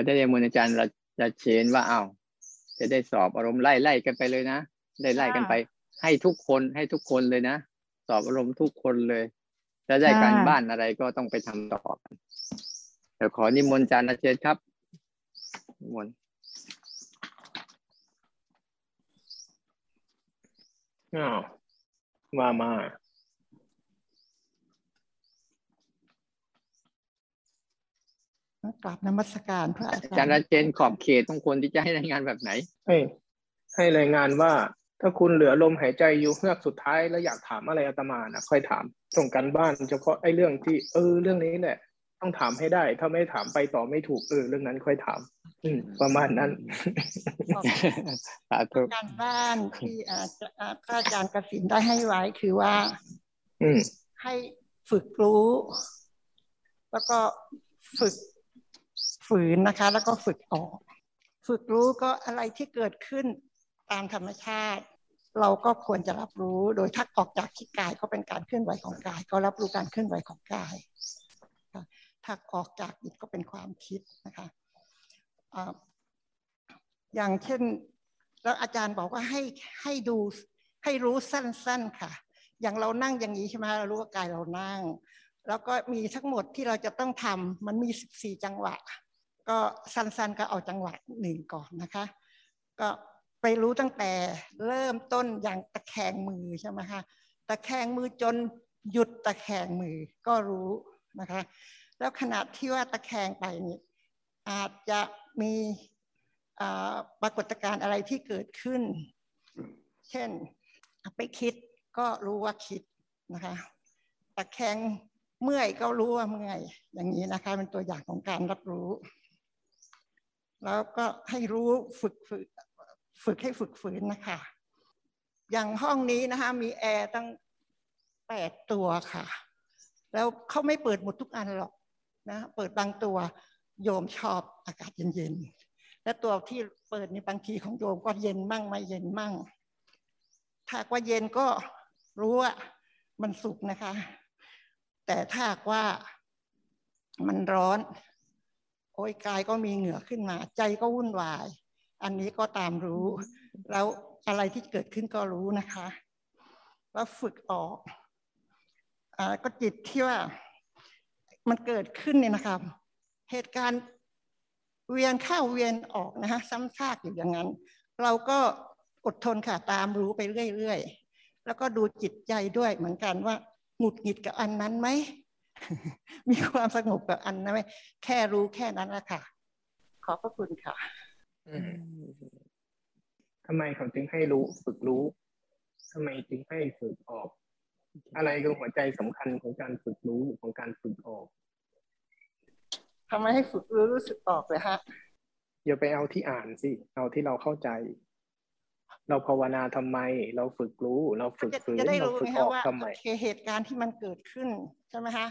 อืมก็จะได้มนอาจารย์เราจะเชนว่าอ้าวจะได้สอบอารมณ์ไล่ไล่กันไปเลยนะได้ไล่กันไป ให้ทุกคนให้ทุกคนเลยนะสอบอารมณ์ทุกคนเลยจะได้การบ้านอะไรก็ต้องไปทำต่อกันเดี๋ยวขอนิมนต์อาจารย์อาเชนครับนิมนต์อ้าวมามา กราบนมัสการพระอาจารย์อาเจนขอบเขตของคนที่จะให้รายงานแบบไหนให้ให้รายงานว่า ถ้าคุณเหลือลมหายใจอยู่เฮือกสุดท้ายแล้วอยากถามอะไรอาตมานะค่อยถามส่งกันบ้านเฉพาะไอ้เรื่องที่ เออ เรื่องนี้แหละต้องถามให้ได้ ถ้าไม่ถามไปต่อไม่ถูกเออเรื่องนั้นค่อยถาม อืประมาณนั้นการบ้านที่อาจารย์กสินได้ให้ไว้คือว่า อืให้ฝึกรู้ แล้วก็ฝึก ฝืนนะคะ แล้วก็ฝึกออฝึกรู้ก็อะไรที่เกิดขึ้นตามธรรมชาติ เราก็ควรจะรับรู้โดยทักออกจากที่กายก็เป็นการเคลื่อนไหวของกาย ก็รับรู้การเคลื่อนไหวของกายถักออกจากจิตก็เป็นความคิดนะคะอย่างเช่น แล้วอาจารย์บอกว่าให้ให้ดูให้รู้สั้น ๆค่ะ อย่างเรานั่งอย่างนี้ใช่ไหมเรารู้ว่ากายเรานั่ง แล้วก็มีทั้งหมดที่เราจะต้องทำมันมีสิบสี่จังหวะ ก็สั้นๆก็เอาจังหวะหนึ่งก่อนนะคะ ก็ไปรู้ตั้งแต่เริ่มต้นอย่างตะแคงมือใช่ไหมคะตะแคงมือจนหยุดตะแคงมือก็รู้นะคะ แล้วขณะที่ว่าตะแคงไปนี่อาจจะมีปรากฏการณ์อะไรที่เกิดขึ้น เช่นไปคิดก็รู้ว่าคิดนะคะตะแคงเมื่อยก็รู้ว่าเมื่อยอย่างนี้นะคะ เป็นตัวอย่างของการรับรู้ แล้วก็ให้รู้ฝึกฝึกฝึกให้ฝึกฝืนนะคะ อย่างห้องนี้นะคะ มีแอร์ตั้งแปดตัวค่ะ แล้วเขาไม่เปิดหมดทุกอันหรอกนะ เปิดบางตัวโยมชอบอากาศเย็นๆ และตัวที่เปิดในบางทีของโยมก็เย็นมั่งไม่เย็นมั่ง ถ้าว่าเย็นก็รู้ว่ามันสุกนะคะ แต่ถ้าว่ามันร้อน อ้ยกายก็มีเหงื่อขึ้นมา ใจก็วุ่นวาย อันนี้ก็ตามรู้ แล้วอะไรที่เกิดขึ้นก็รู้นะคะ แล้วฝึกออกอก็จิตที่ว่ามันเกิดขึ้นเนี่ยนะครับเหตุการณ์เวียนเข้าเวียนออกนะฮะซ้ำซากอยู่อย่างนั้น เราก็อดทนค่ะตามรู้ไปเรื่อยๆ แล้วก็ดูจิตใจด้วยเหมือนกันว่าหงุดหงิดกับอันนั้นไหม มีความสงบกับอันนั้นไหมแค่รู้แค่นั้นแหละค่ะ ขอบพระคุณค่ะทำไมเขาจึงให้รู้ฝึกรู้ทำไมจึงให้ฝึกออก อะไรคือหัวใจสำคัญของการฝึกรู้ของการฝึกออกทำไมให้ฝึกรู้รู้สึกออกเลยฮะอย่าไปเอาที่อ่านสิ เอาที่เราเข้าใจ เราภาวนาทำไม เราฝึกรู้ เราฝึกฝืนเราฝึกออกทำไมเหตุการณ์ที่มันเกิดขึ้นใช่ไหมคะ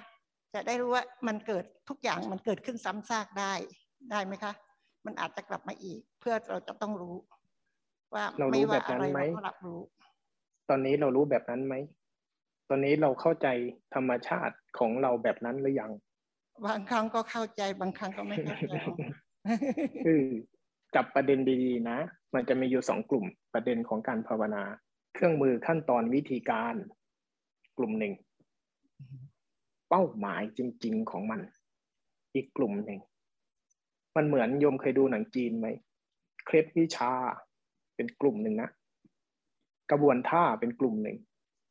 จะได้รู้ว่ามันเกิดทุกอย่างมันเกิดขึ้นซ้ำซากได้ได้ไหมคะ มันอาจจะกลับมาอีก เพื่อเราจะต้องรู้ ว่าไม่ว่าอะไรเราก็รับรู้ ตอนนี้เรารู้แบบนั้นไหมตอนนี้เราเข้าใจธรรมชาติของเราแบบนั้นหรือยัง บางครั้งก็เข้าใจบางครั้งก็ไม่เข้าใจคือจับประเด็นดีๆนะ มันจะมีอยู่สองกลุ่มประเด็นของการภาวนา เครื่องมือขั้นตอนวิธีการ กลุ่มหนึ่ง เป้าหมายจริง ๆ ของมัน อีกกลุ่มหนึ่ง มันเหมือนโยมเคยดูหนังจีนไหม เคล็ดวิชาเป็นกลุ่มหนึ่งนะ กระบวนท่าเป็นกลุ่มหนึ่ง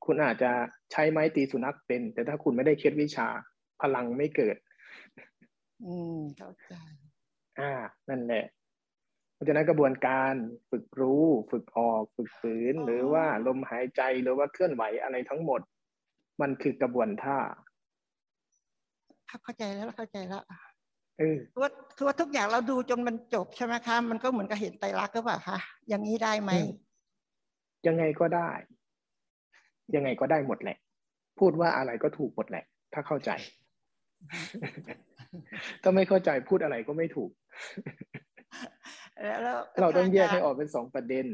คุณอาจจะใช้ไม้ตีสุนัขเป็น แต่ถ้าคุณไม่ได้เคล็ดวิชาพลังไม่เกิด อืมเข้าใจอ่า นั่นแหละเพราะฉะนั้นกระบวนการฝึกรู้ฝึกออกฝึกฝืน หรือว่าลมหายใจหรือว่าเคลื่อนไหวอะไรทั้งหมด มันคือกระบวนท่า เข้าใจแล้วเข้าใจแล้วเออคือว่าคือว่าทุกอย่างเราดูจนมันจบใช่ไหมคะ มันก็เหมือนกับเห็นไตรลักษณ์ก็เปล่าคะอย่างนี้ได้ไหมยังไงก็ได้ ยังไงก็ได้หมดแหละ พูดว่าอะไรก็ถูกหมดแหละ ถ้าเข้าใจ ถ้าไม่เข้าใจพูดอะไรก็ไม่ถูกเราต้องแยกให้ออกเป็นสองประเด็น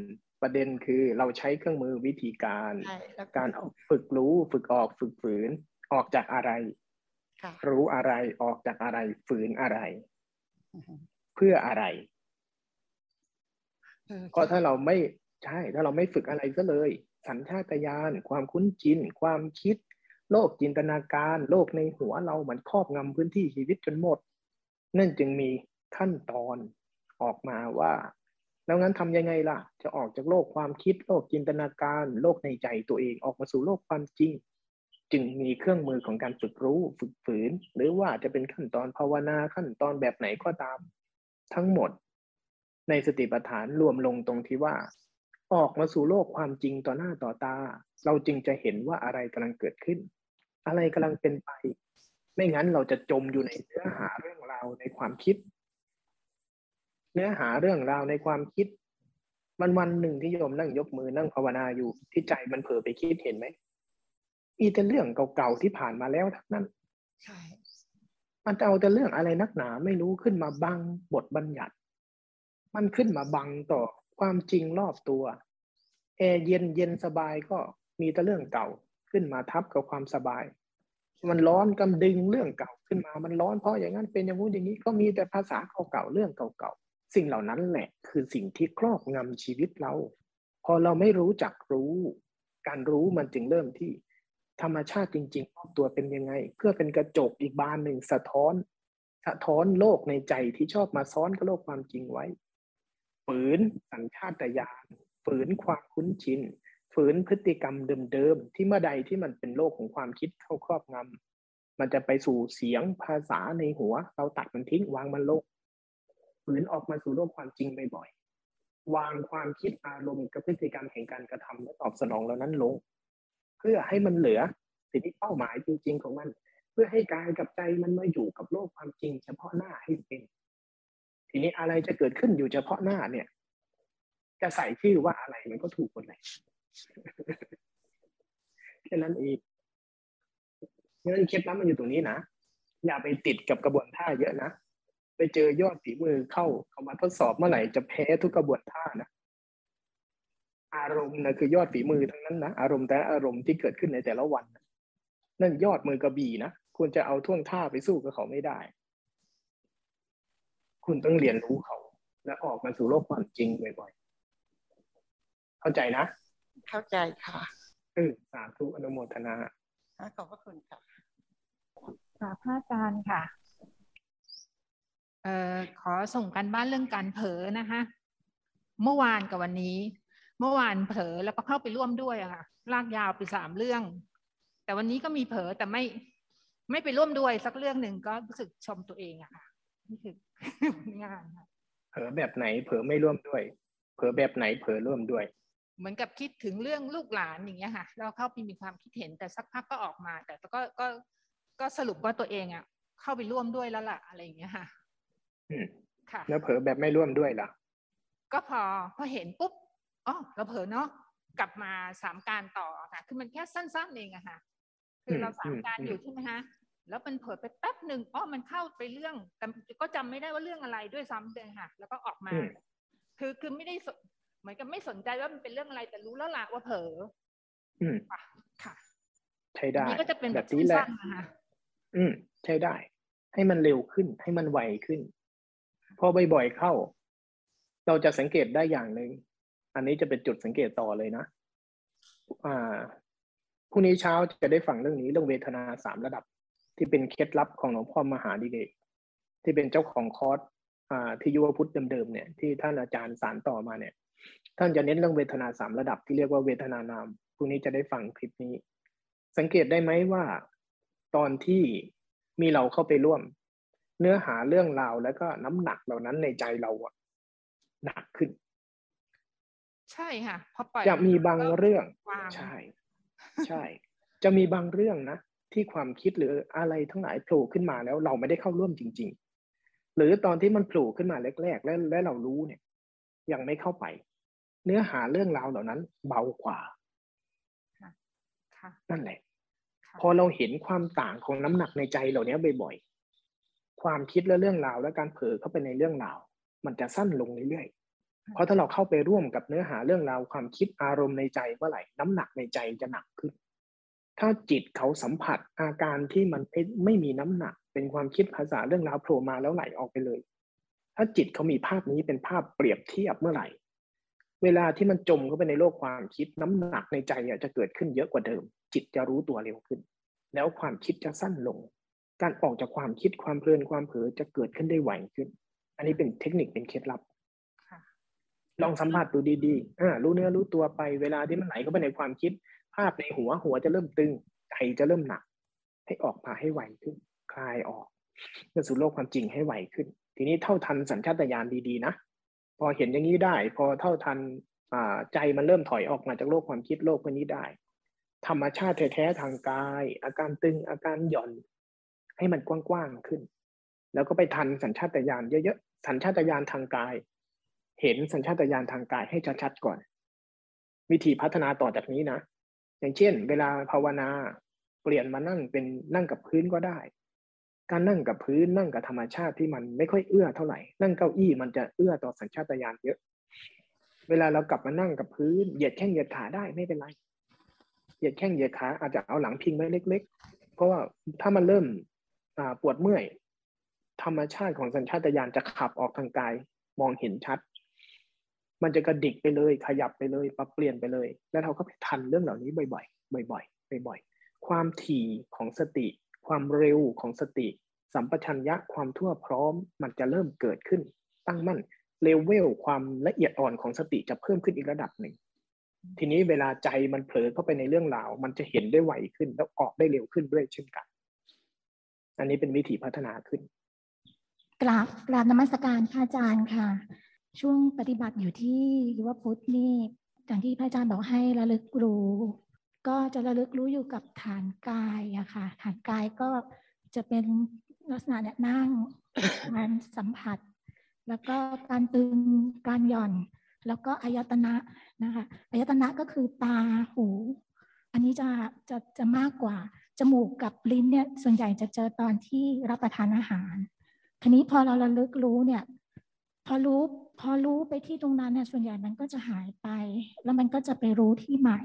ประเด็นคือเราใช้เครื่องมือวิธีการ การฝึกรู้ฝึกออกฝึกฝืนออกจากอะไร รู้อะไรออกจากอะไรฝืนอะไร เพื่ออะไรเออก็ถ้าเราไม่ใช่ ถ้าเราไม่ฝึกอะไรก็เลย สัญชาตญาณความคุ้นชินความคิด โลกจินตนาการ โลกในหัวเรามันครอบงำพื้นที่ชีวิตจนหมด นั่นจึงมีขั้นตอนออกมาว่า แล้วงั้นทำยังไงล่ะ จะออกจากโลกความคิด โลกจินตนาการ โลกในใจตัวเองออกมาสู่โลกความจริง จึงมีเครื่องมือของการฝึกรู้ฝึกฝืน หรือว่าจะเป็นขั้นตอนภาวนาขั้นตอนแบบไหนก็ตาม ทั้งหมด ในสติปัฏฐานรวมลงตรงที่ว่า ออกมาสู่โลกความจริงต่อหน้าต่อตา เราจึงจะเห็นว่าอะไรกำลังเกิดขึ้น อะไรกำลังเป็นไป ไม่งั้นเราจะจมอยู่ในเนื้อหาเรื่องราวในความคิด เนื้อหาเรื่องราวในความคิดวันวันหนึ่งที่โยมนั่งยกมือนั่งภาวนาอยู่ที่ใจมันเผลอไปคิดเห็นไหม มีแต่เรื่องเก่าๆที่ผ่านมาแล้วทั้งนั้นใช่มันจะเอาแต่เรื่องอะไรนักหนาไม่รู้ขึ้นมาบังบทบัญญัติ มันขึ้นมาบังต่อความจริงรอบตัวแอร์เย็นเย็นสบายก็มีแต่เรื่องเก่าขึ้นมาทับกับความสบาย มันร้อนกำดึงเรื่องเก่าขึ้นมา มันร้อนเพราะอย่างนั้นเป็นอย่างนู้นอย่างนี้ก็มีแต่ภาษาเก่าๆเรื่องเก่าๆสิ่งเหล่านั้นแหละคือสิ่งที่ครอบงำชีวิตเรา พอเราไม่รู้จักรู้ การรู้มันจึงเริ่มที่ ธรรมชาติจริงๆรอบตัวเป็นยังไง เพื่อเป็นกระจกอีกบานหนึ่งสะท้อน สะท้อนโลกในใจที่ชอบมาซ้อนกับโลกความจริงไว้ ฝืนสัญชาตญาณฝืนความคุ้นชินฝืนพฤติกรรมเดิมๆที่เมื่อใดที่มันเป็นโลกของความคิดเข้าครอบงำมันจะไปสู่เสียงภาษาในหัว เราตัดมันทิ้งวางมันลงฝืนออกมาสู่โลกความจริงบ่อยๆวางความคิดอารมณ์กับพฤติกรรมแห่งการกระทำและตอบสนองเหล่านั้นลง พื่อให้มันเหลือสิ่งที่เป้าหมายจริง ๆ ของมัน เพื่อให้กายกับใจมันมาอยู่กับโลกความจริง เฉพาะหน้าให้เป็น ทีนี้อะไรจะเกิดขึ้นอยู่เฉพาะหน้าเนี่ย จะใส่ชื่อว่าอะไรมันก็ถูกหมดเลยแค่นั้นเองงั้นเคล็ดลับมันอยู่ตรงนี้นะ อย่าไปติดกับกระบวนท่าเยอะนะ ไปเจอยอดฝีมือเข้าเข้ามาทดสอบเมื่อไหร่จะแพ้ทุกกระบวนท่านะ อารมณ์นะคือยอดฝีมือทั้งนั้นนะอารมณ์แต่ละอารมณ์ที่เกิดขึ้นในแต่ละวันนะนั่นยอดมือกระบี่นะควรจะเอาท่วงท่าไปสู้กับเขาไม่ได้ คุณต้องเรียนรู้เขา และออกมาสู่โลกความจริงบ่อยๆเข้าใจนะ เข้าใจค่ะเออสาธุอนุโมทนาอะขอบพระคุณค่ะค่ะพระอาจารย์ค่ะเอ่อขอส่งกันบ้านเรื่องการเผลอนะคะ เมื่อวานกับวันนี้ เมื่อวานเผลอแล้วก็เข้าไปร่วมด้วยอะค่ะ ลากยาวไปสามเรื่อง แต่วันนี้ก็มีเผลอแต่ไม่ไม่ไปร่วมด้วยสักเรื่องหนึ่งก็รู้สึกชมตัวเองอะค่ะนี่คืองานค่ะเผลอแบบไหน เผลอไม่ร่วมด้วย เผลอแบบไหนเผลอร่วมด้วย เหมือนกับคิดถึงเรื่องลูกหลานอย่างเงี้ยค่ะแล้วเข้าไปมีความคิดเห็นแต่สักพักก็ออกมา แต่ก็ก็ก็สรุปว่าตัวเองอะเข้าไปร่วมด้วยแล้วล่ะอะไรอย่างเงี้ยค่ะอืมค่ะ แล้วเผลอแบบไม่ร่วมด้วยล่ะก็พอพอเห็นปุ๊บ อ๋อเราเผลอเนาะกลับมาสามการต่อค่ะ คือมันแค่สั้นๆเองอะค่ะ คือเราอืมสามการอืมอยู่ใช่ไหมคะแล้วมันเผลอไปแป๊บหนึ่งอ๋อมันเข้าไปเรื่องแต่ก็จำไม่ได้ว่าเรื่องอะไรด้วยซ้ำเลยค่ะ แล้วก็ออกมาอืมคือคือไม่ได้สนเหมือนกับไม่สนใจว่ามันเป็นเรื่องอะไรแต่รู้แล้วล่ะว่าเผลออืมค่ะค่ะใช้อันได้นี้ก็จะเป็นแบแบบบนี้แหละสั้นๆนะคะอืม ใช้ได้ ให้มันเร็วขึ้น ให้มันไวขึ้น พอบ่อยๆเข้า เราจะสังเกตได้อย่างหนึ่ง อันนี้จะเป็นจุดสังเกตต่อเลยนะ อ่าพรุ่งนี้เช้าจะได้ฟังเรื่องนี้เรื่องเวทนาสามระดับ ที่เป็นเคล็ดลับของหลวงพ่อมหาดิเรกที่เป็นเจ้าของคอร์สอ่าที่ยุวพุทธเดิมๆเนี่ยที่ท่านอาจารย์สารต่อมาเนี่ย ท่านจะเน้นเรื่องเวทนาสามระดับที่เรียกว่าเวทนานามพรุ่งนี้จะได้ฟังคลิปนี้ สังเกตได้ไหมว่าตอนที่มีเราเข้าไปร่วม เนื้อหาเรื่องราวแล้วก็น้ำหนักเหล่านั้นในใจเราอะหนักขึ้น ใช่ค่ะพอปล่อยจะมีบางเรื่องวางใช่ ใช่ จะมีบางเรื่องนะที่ความคิดหรืออะไรทั้งหลายโผล่ขึ้นมาแล้วเราไม่ได้เข้าร่วมจริง ๆ หรือตอนที่มันโผล่ขึ้นมาแรกๆ และและเรารู้เนี่ย ยังไม่เข้าไป เนื้อหาเรื่องราวเหล่านั้น เบากว่าค่ะนั่นแหละค่ะพอเราเห็นความต่างของน้ำหนักในใจเหล่านี้บ่อยๆ ความคิดและเรื่องราวและการเผลอเข้าไปในเรื่องราว มันจะสั้นลงเรื่อยๆ เพราะถ้าเราเข้าไปร่วมกับเนื้อหาเรื่องราวความคิดอารมณ์ในใจเมื่อไหร่น้ำหนักในใจจะหนักขึ้น ถ้าจิตเขาสัมผัสอาการที่มันไม่มีน้ำหนัก เป็นความคิดภาษาเรื่องราวโผล่มาแล้วไหลออกไปเลย ถ้าจิตเขามีภาพนี้เป็นภาพเปรียบเทียบเมื่อไหร่ เวลาที่มันจมเข้าไปในโลกความคิดน้ำหนักในใจจะเกิดขึ้นเยอะกว่าเดิม จิตจะรู้ตัวเร็วขึ้น แล้วความคิดจะสั้นลง การออกจากความคิดความเพลินความเผลอจะเกิดขึ้นได้ไวขึ้น อันนี้เป็นเทคนิคเป็นเคล็ดลับ ลองสัมผัสดูดีๆอ่ารู้เนื้อรู้ตัวไปเวลาที่มันไหลเข้าไปในความคิด ภาพในหัวหัวจะเริ่มตึงใจจะเริ่มหนัก ให้ออกมาให้ไวขึ้น คลายออกเพื่อสู่โลกความจริงให้ไวขึ้น ทีนี้เท่าทันสัญชาตญาณดีๆนะพอเห็นอย่างนี้ได้ พอเท่าทันใจมันเริ่มถอยออกมาจากโลกความคิดโลกนี้ได้ ธรรมชาติแท้ๆทางกาย อาการตึงอาการหย่อน ให้มันกว้างๆขึ้น แล้วก็ไปทันสัญชาตญาณเยอะๆสัญชาตญาณทางกาย เห็นสัญชาตญาณทางกายให้ชัดๆก่อน วิธีพัฒนาต่อจากนี้นะ อย่างเช่น เวลาภาวนาเปลี่ยนมานั่งเป็นนั่งกับพื้นก็ได้ การนั่งกับพื้นนั่งกับธรรมชาติที่มันไม่ค่อยเอื้อเท่าไหร่ นั่งเก้าอี้มันจะเอื้อต่อสัญชาตญาณเยอะ เวลาเรากลับมานั่งกับพื้น เหยียดแข้งเหยียดขาได้ไม่เป็นไร เหยียดแข้งเหยียดขาอาจจะเอาหลังพิงไว้เล็ก ๆ เพราะว่าถ้ามันเริ่มปวดเมื่อย ธรรมชาติของสัญชาตญาณจะขับออกทางกายมองเห็นชัด มันจะกระดิกไปเลย ขยับไปเลย ปรับเปลี่ยนไปเลย แล้วเราก็ไปทันเรื่องเหล่านี้บ่อยๆ บ่อยๆ บ่อยๆ ความถี่ของสติ ความเร็วของสติ สัมปชัญญะความทั่วพร้อม มันจะเริ่มเกิดขึ้น ตั้งมั่นเลเวลความละเอียดอ่อนของสติจะเพิ่มขึ้นอีกระดับหนึ่ง ทีนี้เวลาใจมันเผลอเข้าไปในเรื่องราว มันจะเห็นได้ไวขึ้น แล้วออกได้เร็วขึ้นด้วยเช่นกัน อันนี้เป็นวิธีพัฒนาขึ้น กราบกราบนมัสการพระอาจารย์ค่ะ ช่วงปฏิบัติอยู่ที่ยุวพุทธนี่อย่างที่พระอาจารย์บอกให้ระลึกรู้ ก็จะระลึกรู้อยู่กับฐานกายอะค่ะ ฐานกายก็จะเป็นลักษณะเนี่ยนั่งการสัมผัส แล้วก็การตึงการหย่อน แล้วก็อายตนะนะคะอายตนะก็คือตาหู อันนี้จะจะจะมากกว่าจมูกกับลิ้นเนี่ยส่วนใหญ่จะเจอตอนที่รับประทานอาหารทีนี้พอเราระลึกรู้เนี่ย พอรู้พอรู้ไปที่ตรงนั้นนี่ยส่วนใหญ่มันก็จะหายไป แล้วมันก็จะไปรู้ที่ใหม่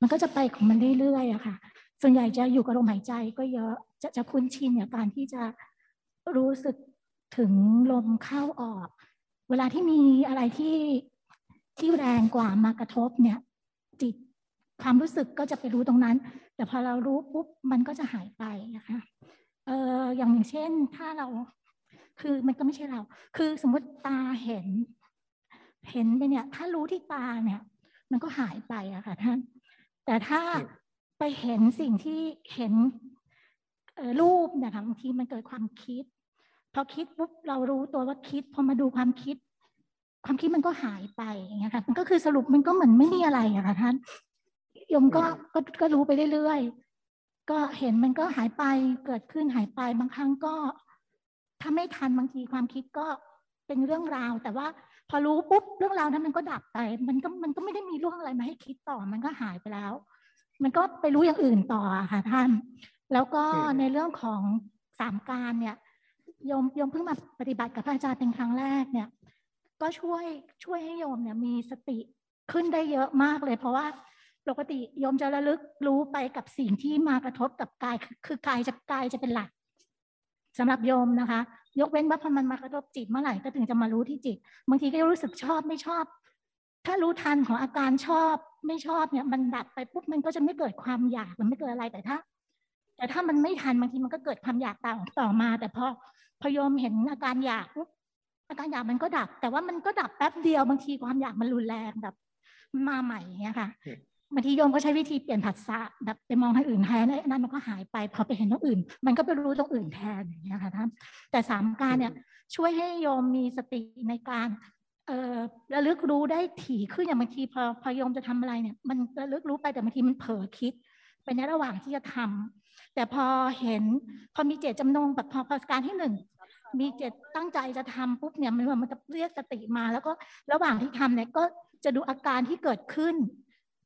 มันก็จะไปของมันเรื่อยๆอะค่ะ ส่วนใหญ่จะอยู่กับลมหายใจก็เยอะจะจะคุ้นชินกับการที่จะรู้สึกถึงลมเข้าออก เวลาที่มีอะไรที่ที่แรงกว่ามากระทบเนี่ย จิตความรู้สึกก็จะไปรู้ตรงนั้น แต่พอเรารู้ปุ๊บมันก็จะหายไปนะคะเอออย่างเช่นถ้าเรา คือมันก็ไม่ใช่เรา คือสมมติตาเห็น เห็นไปเนี่ย ถ้ารู้ที่ตาเนี่ย มันก็หายไปอะค่ะท่าน แต่ถ้าไปเห็นสิ่งที่เห็นรูปเนี่ยค่ะบางทีมันเกิดความคิด พอคิดปุ๊บเรารู้ตัวว่าคิด พอมาดูความคิด ความคิดมันก็หายไปอย่างเงี้ยค่ะมันก็คือสรุปมันก็เหมือนไม่มีอะไรอะค่ะท่านยมก็ก็ก็รู้ไปเรื่อยๆก็เห็นมันก็หายไปเกิดขึ้นหายไปบางครั้งก็ ถ้าไม่ทันบางทีความคิดก็เป็นเรื่องราว แต่ว่าพอรู้ปุ๊บเรื่องราวนั้นมันก็ดับไป มันก็มันก็ไม่ได้มีเรื่องอะไรมาให้คิดต่อมันก็หายไปแล้ว มันก็ไปรู้อย่างอื่นต่อค่ะท่าน แล้วก็ในเรื่องของสามการเนี่ยโยมโยมเพิ่งมาปฏิบัติกับพระอาจารย์เป็นครั้งแรกเนี่ย ก็ช่วยช่วยให้โยมเนี่ยมีสติขึ้นได้เยอะมากเลย เพราะว่าปกติโยมจะระลึกรู้ไปกับสิ่งที่มากระทบกับกายคือกายจะกายจะเป็นหลัก สำหรับโยมนะคะ ยกเว้นว่าพอมันมากระทบจิตเมื่อไหร่ก็ถึงจะมารู้ที่จิต บางทีก็รู้สึกชอบไม่ชอบ ถ้ารู้ทันของอาการชอบไม่ชอบเนี่ยมันดับไปปุ๊บมันก็จะไม่เกิดความอยากมันไม่เกิดอะไรแต่ถ้า แต่ถ้ามันไม่ทันบางทีมันก็เกิดความอยากต่อต่อมา แต่พอพยมเห็นอาการอยากปุ๊บอาการอยากมันก็ดับ แต่ว่ามันก็ดับแป๊บเดียวบางทีความอยากมันรุนแรงแบบมาใหม่เงี้ยค่ะ บางทีโยมก็ใช้วิธีเปลี่ยนผัสสะแบบไปมองให้อื่นแทนนั่นมันก็หายไป พอไปเห็นตรงอื่น มันก็ไปรู้ตรงอื่นแทนอย่างเงี้ยค่ะท่านแต่สามการเนี่ยช่วยให้โยมมีสติในการเอ่อระลึกรู้ได้ถี่ขึ้นอย่างบางทีพอพอโยมจะทำอะไรเนี่ย มันระลึกรู้ไปแต่บางทีมันเผลอคิดไปในระหว่างที่จะทำแต่พอเห็นพอมีเจตจำนงแบบพอพอการที่หนึ่งมีเจตตั้งใจจะทำปุ๊บเนี่ยมันมันจะเรียกสติมา แล้วก็ระหว่างที่ทำเนี่ยก็จะดูอาการที่เกิดขึ้น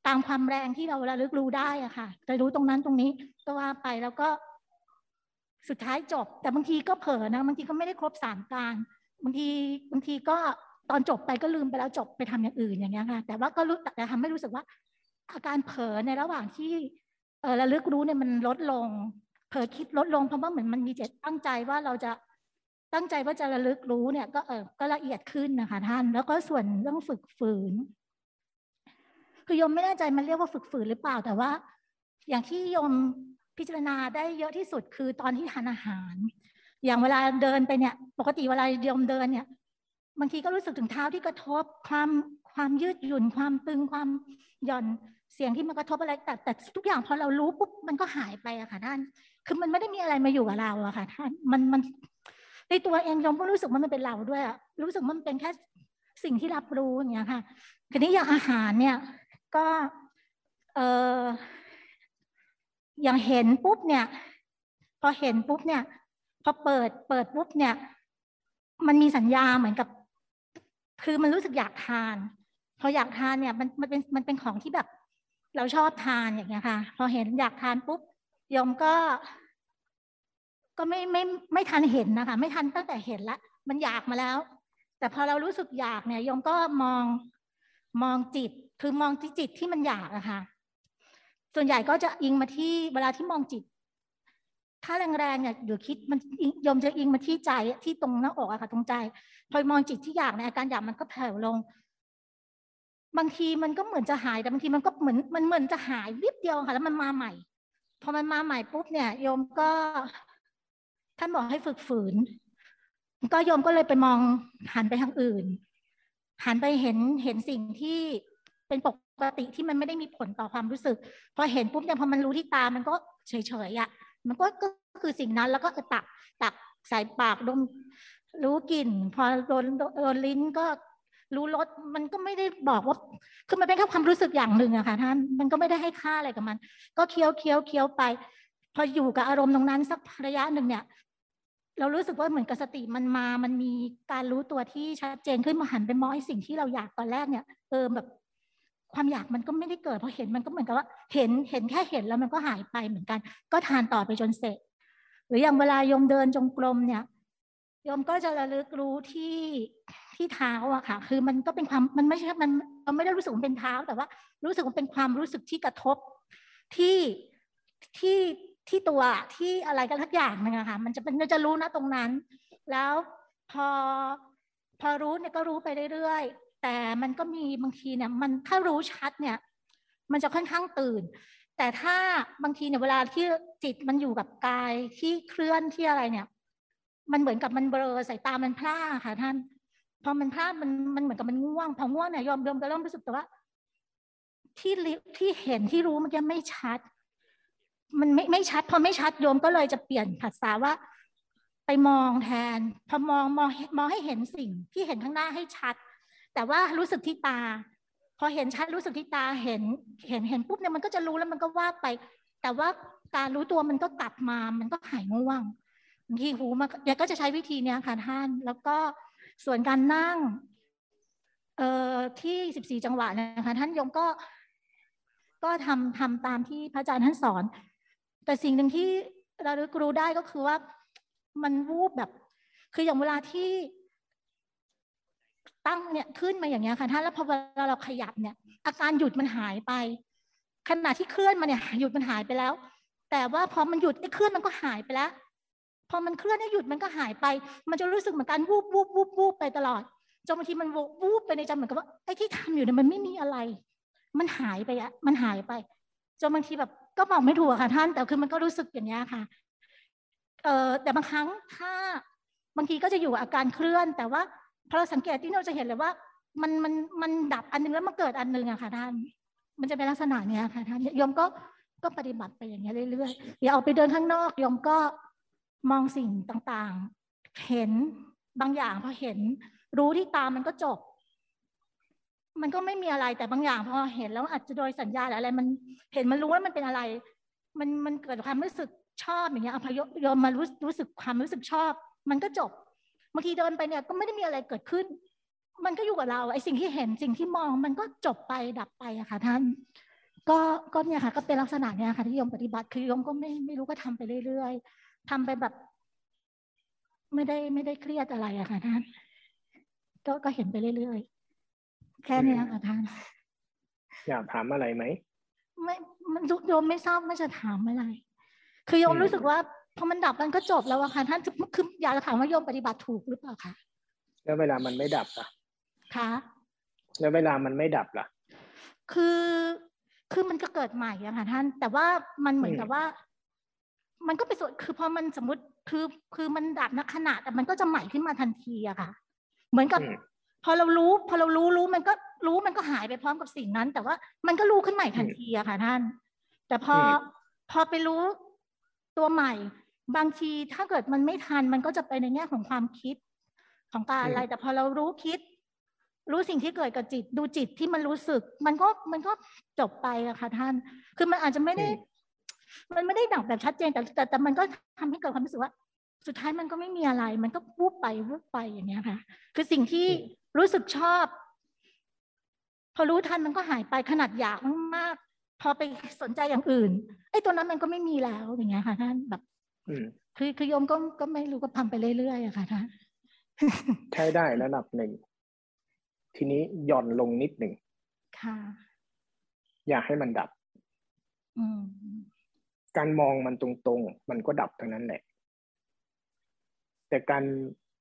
ตามความแรงที่เราระลึกรู้ได้อะค่ะจะรู้ตรงนั้นตรงนี้ก็ว่าไปแล้วก็ สุดท้ายจบ แต่บางทีก็เผลอนะบางทีก็ไม่ได้ครบสามการบางทีบางทีก็ตอนจบไปก็ลืมไปแล้วจบไปทำอย่างอื่นอย่างเงี้ยค่ะแต่ว่าก็รู้แต่ทำให้รู้สึกว่า อาการเผลอในระหว่างที่เออระลึกรู้เนี่ยมันลดลง เผลอคิดลดลงเพราะว่าเหมือนมันมีเจตตั้งใจว่าเราจะตั้งใจว่าจะระลึกรู้เนี่ย ก็เออก็ละเอียดขึ้นนะคะท่าน แล้วก็ส่วนเรื่องฝึกฝืน คือยมไม่แน่ใจมันเรียกว่าฝึกฝืนหรือเปล่าแต่ว่า อย่างที่ยมพิจารณาได้เยอะที่สุดคือตอนที่ทานอาหาร อย่างเวลาเดินไปเนี่ย ปกติเวลายมเดินเนี่ยบางทีก็รู้สึกถึงเท้าที่กระทบความความยืดหยุ่นความตึงความหย่อนเสียงที่มันกระทบอะไรแต่แต่ทุกอย่างพอเรารู้ปุ๊บมันก็หายไปอะค่ะท่าน คือมันไม่ได้มีอะไรมาอยู่กับเราอะค่ะท่านมันมันในตัวเองยมก็รู้สึกว่ามันเป็นเราด้วยอะรู้สึกมันเป็นแค่สิ่งที่รับรู้อย่างเงี้ยค่ะ ทีนี้อย่างอาหารเนี่ย ก็เอออย่างเห็นปุ๊บเนี่ย พอเห็นปุ๊บเนี่ย พอเปิดเปิดปุ๊บเนี่ย มันมีสัญญาเหมือนกับ คือมันรู้สึกอยากทาน พออยากทานเนี่ย มันมันเป็นมันเป็นของที่แบบ เราชอบทานอย่างเงี้ยค่ะ พอเห็นอยากทานปุ๊บยมก็ ก็ไม่ไม่ไม่ทันเห็นนะคะ ไม่ทันตั้งแต่เห็นละมันอยากมาแล้ว แต่พอเรารู้สึกอยากเนี่ยยมก็มองมองจิต คือมองที่จิตที่มันอยากอะค่ะ ส่วนใหญ่ก็จะอิงมาที่เวลาที่มองจิต ถ้าแรงๆเนี่ยเดี๋ยวคิดมันยมจะอิงมาที่ใจที่ตรงหน้าอกอะค่ะ ตรงใจ พอมองจิตที่อยากในอาการอยากมันก็แผ่วลง บางทีมันก็เหมือนจะหายแต่บางทีมันก็เหมือนมันเหมือนจะหายวิบเดียวค่ะ แล้วมันมาใหม่ พอมันมาใหม่ปุ๊บเนี่ยโยมก็ท่านบอกให้ฝึกฝืน ก็โยมก็เลยไปมองหันไปทางอื่น หันไปเห็นเห็นสิ่งที่ เป็นปกติที่มันไม่ได้มีผลต่อความรู้สึก พอเห็นปุ๊บเนี่ยพอมันรู้ที่ตามันก็เฉยๆอะมันก็ก็คือสิ่งนั้นแล้วก็ตักตักใส่ปากดมรู้กลิ่น พอโดนโดนลิ้นก็รู้รสมันก็ไม่ได้บอกว่า คือมันเป็นแค่ความรู้สึกอย่างหนึ่งอะค่ะท่านมันก็ไม่ได้ให้ค่าอะไรกับมัน ก็เคี้ยวเคี้ยวเคี้ยวไป พออยู่กับอารมณ์ตรงนั้นสักระยะหนึ่งเนี่ย เรารู้สึกว่าเหมือนกับสติมันมา มันมีการรู้ตัวที่ชัดเจนขึ้นมาหันไปมองไอ้สิ่งที่เราอยากตอนแรกเนี่ยเออแบบ ความอยากมันก็ไม่ได้เกิดพอเห็นมันก็เหมือนกับว่าเห็นเห็นแค่เห็นแล้วมันก็หายไปเหมือนกัน ก็ทานต่อไปจนเสร็จ หรืออย่างเวลายมเดินจงกรมเนี่ยยมก็จะระลึกรู้ที่ที่เท้าอะค่ะ คือมันก็เป็นความมันไม่ใช่มันเราไม่ได้รู้สึกว่าเป็นเท้า แต่ว่ารู้สึกว่าเป็นความรู้สึกที่กระทบที่ที่ที่ตัวที่อะไรกันทักอย่างนึงอะค่ะมันจะเป็นจะรู้นะตรงนั้น แล้วพอพอรู้เนี่ยก็รู้ไปเรื่อย แต่มันก็มีบางทีเนี่ยมันถ้ารู้ชัดเนี่ย มันจะค่อนข้างตื่น แต่ถ้าบางทีเนี่ยเวลาที่จิตมันอยู่กับกายที่เคลื่อนที่อะไรเนี่ย มันเหมือนกับมันเบลอสายตามันพร่าค่ะท่านพอมันพร่ามันมันเหมือนกับมันง่วงพอง่วงเนี่ยยอมยอมก็เริ่มรู้สึกแต่ว่า ที่ที่เห็นที่รู้มันยังไม่ชัด มันไม่ไม่ชัด พอไม่ชัดโยมก็เลยจะเปลี่ยนภาษาว่า ไปมองแทน พอมองมองมองให้เห็นสิ่งที่เห็นข้างหน้าให้ชัด แต่ว่ารู้สึกที่ตา พอเห็นชัดรู้สึกที่ตาเห็น เห็นเห็นปุ๊บเนี่ยมันก็จะรู้แล้วมันก็ว่าไป แต่ว่าการรู้ตัวมันก็กลับมา มันก็หายง่วงบางทีหูมาเดี๋ยวก็จะใช้วิธีนี้ค่ะท่าน แล้วก็ส่วนการนั่ง เอ่อที่สิบสี่จังหวะนะคะท่านยมก็ ก็ทำทำตามที่พระอาจารย์ท่านสอน แต่สิ่งหนึ่งที่เรารู้ได้ก็คือว่ามันวูบแบบ คืออย่างเวลาที่ ตั้งเนี่ยขึ้นมาอย่างเงี้ยค่ะท่านแล้วพอเวลาเราขยับเนี่ย อาการหยุดมันหายไป ขณะที่เคลื่อนมาเนี่ยหยุดมันหายไปแล้ว แต่ว่าพอมันหยุดไอ้เคลื่อนมันก็หายไปแล้ว พอมันเคลื่อนให้หยุดมันก็หายไป มันจะรู้สึกเหมือนกันวูบวูบวูบวูบไปตลอดจนบางทีมันวูบไปในใจเหมือนกับว่าไอ้ที่ทำอยู่เนี่ยมันไม่มีอะไร มันหายไปอะมันหายไปจนบางทีแบบก็บอกไม่ถูกค่ะท่านแต่คือมันก็รู้สึกอย่างนี้ค่ะเออแต่บางครั้งถ้าบางทีก็จะอยู่อาการเคลื่อน แต่ว่า พอเราสังเกตที่เราจะเห็นเลยว่า มันมันมันดับอันนึงแล้วมันเกิดอันนึงอะค่ะท่าน มันจะเป็นลักษณะเนี้ยค่ะท่านยมก็ก็ปฏิบัติไปอย่างเงี้ยเรื่อยๆอย่าออกไปเดินข้างนอกยมก็มองสิ่งต่างๆ เห็นบางอย่างพอเห็น รู้ที่ตามันก็จบ มันก็ไม่มีอะไรแต่บางอย่างพอเห็นแล้วอาจจะโดยสัญญาหรืออะไร มันเห็นมันรู้ว่ามันเป็นอะไร มันมันเกิดความรู้สึกชอบอย่างเงี้ยอพยยมมารู้รู้สึกความรู้สึกชอบ มันก็จบ บางทีเดินไปเนี่ยก็ไม่ได้มีอะไรเกิดขึ้น มันก็อยู่กับเราไอ้สิ่งที่เห็นสิ่งที่มองมันก็จบไปดับไปอะค่ะท่าน ก็ก็เนี่ยค่ะ ก็เป็นลักษณะเนี่ยค่ะที่โยมปฏิบัติคือโยมก็ไม่ไม่รู้ก็ทำไปเรื่อยทำไปแบบ ไม่ได้ไม่ได้เครียดอะไรอะค่ะท่านก็ก็เห็นไปเรื่อยๆแค่นี้ค่ะท่านอยากถามอะไรไหมไม่มันโยมไม่ทราบว่าจะถามอะไร คือโยมรู้สึกว่า พอมันดับมันก็จบแล้วอะค่ะท่านคืออยากจะถามว่าโยมปฏิบัติถูกหรือเปล่าคะแล้วเวลามันไม่ดับล่ะคะแล้วเวลามันไม่ดับล่ะ คือคือมันก็เกิดใหม่อะค่ะท่าน แต่ว่ามันเหมือนกับว่า มันก็ไปส่วนคือพอมันสมมติคือคือมันดับนักขณะแต่มันก็จะใหม่ขึ้นมาทันทีอะค่ะ เหมือนกับอืมพอเรารู้ พอเรารู้รู้มันก็รู้มันก็หายไปพร้อมกับสิ่งนั้น แต่ว่ามันก็รู้ขึ้นใหม่ทันทีอะค่ะท่าน แต่พออพอไปรู้ตัวใหม่ บางทีถ้าเกิดมันไม่ทันมันก็จะไปในแง่ของความคิดของการอะไร แต่พอเรารู้คิด รู้สิ่งที่เกิดกับจิต ดูจิตที่มันรู้สึก มันก็มันก็จบไปอะค่ะท่าน คือมันอาจจะไม่ได้ มันไม่ได้ดับแบบชัดเจนแต่แต่แต่มันก็ทำให้เกิดความรู้สึกว่า สุดท้ายมันก็ไม่มีอะไร มันก็วูบไปวูบไปอย่างเงี้ยค่ะ คือสิ่งที่รู้สึกชอบ พอรู้ทันมันก็หายไปขนาดอยากมากๆพอไปสนใจอย่างอื่นไอ้ตัวนั้นมันก็ไม่มีแล้วอย่างเงี้ยค่ะท่านแบบอืม คือคือโยมก็ก็ไม่รู้ก็ทำไปเรื่อยๆอะค่ะท่านใช้ได้ระดับหนึ่ง ทีนี้หย่อนลงนิดหนึ่งค่ะ อย่าให้มันดับอืมการมองมันตรงๆ มันก็ดับทั้งนั้นแหละ แต่การ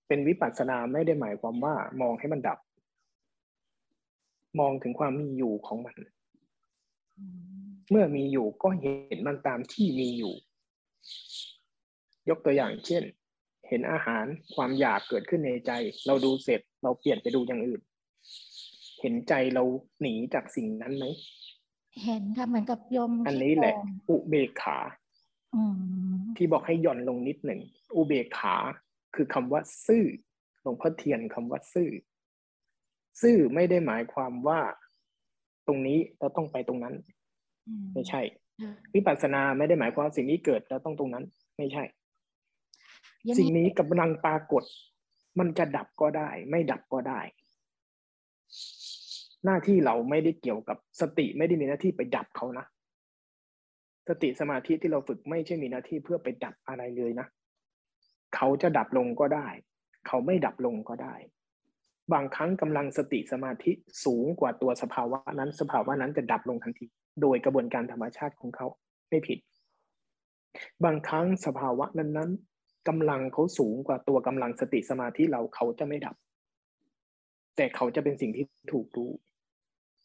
เป็นวิปัสสนาไม่ได้หมายความว่า มองให้มันดับ มองถึงความมีอยู่ของมันอืมเมื่อมีอยู่ก็เห็นมันตามที่มีอยู่ ยกตัวอย่างเช่น เห็นอาหารความอยากเกิดขึ้นในใจ เราดูเสร็จเราเปลี่ยนไปดูอย่างอื่น เห็นใจเราหนีจากสิ่งนั้นไหมเห็นค่ะเหมือนกับโยมอันนี้แหละขี้โกงอุเบกขาอืมที่บอกให้หย่อนลงนิดหนึ่งอุเบกขาคือคำว่า ซื่อหลวงพ่อเทียนคำว่า ซื่อ ซื่อไม่ได้หมายความว่า ตรงนี้เราต้องไปตรงนั้นอืมไม่ใช่ค่ะวิปัสสนาไม่ได้หมายความว่าสิ่งนี้เกิดแล้วต้องตรงนั้น ไม่ใช่ยัง สิ่งนี้กำลังปรากฏ มันจะดับก็ได้ ไม่ดับก็ได้ หน้าที่เราไม่ได้เกี่ยวกับสติไม่ได้มีหน้าที่ไปดับเขานะสติสมาธิที่เราฝึกไม่ใช่มีหน้าที่เพื่อไปดับอะไรเลยนะเขาจะดับลงก็ได้ เขาไม่ดับลงก็ได้ บางครั้งกำลังสติสมาธิสูงกว่าตัวสภาวะนั้น สภาวะนั้นจะดับลงทันที โดยกระบวนการธรรมชาติของเขาไม่ผิด บางครั้งสภาวะนั้น กำลังเขาสูงกว่าตัวกำลังสติสมาธิเราเขาจะไม่ดับ แต่เขาจะเป็นสิ่งที่ถูกรู้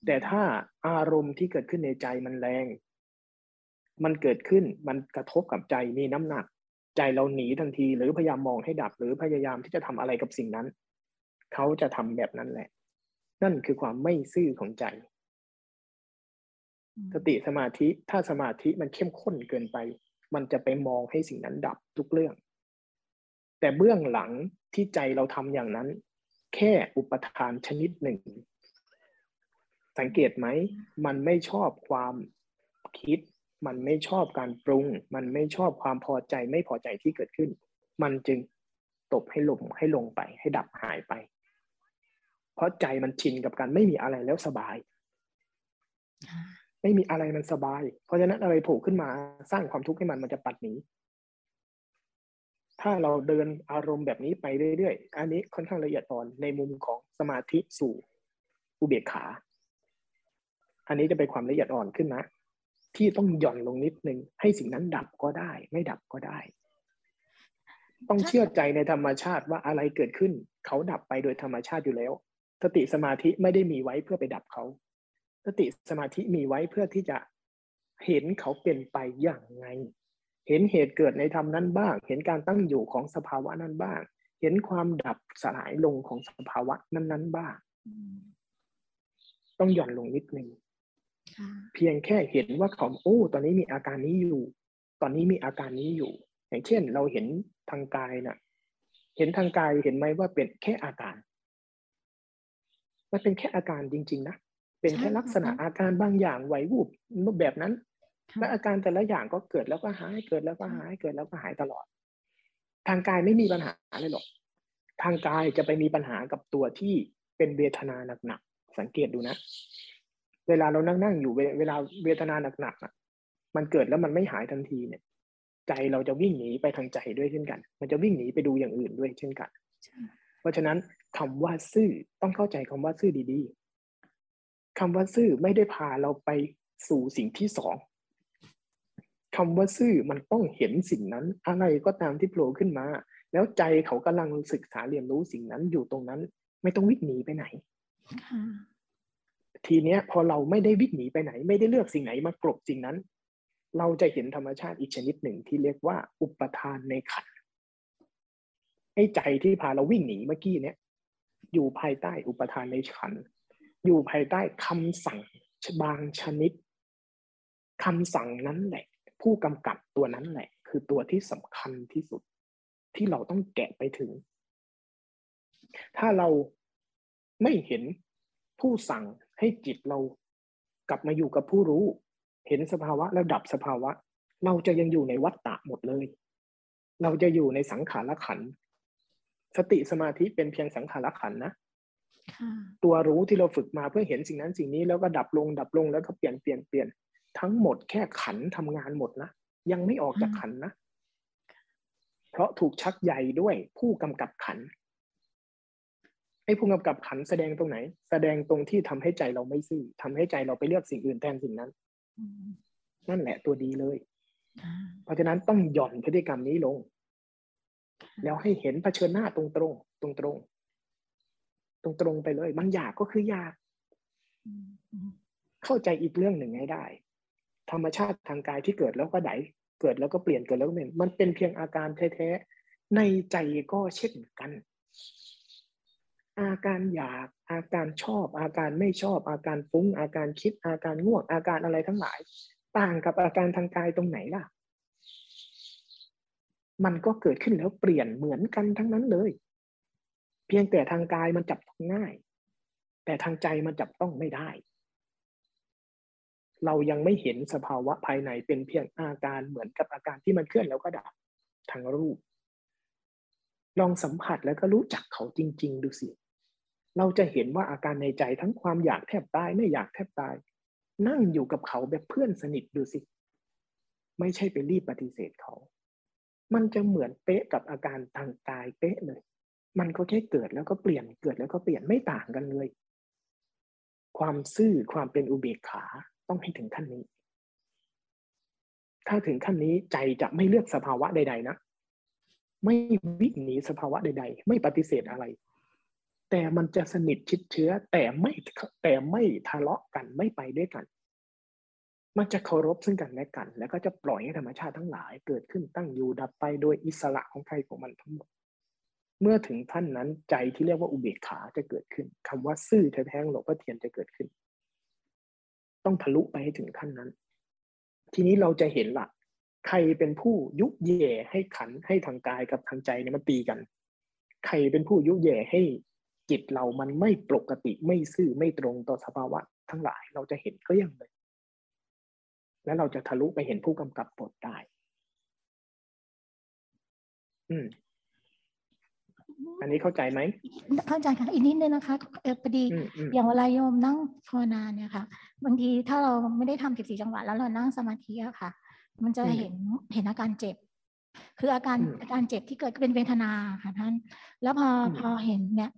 แต่ถ้าอารมณ์ที่เกิดขึ้นในใจมันแรง มันเกิดขึ้นมันกระทบกับใจมีน้ำหนัก ใจเราหนีทันที หรือพยายามมองให้ดับ หรือพยายามที่จะทำอะไรกับสิ่งนั้น เขาจะทำแบบนั้นแหละ นั่นคือความไม่ซื่อของใจ สติสมาธิถ้าสมาธิมันเข้มข้นเกินไปมันจะไปมองให้สิ่งนั้นดับทุกเรื่อง แต่เบื้องหลังที่ใจเราทำอย่างนั้น แค่อุปทานชนิดหนึ่ง สังเกตไหม มันไม่ชอบความคิด มันไม่ชอบการปรุง มันไม่ชอบความพอใจไม่พอใจที่เกิดขึ้น มันจึงตบให้ลงให้ลงไปให้ดับหายไป เพราะใจมันชินกับการไม่มีอะไรแล้วสบาย ไม่มีอะไรมันสบาย เพราะฉะนั้นอะไรโผล่ขึ้นมาสร้างความทุกข์ให้มันมันจะปัดหนี ถ้าเราเดินอารมณ์แบบนี้ไปเรื่อยๆ อันนี้ค่อนข้างละเอียดอ่อนในมุมของสมาธิสู่อุเบกขา อันนี้จะเป็นความละเอียดอ่อนขึ้นนะ ที่ต้องหย่อนลงนิดนึง ให้สิ่งนั้นดับก็ได้ ไม่ดับก็ได้ ต้องเชื่อใจในธรรมชาติว่าอะไรเกิดขึ้น เขาดับไปโดยธรรมชาติอยู่แล้ว สติสมาธิไม่ได้มีไว้เพื่อไปดับเขา สติสมาธิมีไว้เพื่อที่จะเห็นเขาเป็นไปอย่างไง เห็นเหตุเกิดในธรรมนั้นบ้าง เห็นการตั้งอยู่ของสภาวะนั้นบ้าง เห็นความดับสลายลงของสภาวะนั้นๆบ้างอืมต้องหย่อนลงนิดนึงค่ะเพียงแค่เห็นว่าเขาโอ้ ตอนนี้มีอาการนี้อยู่ ตอนนี้มีอาการนี้อยู่ อย่างเช่น เราเห็นทางกายน่ะ เห็นทางกายเห็นไหมว่าเป็นแค่อาการ มันเป็นแค่อาการจริง ๆ นะ เป็นแค่ลักษณะอาการบางอย่างไหววูบแบบนั้น และอาการแต่ละอย่างก็เกิดแล้วก็หายเกิดแล้วก็หายเกิดแล้วก็หายตลอด ทางกายไม่มีปัญหาเลยหรอก ทางกายจะไปมีปัญหากับตัวที่เป็นเวทนาหนักๆสังเกตดูนะ เวลาเรานั่งนั่งๆอยู่เวเวลาเวทนาหนักๆอะ มันเกิดแล้วมันไม่หายทันทีเนี่ย ใจเราจะวิ่งหนีไปทางใจด้วยเช่นกัน มันจะวิ่งหนีไปดูอย่างอื่นด้วยเช่นกัน เพราะฉะนั้นคำว่าซื่อต้องเข้าใจคำว่าซื่อดีๆคำว่าซื่อไม่ได้พาเราไปสู่สิ่งที่สอง คำว่าซื่อมันต้องเห็นสิ่งนั้น อะไรก็ตามที่โผล่ขึ้นมา แล้วใจเขากำลังศึกษาเรียนรู้สิ่งนั้นอยู่ตรงนั้น ไม่ต้องวิ่งหนีไปไหนค่ะทีเนี้ยพอเราไม่ได้วิ่งหนีไปไหน ไม่ได้เลือกสิ่งไหนมากลบสิ่งนั้น เราจะเห็นธรรมชาติอีกชนิดหนึ่งที่เรียกว่า อุปทานในขันธ์ไอ้ใจที่พาเราวิ่งหนีเมื่อกี้เนี้ยอยู่ภายใต้อุปทานในขันธ์อยู่ภายใต้คำสั่งบางชนิดคำสั่งนั้นแหละ ผู้กำกับตัวนั้นแหละ คือตัวที่สำคัญที่สุดที่เราต้องแกะไปถึง ถ้าเราไม่เห็นผู้สั่งให้จิตเรากลับมาอยู่กับผู้รู้ เห็นสภาวะแล้วดับสภาวะ เราจะยังอยู่ในวัฏฏะหมดเลย เราจะอยู่ในสังขารขันธ์สติสมาธิเป็นเพียงสังขารขันธ์นะค่ะตัวรู้ที่เราฝึกมาเพื่อเห็นสิ่งนั้นสิ่งนี้แล้วก็ดับลง ดับลงแล้วก็เปลี่ยนเปลี่ยนเปลี่ยน ทั้งหมดแค่ขันทำงานหมดนะ ยังไม่ออกจากขันนะ เพราะถูกชักใยด้วยผู้กำกับขันไอ้ผู้กำกับขันแสดงตรงไหน แสดงตรงที่ทำให้ใจเราไม่ซื่อทำให้ใจเราไปเลือกสิ่งอื่นแทนสิ่งนั้นอืมนั่นแหละตัวดีเลยค่ะเพราะฉะนั้นต้องหย่อนพฤติกรรมนี้ลง แล้วให้เห็นเผชิญหน้าตรงตรงตรงตรงตรงตรงๆไปเลยมันอยากก็คืออยากอืมอืมเข้าใจอีกเรื่องหนึ่งให้ได้ ธรรมชาติทางกายที่เกิดแล้วก็ไดเกิดแล้วก็เปลี่ยนเกิดแล้วก็เปลี่ยนมันเป็นเพียงอาการแท้ๆในใจก็เช่นกัน อาการอยากอาการชอบ อาการไม่ชอบ อาการฟุ้ง อาการคิด อาการง่วงอาการอะไรทั้งหลาย ต่างกับอาการทางกายตรงไหนล่ะ มันก็เกิดขึ้นแล้วเปลี่ยนเหมือนกันทั้งนั้นเลย เพียงแต่ทางกายมันจับต้องง่าย แต่ทางใจมันจับต้องไม่ได้ เรายังไม่เห็นสภาวะภายในเป็นเพียงอาการเหมือนกับอาการที่มันเคลื่อนแล้วก็ดับทางรูป ลองสัมผัสแล้วก็รู้จักเขาจริง ๆ ดูสิ เราจะเห็นว่าอาการในใจทั้งความอยากแทบตายไม่อยากแทบตาย นั่งอยู่กับเขาแบบเพื่อนสนิทดูสิ ไม่ใช่ไปรีบปฏิเสธเขา มันจะเหมือนเป๊ะกับอาการทางกายเป๊ะเลย มันก็แค่เกิดแล้วก็เปลี่ยนเกิดแล้วก็เปลี่ยนไม่ต่างกันเลย ความซื่อความเป็นอุเบกขา ต้องให้ถึงขั้นนี้ ถ้าถึงขั้นนี้ใจจะไม่เลือกสภาวะใด ๆ นะ ไม่วิ่งหนีสภาวะใด ๆ ไม่ปฏิเสธอะไร แต่มันจะสนิทชิดเชื้อ แต่ไม่แต่ไม่ทะเลาะกันไม่ไปด้วยกัน มันจะเคารพซึ่งกันและกัน แล้วก็จะปล่อยให้ธรรมชาติทั้งหลาย เกิดขึ้นตั้งอยู่ดับไปโดยอิสระของใครของมันทั้งหมดเมื่อถึงท่านนั้นใจที่เรียกว่าอุเบกขาจะเกิดขึ้นคำว่าซื่อแท้ๆหลวงพ่อเทียนจะเกิดขึ้น ต้องทะลุไปให้ถึงขั้นนั้น ทีนี้เราจะเห็นละใครเป็นผู้ยุแย่ให้ขันให้ทางกายกับทางใจเนี่ยมันตีกัน ใครเป็นผู้ยุแย่ให้จิตเรามันไม่ปกติไม่ซื่อไม่ตรงต่อสภาวะ ทั้งหลายเราจะเห็นก็ยังเลย แล้วเราจะทะลุไปเห็นผู้กำกับบทได้ อืม อันนี้เข้าใจไหมเข้าใจค่ะอีกนิดนึงนะคะเออพอดีอืมอืมอย่างเวลาโยมนั่งภาวนาเนี่ยค่ะ บางทีถ้าเราไม่ได้ทำสิบสี่จังหวะแล้วเรานั่งสมาธิอะค่ะ มันจะเห็นเห็นอาการเจ็บ คืออาการอาการเจ็บที่เกิดเป็นเวทนาค่ะท่าน แล้วพอพอเห็นเนี่ย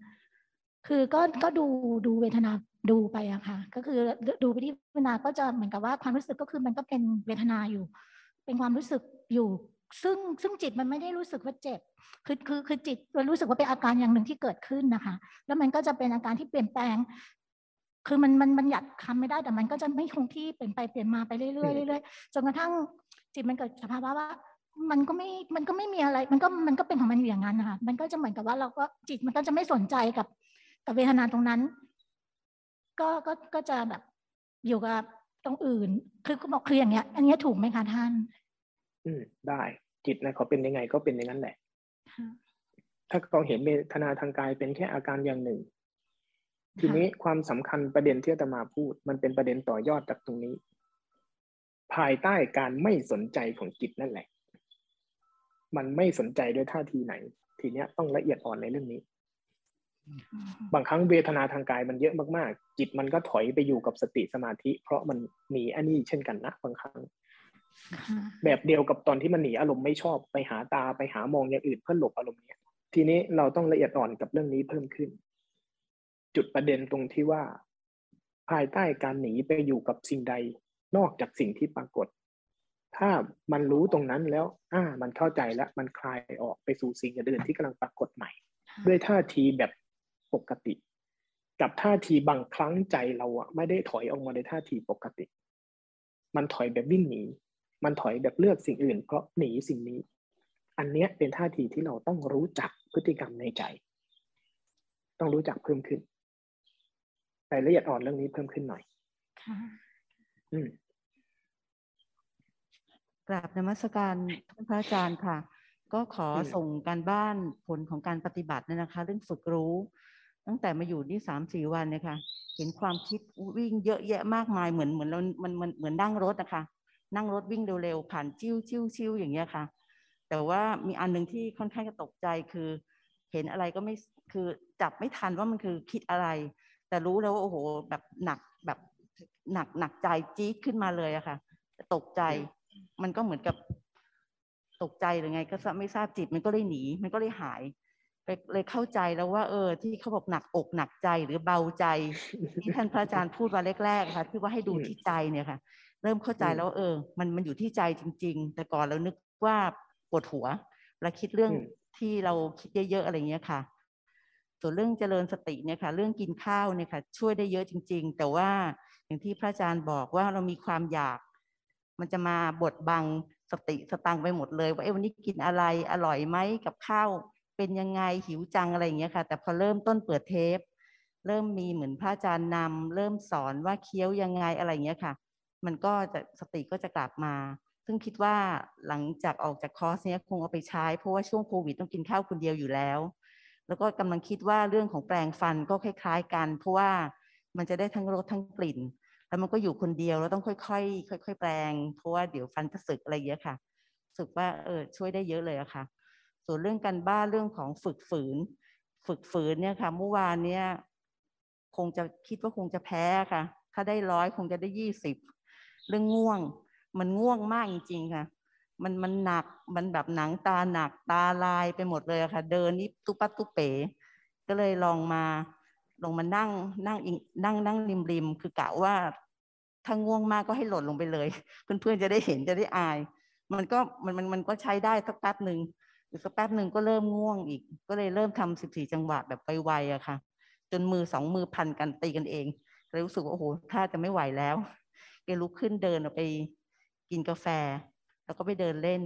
คือก็ก็ดูดูเวทนาดูไปอะค่ะ ก็คือดูไปที่เวทนาก็จะเหมือนกับว่าความรู้สึกก็คือมันก็เป็นเวทนาอยู่ เป็นความรู้สึกอยู่ ซึ่งซึ่งจิตมันไม่ได้รู้สึกว่าเจ็บ คือคือคือจิตมันรู้สึกว่าเป็นอาการอย่างหนึ่งที่เกิดขึ้นนะคะ แล้วมันก็จะเป็นอาการที่เปลี่ยนแปลง คือมันมันมันหยัดคำไม่ได้แต่มันก็จะไม่คงที่เปลี่ยนไปเปลี่ยนมาไปเรื่อยๆเรื่อยๆจนกระทั่งจิตมันเกิดสภาวะว่ามันก็ไม่ มันก็ไม่มีอะไร มันก็ มันก็เป็นของมันอยู่อย่างนั้นนะคะ มันก็จะเหมือนกับว่าเราก็จิตมันก็จะไม่สนใจกับกับเวทนาตรงนั้น ก็ ก็ ก็จะแบบอยู่กับตรงอื่น คือก็บอกคืออย่างเงี้ย อันเนี้ยถูกไหมคะท่าน อืมได้ จิตนะเขาเป็นยังไงก็เป็นอย่างนั้นแหละค่ะถ้าเขาเห็นเวทนาทางกายเป็นแค่อาการอย่างหนึ่ง ทีนี้ความสำคัญประเด็นที่อาตมาพูด มันเป็นประเด็นต่อยอดจากตรงนี้ ภายใต้การไม่สนใจของจิตนั่นแหละ มันไม่สนใจด้วยท่าทีไหน ทีเนี้ยต้องละเอียดอ่อนในเรื่องนี้ บางครั้งเวทนาทางกายมันเยอะมากๆ จิตมันก็ถอยไปอยู่กับสติสมาธิ เพราะมันหนีอันนี้เช่นกันนะบางครั้งค่ะ แบบเดียวกับตอนที่มันหนีอารมณ์ไม่ชอบไปหาตาไปหามองอย่างอื่นเพื่อหลบอารมณ์เนี้ย ทีนี้เราต้องละเอียดอ่อนกับเรื่องนี้เพิ่มขึ้น จุดประเด็นตรงที่ว่า ภายใต้การหนีไปอยู่กับสิ่งใด นอกจากสิ่งที่ปรากฏ ถ้ามันรู้ตรงนั้นแล้ว อ่า มันเข้าใจแล้วมันคลายออกไปสู่สิ่งอื่นที่กำลังปรากฏใหม่ ด้วยท่าทีแบบปกติ กับท่าทีบางครั้งใจเราอะไม่ได้ถอยออกมาในท่าทีปกติ มันถอยแบบวิ่งหนี มันถอยแบบเลือกสิ่งอื่น เพราะหนีสิ่งนี้ อันเนี้ยเป็นท่าทีที่เราต้องรู้จักพฤติกรรมในใจ ต้องรู้จักเพิ่มขึ้นรายละเอียดอ่อนเรื่องนี้เพิ่มขึ้นหน่อยค่ะอืมกราบนมัสการท่านพระอาจารย์ค่ะ ก็ขออืมส่งการบ้านผลของการปฏิบัติเนี่ยนะคะ เรื่องฝึกรู้ ตั้งแต่มาอยู่นี่สามสี่วันเนี่ยค่ะ เห็นความคิดวิ่งเยอะแยะมากมายเหมือนเหมือนเรามันมันเหมือนนั่งรถนะคะ นั่งรถวิ่งเร็วๆผ่านจิ้วจิ้วจิ้วอย่างเงี้ยค่ะ แต่ว่ามีอันหนึ่งที่ค่อนข้างจะตกใจคือ เห็นอะไรก็ไม่คือจับไม่ทันว่ามันคือคิดอะไร แต่รู้แล้วว่าโอ้โหแบบหนักแบบหนักหนักใจจี๊ดขึ้นมาเลยอะค่ะ ตกใจมันก็เหมือนกับตกใจหรือไง ก็ไม่ทราบจิตมันก็เลยหนี มันก็เลยหายไปเลยเข้าใจแล้วว่า เออ ที่เขาบอกหนักอกหนักใจหรือเบาใจที่ท่านพระอาจารย์พูดมาแรกๆค่ะที่ว่าให้ดูที่ใจเนี่ยค่ะ เริ่มเข้าใจอืมแล้วว่าเออ มันมันอยู่ที่ใจจริง ๆ แต่ก่อนเรานึกว่าปวดหัวเราคิดเรื่องอืมที่เราคิดเยอะๆอะไรเงี้ยค่ะ ส่วนเรื่องเจริญสติเนี่ยค่ะ เรื่องกินข้าวเนี่ยค่ะ ช่วยได้เยอะจริง ๆ แต่ว่าอย่างที่พระอาจารย์บอกว่าเรามีความอยาก มันจะมาบดบังสติสตังค์ไปหมดเลย ว่าเอ้วันนี้กินอะไรอร่อยไหมกับข้าว เป็นยังไงหิวจังอะไรอย่างเงี้ยค่ะ แต่พอเริ่มต้นเปิดเทป เริ่มมีเหมือนพระอาจารย์นำเริ่มสอนว่าเคี้ยวยังไงอะไรอย่างเงี้ยค่ะ มันก็จะสติก็จะกลับมา ซึ่งคิดว่าหลังจากออกจากคอร์สเนี้ยคงเอาไปใช้ เพราะว่าช่วงโควิดต้องกินข้าวคนเดียวอยู่แล้ว แล้วก็กำลังคิดว่าเรื่องของแปลงฟันก็คล้าย ๆ กัน เพราะว่ามันจะได้ทั้งรสทั้งกลิ่น แล้วมันก็อยู่คนเดียวแล้วต้องค่อยๆค่อย ๆ แปลง เพราะว่าเดี๋ยวฟันจะสึกอะไรเยอะค่ะสึกว่าเออช่วยได้เยอะเลยอะค่ะ ส่วนเรื่องการบ้านเรื่องของฝึกฝืน ฝึกฝืนเนี่ยค่ะเมื่อวานเนี่ยคงจะคิดว่าคงจะแพ้ค่ะ ถ้าได้ร้อยคงจะได้ยี่สิบ เรื่องง่วง มันง่วงมากจริงๆค่ะ มันมันหนักมันแบบหนังตาหนักตาลายไปหมดเลยค่ะ เดินนี่ตุปัดตุเป๋ ก็เลยลองมาลงมานั่งนั่งอิงนั่งนั่งริมริมคือกะว่าถ้าง่วงมากก็ให้หล่นลงไปเลย เพื่อนๆจะได้เห็นจะได้อาย มันก็มันมันมันก็ใช้ได้สักแป๊บหนึ่งอีกสักแป๊บหนึ่งก็เริ่มง่วงอีก ก็เลยเริ่มทำสิบสี่จังหวะแบบไวๆอะค่ะ จนมือสองมือพันกันตีกันเองเลยรู้สึกว่าโอ้โหถ้าจะไม่ไหวแล้ว แกลุกขึ้นเดินออกไปกินกาแฟ แล้วก็ไปเดินเล่น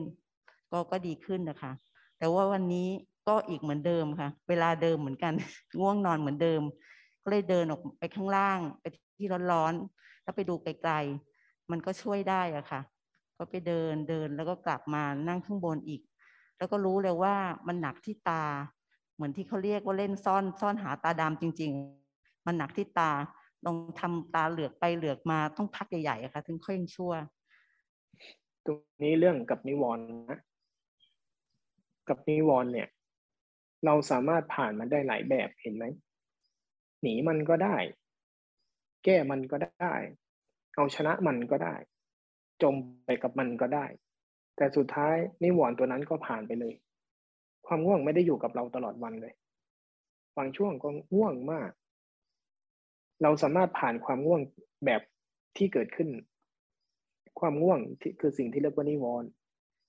ก็ก็ดีขึ้นนะคะ แต่ว่าวันนี้ก็อีกเหมือนเดิมค่ะ เวลาเดิมเหมือนกัน ง่วงนอนเหมือนเดิม ก็เลยเดินออกไปข้างล่าง ไปที่ร้อนๆแล้วไปดูไกลๆมันก็ช่วยได้อะค่ะ ก็ไปเดินเดินแล้วก็กลับมานั่งข้างบนอีก แล้วก็รู้เลยว่ามันหนักที่ตา เหมือนที่เขาเรียกว่าเล่นซ่อน ซ่อนหาตาดำจริง ๆ มันหนักที่ตา ลองทำตาเหลือกไปเหลือกมาต้องพักใหญ่ๆค่ะ ถึงค่อยชั่ว ตรงนี้เรื่องกับนิวรณ์นะ กับนิวรณ์เนี่ย เราสามารถผ่านมันได้หลายแบบเห็นไหมหนีมันก็ได้ แก้มันก็ได้ เอาชนะมันก็ได้ จมไปกับมันก็ได้ แต่สุดท้ายนิวรณ์ตัวนั้นก็ผ่านไปเลย ความง่วงไม่ได้อยู่กับเราตลอดวันเลย บางช่วงก็ง่วงมาก เราสามารถผ่านความง่วงแบบที่เกิดขึ้น ความง่วงที่คือสิ่งที่เรียกว่านิวรณ์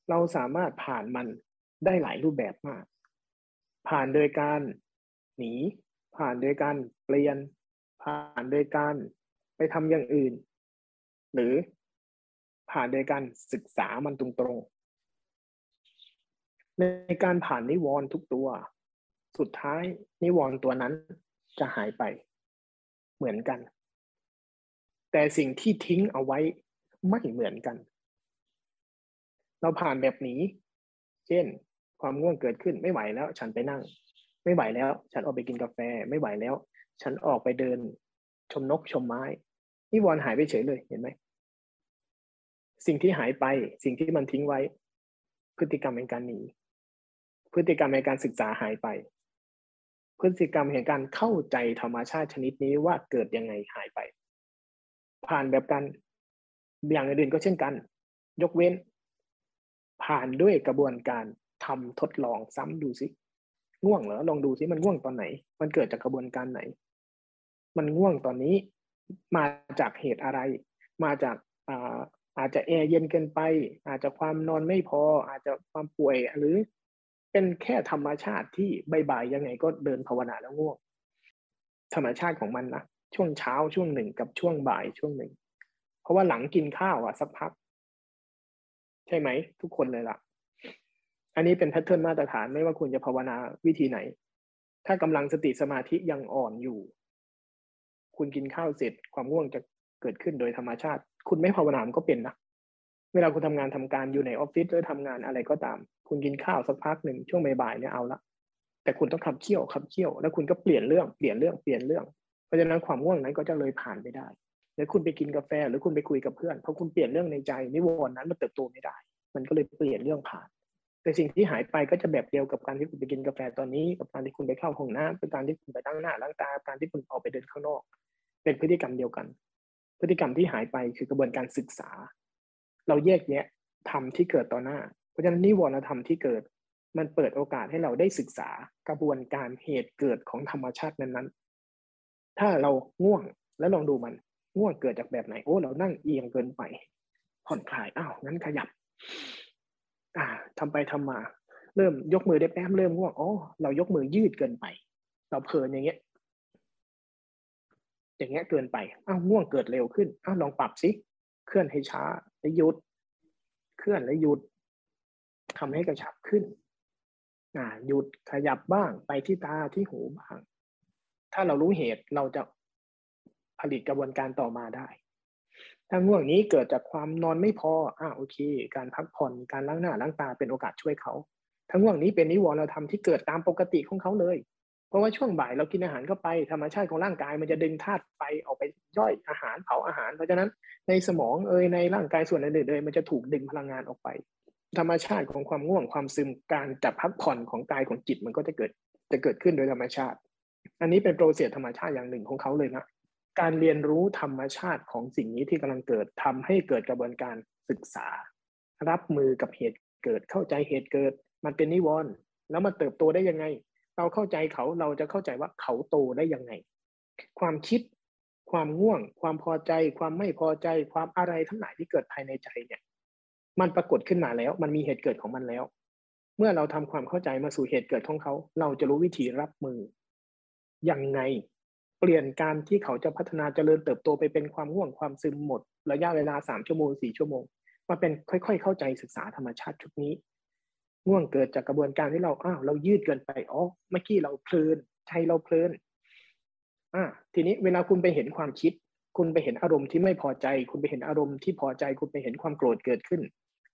เราสามารถผ่านมันได้หลายรูปแบบมาก ผ่านโดยการหนี ผ่านโดยการเปลี่ยน ผ่านโดยการไปทำอย่างอื่น หรือผ่านโดยการศึกษามันตรงๆ ในการผ่านนิวรณ์ทุกตัว สุดท้ายนิวรณ์ตัวนั้นจะหายไป เหมือนกัน แต่สิ่งที่ทิ้งเอาไว้ไม่เหมือนกัน เราผ่านแบบนี้เช่น ความง่วงเกิดขึ้นไม่ไหวแล้ว ฉันไปนั่ง ไม่ไหวแล้ว ฉันออกไปกินกาแฟ ไม่ไหวแล้ว ฉันออกไปเดิน ชมนกชมไม้นิวรณ์หายไปเฉยเลยเห็นไหมสิ่งที่หายไปสิ่งที่มันทิ้งไว้ พฤติกรรมในการหนีพฤติกรรมในการศึกษาหายไป พฤติกรรมแห่งการเข้าใจธรรมชาติชนิดนี้ว่าเกิดยังไงหายไป ผ่านแบบกันอย่างอื่นก็เช่นกัน ยกเว้น ผ่านด้วยกระบวนการทำทดลองซ้ำดูสิง่วงเหรอลองดูสิมันง่วงตอนไหน มันเกิดจากกระบวนการไหน มันง่วงตอนนี้มาจากเหตุอะไร มาจากอาจจะแอร์เย็นเกินไป อาจจะความนอนไม่พอ อาจจะความป่วยหรือ เป็นแค่ธรรมชาติที่บ่ายๆยังไงก็เดินภาวนาแล้วง่วงธรรมชาติของมันนะช่วงเช้าช่วงหนึ่งกับช่วงบ่ายช่วงหนึ่ง เพราะว่าหลังกินข้าวอะสักพัก ใช่ไหม ทุกคนเลยล่ะ อันนี้เป็น pattern มาตรฐานไม่ว่าคุณจะภาวนาวิธีไหน ถ้ากำลังสติสมาธิยังอ่อนอยู่ คุณกินข้าวเสร็จความง่วงจะเกิดขึ้นโดยธรรมชาติ คุณไม่ภาวนาก็เป็นนะเวลาคุณทำงานทำการอยู่ในออฟฟิศหรือทำงานอะไรก็ตาม คุณกินข้าวสักพักหนึ่งช่วงบ่ายๆเนี่ยเอาละแต่คุณต้องขับเคี่ยวขับเคี่ยวแล้วคุณก็เปลี่ยนเรื่องเปลี่ยนเรื่องเปลี่ยนเรื่อง เพราะฉะนั้นความง่วงนั้นก็จะเลยผ่านไปได้หรือคุณไปกินกาแฟหรือคุณไปคุยกับเพื่อนเพราะคุณเปลี่ยนเรื่องในใจนิวรณ์นั้นมันเติบโตไม่ได้ มันก็เลยเปลี่ยนเรื่องผ่าน แต่สิ่งที่หายไปก็จะแบบเดียวกับการที่คุณไปกินกาแฟตอนนี้ กับการที่คุณไปเข้าห้องน้ำกับการที่คุณไปตั้งหน้าล้างตาการที่คุณออกไปเดินข้างนอก เป็นพฤติกรรมเดียวกัน พฤติกรรมที่หายไปคือกระบวนการศึกษา เราแยกแยะธรรมที่เกิดต่อหน้า ราะฉะนั้นนิวรณธรรมที่เกิด มันเปิดโอกาสให้เราได้ศึกษากระบวนการเหตุเกิดของธรรมชาตินั้นๆ ถ้าเราง่วงแล้วลองดูมันง่วงเกิดจากแบบไหนโอ้เรานั่งเอียงเกินไป ผ่อนคลายอ้าวงั้นขยับ อ่าทำไปทำมา เริ่มยกมือได้แป๊บเริ่มง่วงอ๋อเรายกมือยืดเกินไป เราเพลินอย่างเงี้ย อย่างเงี้ยเกินไปอ้าวง่วงเกิดเร็วขึ้นอ้าวลองปรับสิเคลื่อนให้ช้าแล้วหยุด เคลื่อนแล้วหยุด ทำให้กระชับขึ้นหยุดขยับบ้างไปที่ตาที่หูบ้าง ถ้าเรารู้เหตุเราจะผลิตกระบวนการต่อมาได้ถ้าง่วงนี้เกิดจากความนอนไม่พออ่าโอเค การพักผ่อน การล้างหน้าล้างตาเป็นโอกาสช่วยเขาถ้าง่วงนี้เป็นนิวรณธรรมที่เกิดตามปกติของเขาเลย เพราะว่าช่วงบ่ายเรากินอาหารเข้าไปธรรมชาติของร่างกายมันจะดึงธาตุไฟออกไปย่อยอาหารเผาอาหาร เพราะฉะนั้นในสมองเอยในร่างกายส่วนอื่นๆเลยมันจะถูกดึงพลังงานออกไป ธรรมชาติของความง่วงความซึมการจับพักผ่อนของกายของจิตมันก็จะเกิดจะเกิดขึ้นโดยธรรมชาติ อันนี้เป็นโปรเซสธรรมชาติอย่างหนึ่งของเขาเลยนะการเรียนรู้ธรรมชาติของสิ่งนี้ที่กำลังเกิดทำให้เกิดกระบวนการศึกษา รับมือกับเหตุเกิดเข้าใจเหตุเกิด มันเป็นนิวรณ์แล้วมันเติบโตได้ยังไง เราเข้าใจเขาเราจะเข้าใจว่าเขาโตได้ยังไง ความคิด ความง่วง ความพอใจ ความไม่พอใจ ความอะไรทั้งหลายที่เกิดภายในใจเนี่ย มันปรากฏขึ้นมาแล้ว มันมีเหตุเกิดของมันแล้ว เมื่อเราทำความเข้าใจมาสู่เหตุเกิดของเขา เราจะรู้วิธีรับมือยังไงเปลี่ยนการที่เขาจะพัฒนาเจริญเติบโตไปเป็นความง่วงความซึมหมด ระยะเวลาสามชั่วโมงสี่ชั่วโมงมาเป็นค่อย ๆ เข้าใจศึกษาธรรมชาติชุดนี้ง่วงเกิดจากกระบวนการที่เราอ้าวเรายืดเกินไปอ๋อเมื่อกี้เราเพลินใจเราเพลินอ่าทีนี้เวลาคุณไปเห็นความคิด คุณไปเห็นอารมณ์ที่ไม่พอใจ คุณไปเห็นอารมณ์ที่พอใจ คุณไปเห็นความโกรธเกิดขึ้น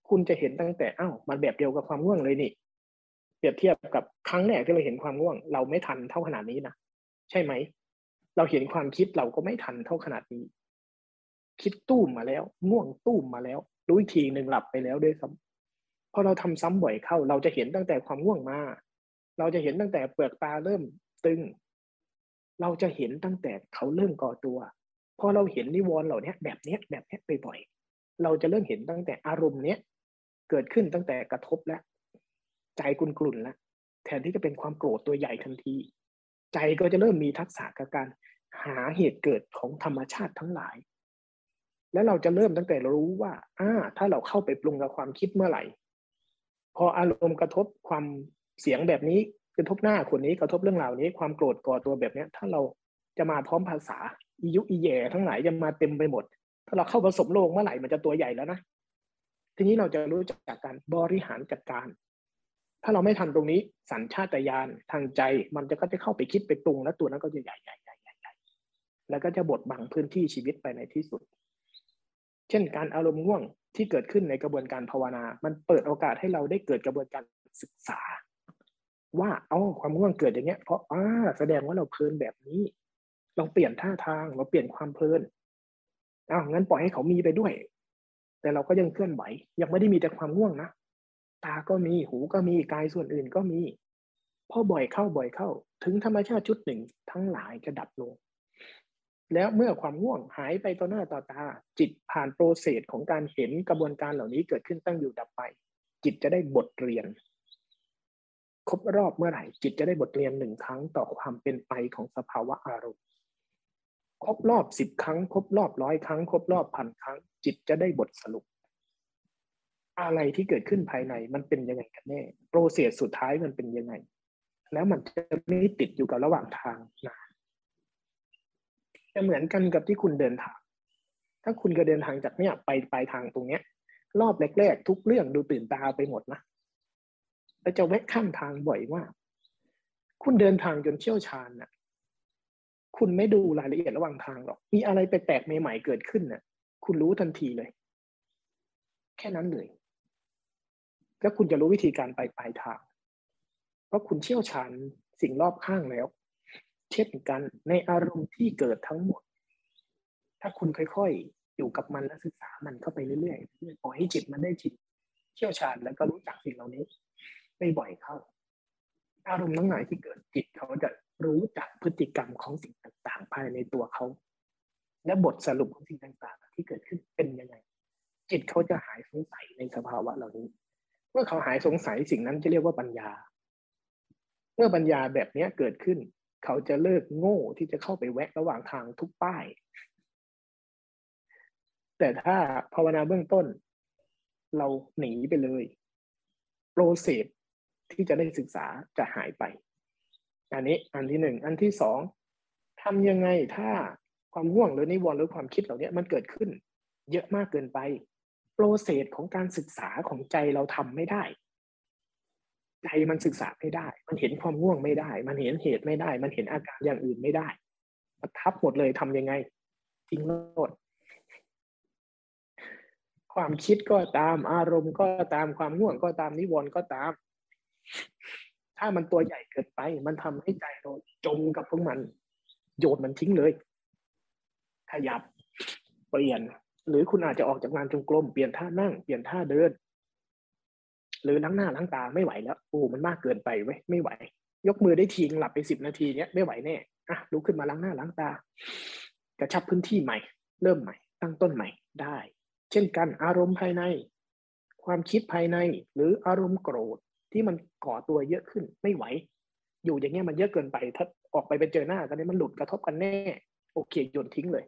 คุณจะเห็นตั้งแต่อ้าวมันแบบเดียวกับความง่วงเลยนี่ เปรียบเทียบกับครั้งแรกที่เราเห็นความง่วง เราไม่ทันเท่าขนาดนี้นะใช่ไหม เราเห็นความคิดเราก็ไม่ทันเท่าขนาดนี้ คิดตู้มมาแล้ว ง่วงตู้มมาแล้วรู้อีกทีหนึ่งหลับไปแล้วด้วยซ้ำพอเราทำซ้ำบ่อยเข้า เราจะเห็นตั้งแต่ความง่วงมา เราจะเห็นตั้งแต่เปลือกตาเริ่มตึง เราจะเห็นตั้งแต่เขาเริ่มก่อตัวพอเราเห็นนิวรณ์เหล่านี้แบบนี้แบบนี้ยบ่อยๆเราจะเริ่มเห็นตั้งแต่อารมณ์เนี้ย เกิดขึ้นตั้งแต่กระทบแล้ว ใจกุนกลุ่นแล้วแทนที่จะเป็นความโกรธตัวใหญ่ทันที ใจก็จะเริ่มมีทักษะกับการหาเหตุเกิดของธรรมชาติทั้งหลาย แล้วเราจะเริ่มตั้งแต่รู้ว่าอ่าถ้าเราเข้าไปปรุงกับความคิดเมื่อไหร่ พออารมณ์กระทบความเสียงแบบนี้กระทบหน้าคนนี้กระทบเรื่องราวนี้ ความโกรธก่อตัวแบบนี้ถ้าเราจะมาพร้อมภาษาอียุอีแย่ทั้งหลายจะมาเต็มไปหมด ถ้าเราเข้าผสมโลกเมื่อไหร่มันจะตัวใหญ่แล้วนะ ทีนี้เราจะรู้จักการบริหารจัดการ ถ้าเราไม่ทันตรงนี้สัญชาตญาณทางใจมันจะก็จะเข้าไปคิดไปปรุงแล้วตัวนั้นก็จะใหญ่ใหญ่ใหญ่ใหญ่ใหญ่แล้วก็จะบดบังพื้นที่ชีวิตไปในที่สุด เช่นการอารมณ์ง่วงที่เกิดขึ้นในกระบวนการภาวนา มันเปิดโอกาสให้เราได้เกิดกระบวนการศึกษา ว่าอ๋อความง่วงเกิดอย่างเงี้ยเพราะอ่าแสดงว่าเราเพลินแบบนี้ลองเปลี่ยนท่าทางเราเปลี่ยนความเพลินอ้าวงั้นปล่อยให้เขามีไปด้วย แต่เราก็ยังเคลื่อนไหว ยังไม่ได้มีแต่ความง่วงนะ ตาก็มีหูก็มีกายส่วนอื่นก็มีพอบ่อยเข้าบ่อยเข้า ถึงธรรมชาติชุดหนึ่งทั้งหลายจะดับลง แล้วเมื่อความง่วงหายไปต่อหน้าต่อตา จิตผ่านโปรเซสของการเห็นกระบวนการเหล่านี้เกิดขึ้นตั้งอยู่ดับไป จิตจะได้บทเรียน ครบรอบเมื่อไหร่ จิตจะได้บทเรียนหนึ่งครั้งต่อความเป็นไปของสภาวะอารมณ์ ครบรอบสิบครั้ง ครบรอบร้อยครั้ง ครบรอบพันครั้ง จิตจะได้บทสรุป อะไรที่เกิดขึ้นภายในมันเป็นยังไงกันแน่โปรเซสสุดท้ายมันเป็นยังไง แล้วมันจะไม่ติดอยู่กับระหว่างทางนะจะเหมือนกันกับที่คุณเดินทาง ถ้าคุณก็เดินทางจากเนี้ยไปปลายทางตรงเนี้ย รอบแรกๆทุกเรื่องดูตื่นตาไปหมดนะแล้วจะแวะข้ามทางบ่อยมาก คุณเดินทางจนเชี่ยวชาญน่ะ คุณไม่ดูรายละเอียดระหว่างทางหรอก มีอะไรแปลกๆใหม่ๆเกิดขึ้นน่ะ คุณรู้ทันทีเลย แค่นั้นเลย แล้วคุณจะรู้วิธีการไปปลายทาง เพราะคุณเชี่ยวชาญสิ่งรอบข้างแล้ว เช่นกันในอารมณ์ที่เกิดทั้งหมด ถ้าคุณค่อยๆ อยู่กับมันและศึกษามันเข้าไปเรื่อยๆปล่อยให้จิตมันได้จิต เชี่ยวชาญแล้วก็รู้จักสิ่งเหล่านี้ได้บ่อยเข้า อารมณ์ทั้งหลายที่เกิดจิตเขาจะ รู้จักพฤติกรรมของสิ่งต่าง ๆ ภายในตัวเขา และบทสรุปของสิ่งต่างๆ ที่เกิดขึ้นเป็นยังไง จิตเขาจะหายสงสัยในสภาวะเหล่านี้ เมื่อเขาหายสงสัยสิ่งนั้นจะเรียกว่าปัญญา เมื่อปัญญาแบบนี้เกิดขึ้น เขาจะเลิกโง่ที่จะเข้าไปแวะระหว่างทางทุกป้าย แต่ถ้าภาวนาเบื้องต้น เราหนีไปเลย โปรเซสที่จะได้ศึกษาจะหายไป อันนี้อันที่หนึ่งอันที่สองทำยังไงถ้าความง่วงหรือนิวรณ์หรือความคิดเหล่านี้มันเกิดขึ้น เยอะมากเกินไป โปรเซสของการศึกษาของใจเราทำไม่ได้ ใจมันศึกษาไม่ได้ มันเห็นความง่วงไม่ได้ มันเห็นเหตุไม่ได้ มันเห็นอาการอย่างอื่นไม่ได้มันทับหมดเลยทำยังไงทิ้งโลดความคิดก็ตามอารมณ์ก็ตามความง่วงก็ตามนิวรณ์ก็ตาม ถ้ามันตัวใหญ่เกินไป มันทำให้ใจเราจมกับพวกมัน โยนมันทิ้งเลย ขยับเปลี่ยน หรือคุณอาจจะออกจากงานจงกรมเปลี่ยนท่านั่งเปลี่ยนท่าเดิน หรือล้างหน้าล้างตาไม่ไหวแล้วโอ้มันมากเกินไปเว้ยไม่ไหว ยกมือได้ทีหลับไปสิบนาทีเนี้ยไม่ไหวแน่อะลุกขึ้นมาล้างหน้าล้างตา กระชับพื้นที่ใหม่ เริ่มใหม่ ตั้งต้นใหม่ได้ เช่นกันอารมณ์ภายใน ความคิดภายในหรืออารมณ์โกรธ ที่มันก่อตัวเยอะขึ้นไม่ไหว อยู่อย่างเงี้ยมันเยอะเกินไป ถ้าออกไปไปเจอหน้ากันนี่ยมันหลุดกระทบกันแน่ โอเคโยนทิ้งเลย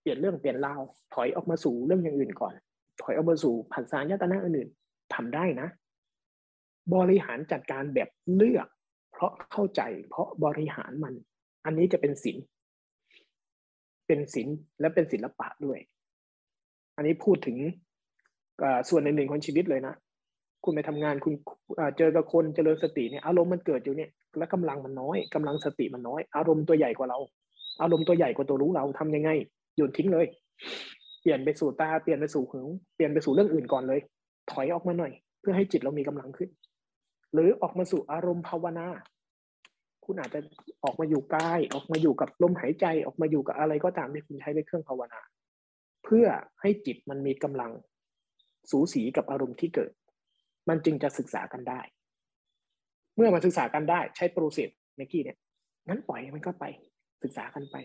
เปลี่ยนเรื่องเปลี่ยนราวถอยออกมาสู่เรื่องอย่างอื่นก่อน ถอยออกมาสู่ผัสสะยตนะอื่นๆทำได้นะ บริหารจัดการแบบเลือก เพราะเข้าใจ เพราะบริหารมัน อันนี้จะเป็นศิลเป็นศิลและเป็นศิลปะด้วย อันนี้พูดถึงส่วนหนึ่งของชีวิตเลยนะ คุณไปทำงานคุณเจอกับคนเจริญสติเนี่ยอารมณ์มันเกิดอยู่เนี่ยและกำลังมันน้อยกำลังสติมันน้อย อารมณ์ตัวใหญ่กว่าเรา อารมณ์ตัวใหญ่กว่าตัวรู้เราทำยังไงโยนทิ้งเลย เปลี่ยนไปสู่ตาเปลี่ยนไปสู่หูเปลี่ยนไปสู่เรื่องอื่นก่อนเลย ถอยออกมาหน่อย เพื่อให้จิตเรามีกำลังขึ้น หรือออกมาสู่อารมณ์ภาวนา คุณอาจจะออกมาอยู่กาย ออกมาอยู่กับลมหายใจออกมาอยู่กับอะไรก็ตามที่คุณใช้ในเครื่องภาวนา เพื่อให้จิตมันมีกำลัง สูสีกับอารมณ์ที่เกิด มันจึงจะศึกษากันได้ เมื่อมาศึกษากันได้ใช้โปรเซสเมื่อกี้เนี่ยงั้นปล่อยมันก็ไปศึกษากันไป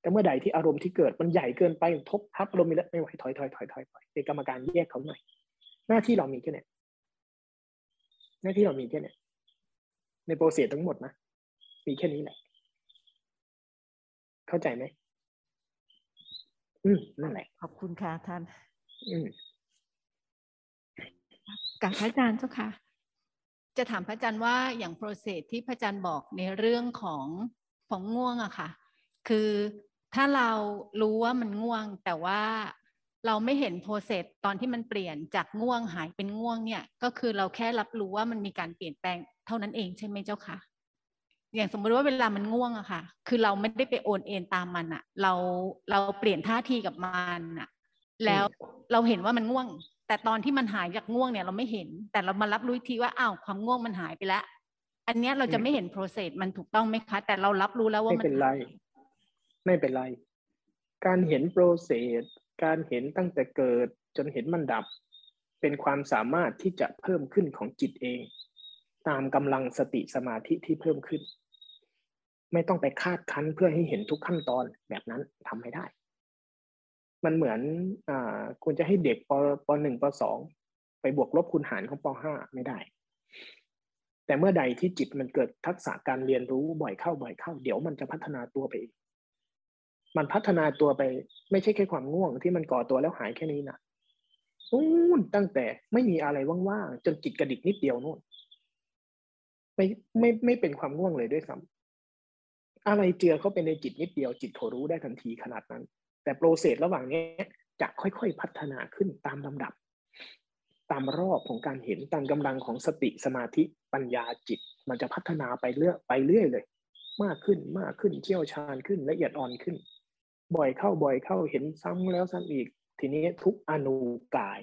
แต่เมื่อใดที่อารมณ์ที่เกิดมันใหญ่เกินไปทบทับอารมณ์ไม่ไม่ไหวถอยถอยถอยถอยถอยเป็นกรรมการแยกเขาหน่อย หน้าที่เรามีแค่นี้หน้าที่เรามีแค่นี้ในโปรเซสทั้งหมดนะมีแค่นี้แหละ เข้าใจไหมอืมนั่นแหละขอบคุณค่ะท่าน อืม กับพระอาจารย์เจ้าค่ะ จะถามพระอาจารย์ว่าอย่างโปรเซสที่พระอาจารย์บอกในเรื่องของของง่วงอะค่ะ คือถ้าเรารู้ว่ามันง่วง แต่ว่าเราไม่เห็นโปรเซสตอนที่มันเปลี่ยนจากง่วงหายเป็นง่วงเนี่ย ก็คือเราแค่รับรู้ว่ามันมีการเปลี่ยนแปลงเท่านั้นเองใช่ไหมเจ้าค่ะอย่างสมมติว่าเวลามันง่วงอะค่ะ คือเราไม่ได้ไปโอนเอ็นตามมันอะเราเราเปลี่ยนท่าทีกับมันอะแล้วเราเห็นว่ามันง่วง แต่ตอนที่มันหายจากง่วงเนี่ยเราไม่เห็น แต่เรามารับรู้ทีว่าอ้าวความง่วงมันหายไปแล้ว อันเนี้ยเราจะไม่เห็นโปรเซสมันถูกต้องไหมคะ แต่เรารับรู้แล้วว่าไม่มันเป็นไร ไม่เป็นไร การเห็นโปรเซสการเห็นตั้งแต่เกิดจนเห็นมันดับ เป็นความสามารถที่จะเพิ่มขึ้นของจิตเอง ตามกำลังสติสมาธิที่เพิ่มขึ้น ไม่ต้องไปคาดคั้นเพื่อให้เห็นทุกขั้นตอนแบบนั้นทำไม่ได้ มันเหมือนอ่าควรจะให้เด็กปปหนึ่งปสองไปบวกลบคูณหารของปห้าไม่ได้ แต่เมื่อใดที่จิตมันเกิดทักษะการเรียนรู้บ่อยเข้าบ่อยเข้า เดี๋ยวมันจะพัฒนาตัวไปเองมันพัฒนาตัวไป ไม่ใช่แค่ความง่วงที่มันก่อตัวแล้วหายแค่นี้นะนู่นตั้งแต่ไม่มีอะไรว่างๆจนจิตกระดิกนิดเดียวนู่นไม่ไม่ไม่เป็นความง่วงเลยด้วยซ้ำอะไรเจือเข้าไปในจิตนิดเดียวจิตเขารู้ได้ทันทีขนาดนั้น แต่โปรเซสระหว่างนี้จะค่อยๆพัฒนาขึ้นตามลำดับ ตามรอบของการเห็นตามกำลังของสติสมาธิปัญญาจิต มันจะพัฒนาไปเรื่อยไปเรื่อยเลย มากขึ้นมากขึ้นเชี่ยวชาญขึ้นละเอียดอ่อนขึ้น บ่อยเข้าบ่อยเข้าเห็นซ้ำแล้วซ้ำอีก ทีนี้ทุกอนูกาย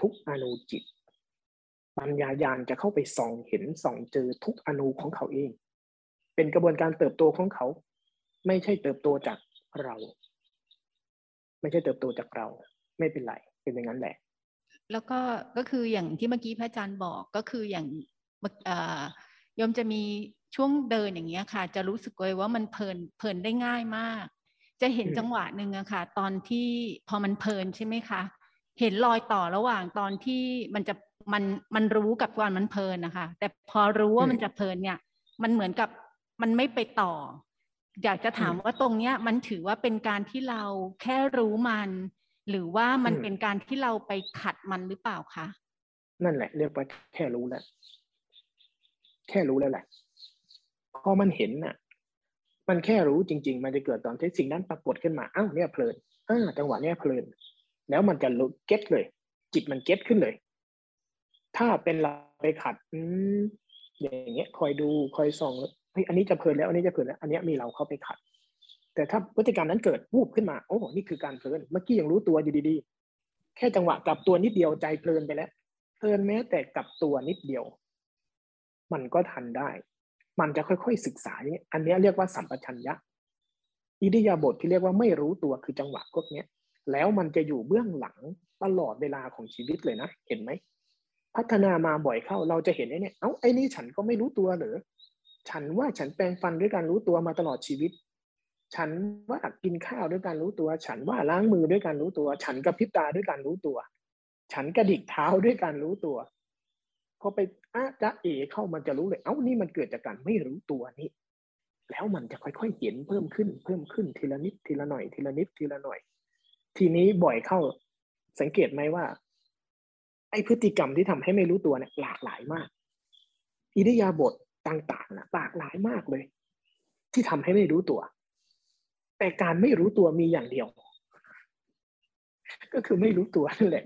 ทุกอนูจิต ปัญญายาณจะเข้าไปส่องเห็นส่องเจอทุกอนูของเขาเอง เป็นกระบวนการเติบโตของเขา ไม่ใช่เติบโตจากเรา ไม่ใช่เติบโตจากเราไม่เป็นไรเป็นอย่างนั้นแหละ แล้วก็ก็คืออย่างที่เมื่อกี้พระอาจารย์บอกก็คืออย่างโยมจะมีช่วงเดินอย่างเงี้ยค่ะ จะรู้สึกเลยว่ามันเพลินเพลินได้ง่ายมาก จะเห็นจังหวะหนึ่งอะค่ะ ตอนที่พอมันเพลินใช่ไหมคะเห็นรอยต่อระหว่างตอนที่มันจะมันมันรู้กับวันมันเพลินนะคะ แต่พอรู้ว่ามันจะเพลินเนี่ย มันเหมือนกับมันไม่ไปต่อ อยากจะถามว่าตรงเนี้ยมันถือว่าเป็นการที่เราแค่รู้มัน หรือว่ามันเป็นการที่เราไปขัดมันหรือเปล่าคะนั่นแหละ เรียกว่าแค่รู้แล้วแค่รู้แล้วแหละพอมันเห็นน่ะ มันแค่รู้จริง ๆ มันจะเกิดตอนที่สิ่งนั้นปรากฏขึ้นมาอ้าวเนี่ยเพลินอ้าจังหวะเนี้ยเพลิน แล้วมันจะรู้เก็ตเลย จิตมันเก็ตขึ้นเลย ถ้าเป็นเราไปขัด อืมอย่างเงี้ย คอยดูคอยส่องเฮ้ย อันนี้จะเพลินแล้วอันนี้จะเพลินแล้ว อันนี้มีเราเข้าไปขัด แต่ถ้าพฤติกรรมนั้นเกิดวูบขึ้นมาโอ้นี่คือการเพลินเมื่อกี้ยังรู้ตัวอยู่ดีๆ แค่จังหวะกลับตัวนิดเดียวใจเพลินไปแล้ว เพลินแม้แต่กลับตัวนิดเดียว มันก็ทันได้ มันจะค่อยๆศึกษาอย่างนี้อันนี้เรียกว่าสัมปชัญญะอิริยาบถที่เรียกว่าไม่รู้ตัวคือจังหวะพวกนี้แล้วมันจะอยู่เบื้องหลังตลอดเวลาของชีวิตเลยนะ เห็นไหม พัฒนามาบ่อยเข้าเราจะเห็นไอ้นี่เอ้าไอ้นี่ฉันก็ไม่รู้ตัวหรอ ฉันว่าฉันแปลงฟันด้วยการรู้ตัวมาตลอดชีวิต ฉันว่ากินข้าวด้วยการรู้ตัว ฉันว่าล้างมือด้วยการรู้ตัว ฉันกระพริบตาด้วยการรู้ตัว ฉันกระดิกเท้าด้วยการรู้ตัว พอไปอาจะเอเข้ามันจะรู้เลย เอ้านี่มันเกิดจากการไม่รู้ตัวนี่ แล้วมันจะค่อยๆเห็นเพิ่มขึ้น เพิ่มขึ้นทีละนิดทีละหน่อยทีละนิดทีละหน่อย ทีนี้บ่อยเข้า สังเกตไหมว่า ไอพฤติกรรมที่ทำให้ไม่รู้ตัวเนี่ยหลากหลายมาก อิริยาบถ ต่างๆนะหลากหลายมากเลย ที่ทำให้ไม่รู้ตัว แต่การไม่รู้ตัวมีอย่างเดียว ก็คือไม่รู้ตัวนั่นแหละ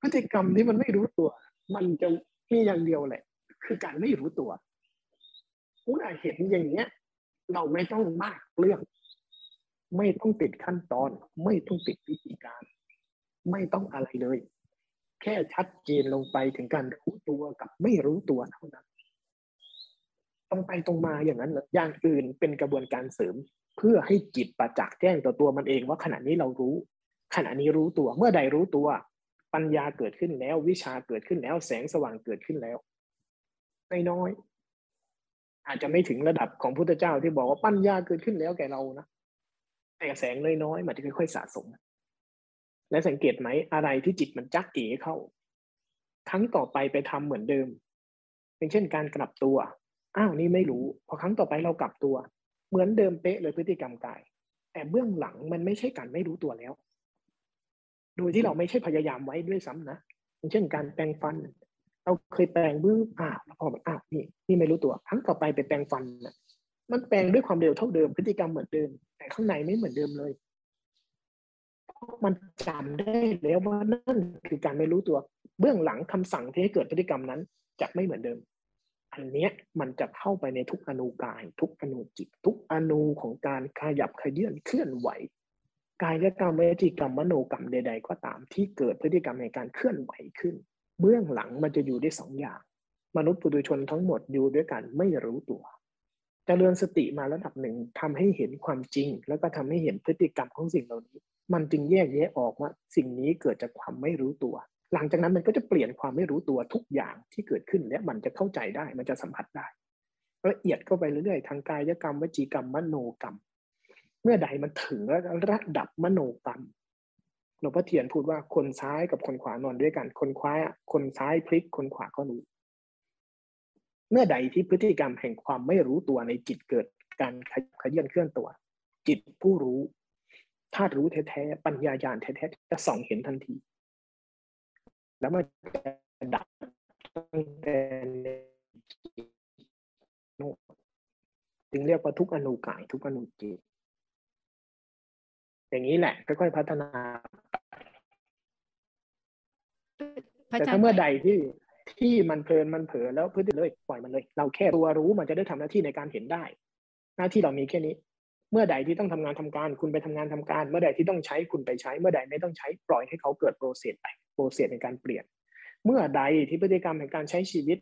พฤติกรรมที่มันไม่รู้ตัว มันจะมีอย่างเดียวแหละ คือการไม่รู้ตัวเมื่อเห็นอย่างเนี้ย เราไม่ต้องมากเรื่อง ไม่ต้องติดขั้นตอน ไม่ต้องติดวิธีการ ไม่ต้องอะไรเลย แค่ชัดเจนลงไปถึงการรู้ตัวกับไม่รู้ตัวเท่านั้น ตรงไปตรงมาอย่างนั้นอย่างอื่นเป็นกระบวนการเสริม เพื่อให้จิตประจักษ์แจ้งต่อตัวมันเองว่าขณะนี้เรารู้ ขณะนี้รู้ตัวเมื่อใดรู้ตัว ปัญญาเกิดขึ้นแล้ววิชาเกิดขึ้นแล้ว แสงสว่างเกิดขึ้นแล้วไม่น้อยอาจจะไม่ถึงระดับของพุทธเจ้าที่บอกว่าปัญญาเกิดขึ้นแล้วแก่เรานะแต่แสงน้อยๆมันจะค่อยๆสะสม และสังเกตไหมอะไรที่จิตมันจักเอ๋เข้า ครั้งต่อไปไปทำเหมือนเดิมเป็นเช่นการกลับตัวอ้าวนี่ไม่รู้ พอครั้งต่อไปเรากลับตัว เหมือนเดิมเป๊ะเลยพฤติกรรมกาย แต่เบื้องหลังมันไม่ใช่การไม่รู้ตัวแล้ว โดยที่เราไม่ใช่พยายามไว้ด้วยซ้ำนะอย่างเช่น การแปรงฟัน เราเคยแปรงบื้ออ้าวพอแบบอ้าวนี่นี่ไม่รู้ตัว ครั้งต่อไปไปแปรงฟันนะมันแปลงด้วยความเร็วเท่าเดิมพฤติกรรมเหมือนเดิม แต่ข้างในไม่เหมือนเดิมเลย มันจำได้แล้วว่านั่นคือการไม่รู้ตัว เบื้องหลังคำสั่งที่ให้เกิดพฤติกรรมนั้น จะไม่เหมือนเดิม อันเนี้ยมันจะเข้าไปในทุกอนูกาย ทุกอนูจิต ทุกอนูของการขยับขยื่นเคลื่อนไหวกายกรรมวิจิกรรมมโนกรรมใด ๆ ก็ตามที่เกิดพฤติกรรมในการเคลื่อนไหวขึ้น เบื้องหลังมันจะอยู่ได้สองอย่าง มนุษย์ปุถุชนทั้งหมดอยู่ด้วยกันไม่รู้ตัวจเจริญสติมาระดับหนึ่งทำให้เห็นความจริง แล้วก็ทำให้เห็นพฤติกรรมของสิ่งเหล่านี้ มันจึงแยกแยะออกว่าสิ่งนี้เกิดจากความไม่รู้ตัว หลังจากนั้นมันก็จะเปลี่ยนความไม่รู้ตัวทุกอย่างที่เกิดขึ้นและมันจะเข้าใจได้มันจะสัมผัสได้ละเอียดเข้าไปเรื่อยๆทางกายกรรมวจีกรรมมโนกรรม เมื่อใดมันถึงระดับมโนกรรมหลวงพ่อเทียนพูดว่าคนซ้ายกับคนขวานอนด้วยกัน คนขวาคนซ้ายพลิกคนขวาก็รู้เมื่อใดที่พฤติกรรมแห่งความไม่รู้ตัวในจิตเกิดการขยื่นเคลื่อนตัว จิตผู้รู้ ธาตุรู้แท้ๆ ปัญญาญาณแท้ๆ จะส่องเห็นทันที แล้วมันจะดับตั้งแต่ในจึงเรียกว่าทุกอนุกายทุกอนุจิตอย่างนี้แหละค่อยๆพัฒนาแต่ถ้าเมื่อใดที่ที่มันเพลินมันเผลอแล้วพื้นที่เลยปล่อยมันเลย เราแค่ตัวรู้มันจะได้ทำหน้าที่ในการเห็นได้ หน้าที่เรามีแค่นี้ เมื่อใดที่ต้องทำงานทำการ คุณไปทำงานทำการ เมื่อใดที่ต้องใช้คุณไปใช้ เมื่อใดไม่ต้องใช้ปล่อยให้เขาเกิดโปรเซสไปโปรเซสในการเปลี่ยน เมื่อใดที่พฤติกรรมในการใช้ชีวิต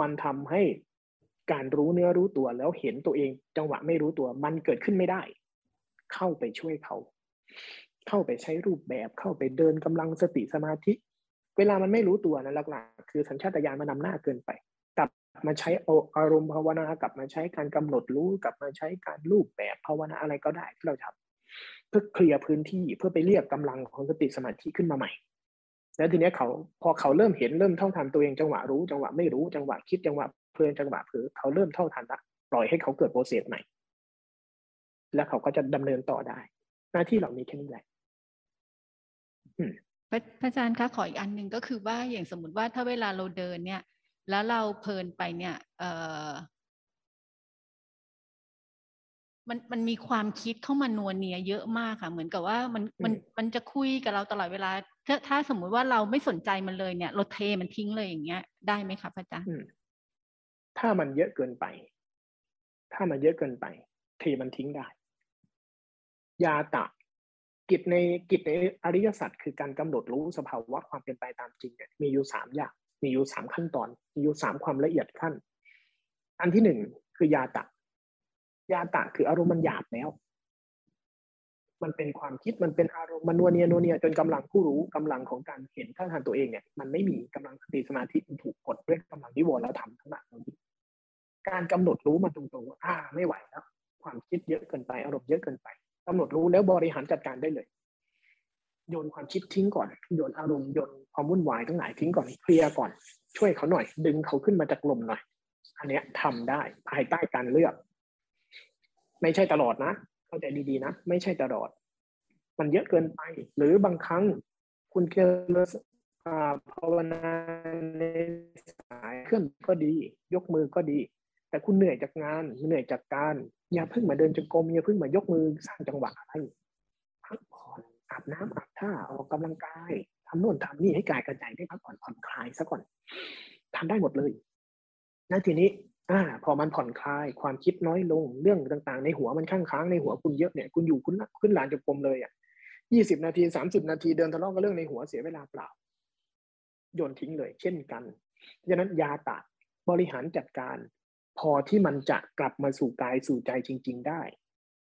มันทำให้การรู้เนื้อรู้ตัวแล้วเห็นตัวเอง จังหวะไม่รู้ตัวมันเกิดขึ้นไม่ได้ เข้าไปช่วยเขา เข้าไปใช้รูปแบบเข้าไปเดินกำลังสติสมาธิ เวลามันไม่รู้ตัวนะหลักๆคือสัญชาตญาณมันนำหน้าเกินไป มาใช้อารมณ์ภาวนากลับมาใช้การกำหนดรู้กลับมาใช้การรูปแบบภาวนาอะไรก็ได้ที่เราทำเพื่อเคลียร์พื้นที่เพื่อไปเรียกกำลังของสติสมาธิขึ้นมาใหม่ แล้วทีนี้เขาพอเขาเริ่มเห็นเริ่มเท่าทันตัวเองจังหวะรู้จังหวะไม่รู้จังหวะคิดจังหวะเพลินจังหวะเผลอเขาเริ่มเท่าทันละปล่อยให้เขาเกิดโปรเซสใหม่ แล้วเขาก็จะดำเนินต่อได้ หน้าที่เหล่านี้แค่นี้แหละพระอาจารย์คะขออีกอันหนึ่งก็คือว่าอย่างสมมติว่าถ้าเวลาเราเดินเนี่ย แล้วเราเพลินไปเนี่ยเออมันมันมีความคิดเข้ามานัวเนียเยอะมากค่ะ เหมือนกับว่ามันมันมันจะคุยกับเราตลอดเวลา ถ้าถ้าสมมุติว่าเราไม่สนใจมันเลยเนี่ย เราเทมันทิ้งเลยอย่างเงี้ย ได้ไหมคะพระอาจารย์ถ้ามันเยอะเกินไป ถ้ามันเยอะเกินไป เทมันทิ้งได้ ยาตะกิจในกิจในอริยสัจคือการกำหนดรู้สภาวะความเป็นไปตามจริงเนี่ยมีอยู่สามอย่าง มีอยู่สามขั้นตอน มีอยู่สามความละเอียดขั้น อันที่หนึ่งคือยาตะ ยาตะคืออารมณ์มันหยาบแล้ว มันเป็นความคิดมันเป็นอารมณ์มันนัวเนียนัวเนียจนกำลังผู้รู้กำลังของการเห็นท่าทางตัวเองเนี่ยมันไม่มีกำลังสติสมาธิมันถูกกดด้วยกำลังนิวรณ์แล้วทำทั้งหลายนี้การกำหนดรู้มันตรงๆว่าอ่าไม่ไหวแล้วความคิดเยอะเกินไปอารมณ์เยอะเกินไปกำหนดรู้แล้วบริหารจัดการได้เลย โยนความคิดทิ้งก่อน โยนอารมณ์โยนความวุ่นวายทั้งหลายทิ้งก่อนเคลียร์ก่อน ช่วยเขาหน่อย ดึงเขาขึ้นมาจากลมหน่อย อันเนี้ยทำได้ภายใต้การเลือก ไม่ใช่ตลอดนะ เข้าใจดีๆนะ ไม่ใช่ตลอด มันเยอะเกินไป หรือบางครั้งคุณเจริญภาวนาในสายเคลื่อนก็ดี ยกมือก็ดี แต่คุณเหนื่อยจากงานเหนื่อยจากการ อย่าเพิ่งมาเดินจงกรมอย่าเพิ่งมายกมือสร้างจังหวะอะไรพักผ่ อาบน้ำอาบท่าออกกำลังกายทำโน่นทำนี่ให้กายกระจายได้พักผ่อนผ่อนคลายซะก่อนทำได้หมดเลยนั่นทีนี้อ่าพอมันผ่อนคลายความคิดน้อยลงเรื่องต่างๆ ในหัวมันข้างค้างในหัวคุณเยอะเนี่ยคุณอยู่คุณขึ้นหลานจงกรมเลยอะยี่สิบนาทีสามสิบนาทีเดินทะเลาะกับเรื่องในหัวเสียเวลาเปล่า โยนทิ้งเลย เช่นกันดังนั้นยาตะบริหารจัดการ พอที่มันจะกลับมาสู่กายสู่ใจจริง ๆ ได้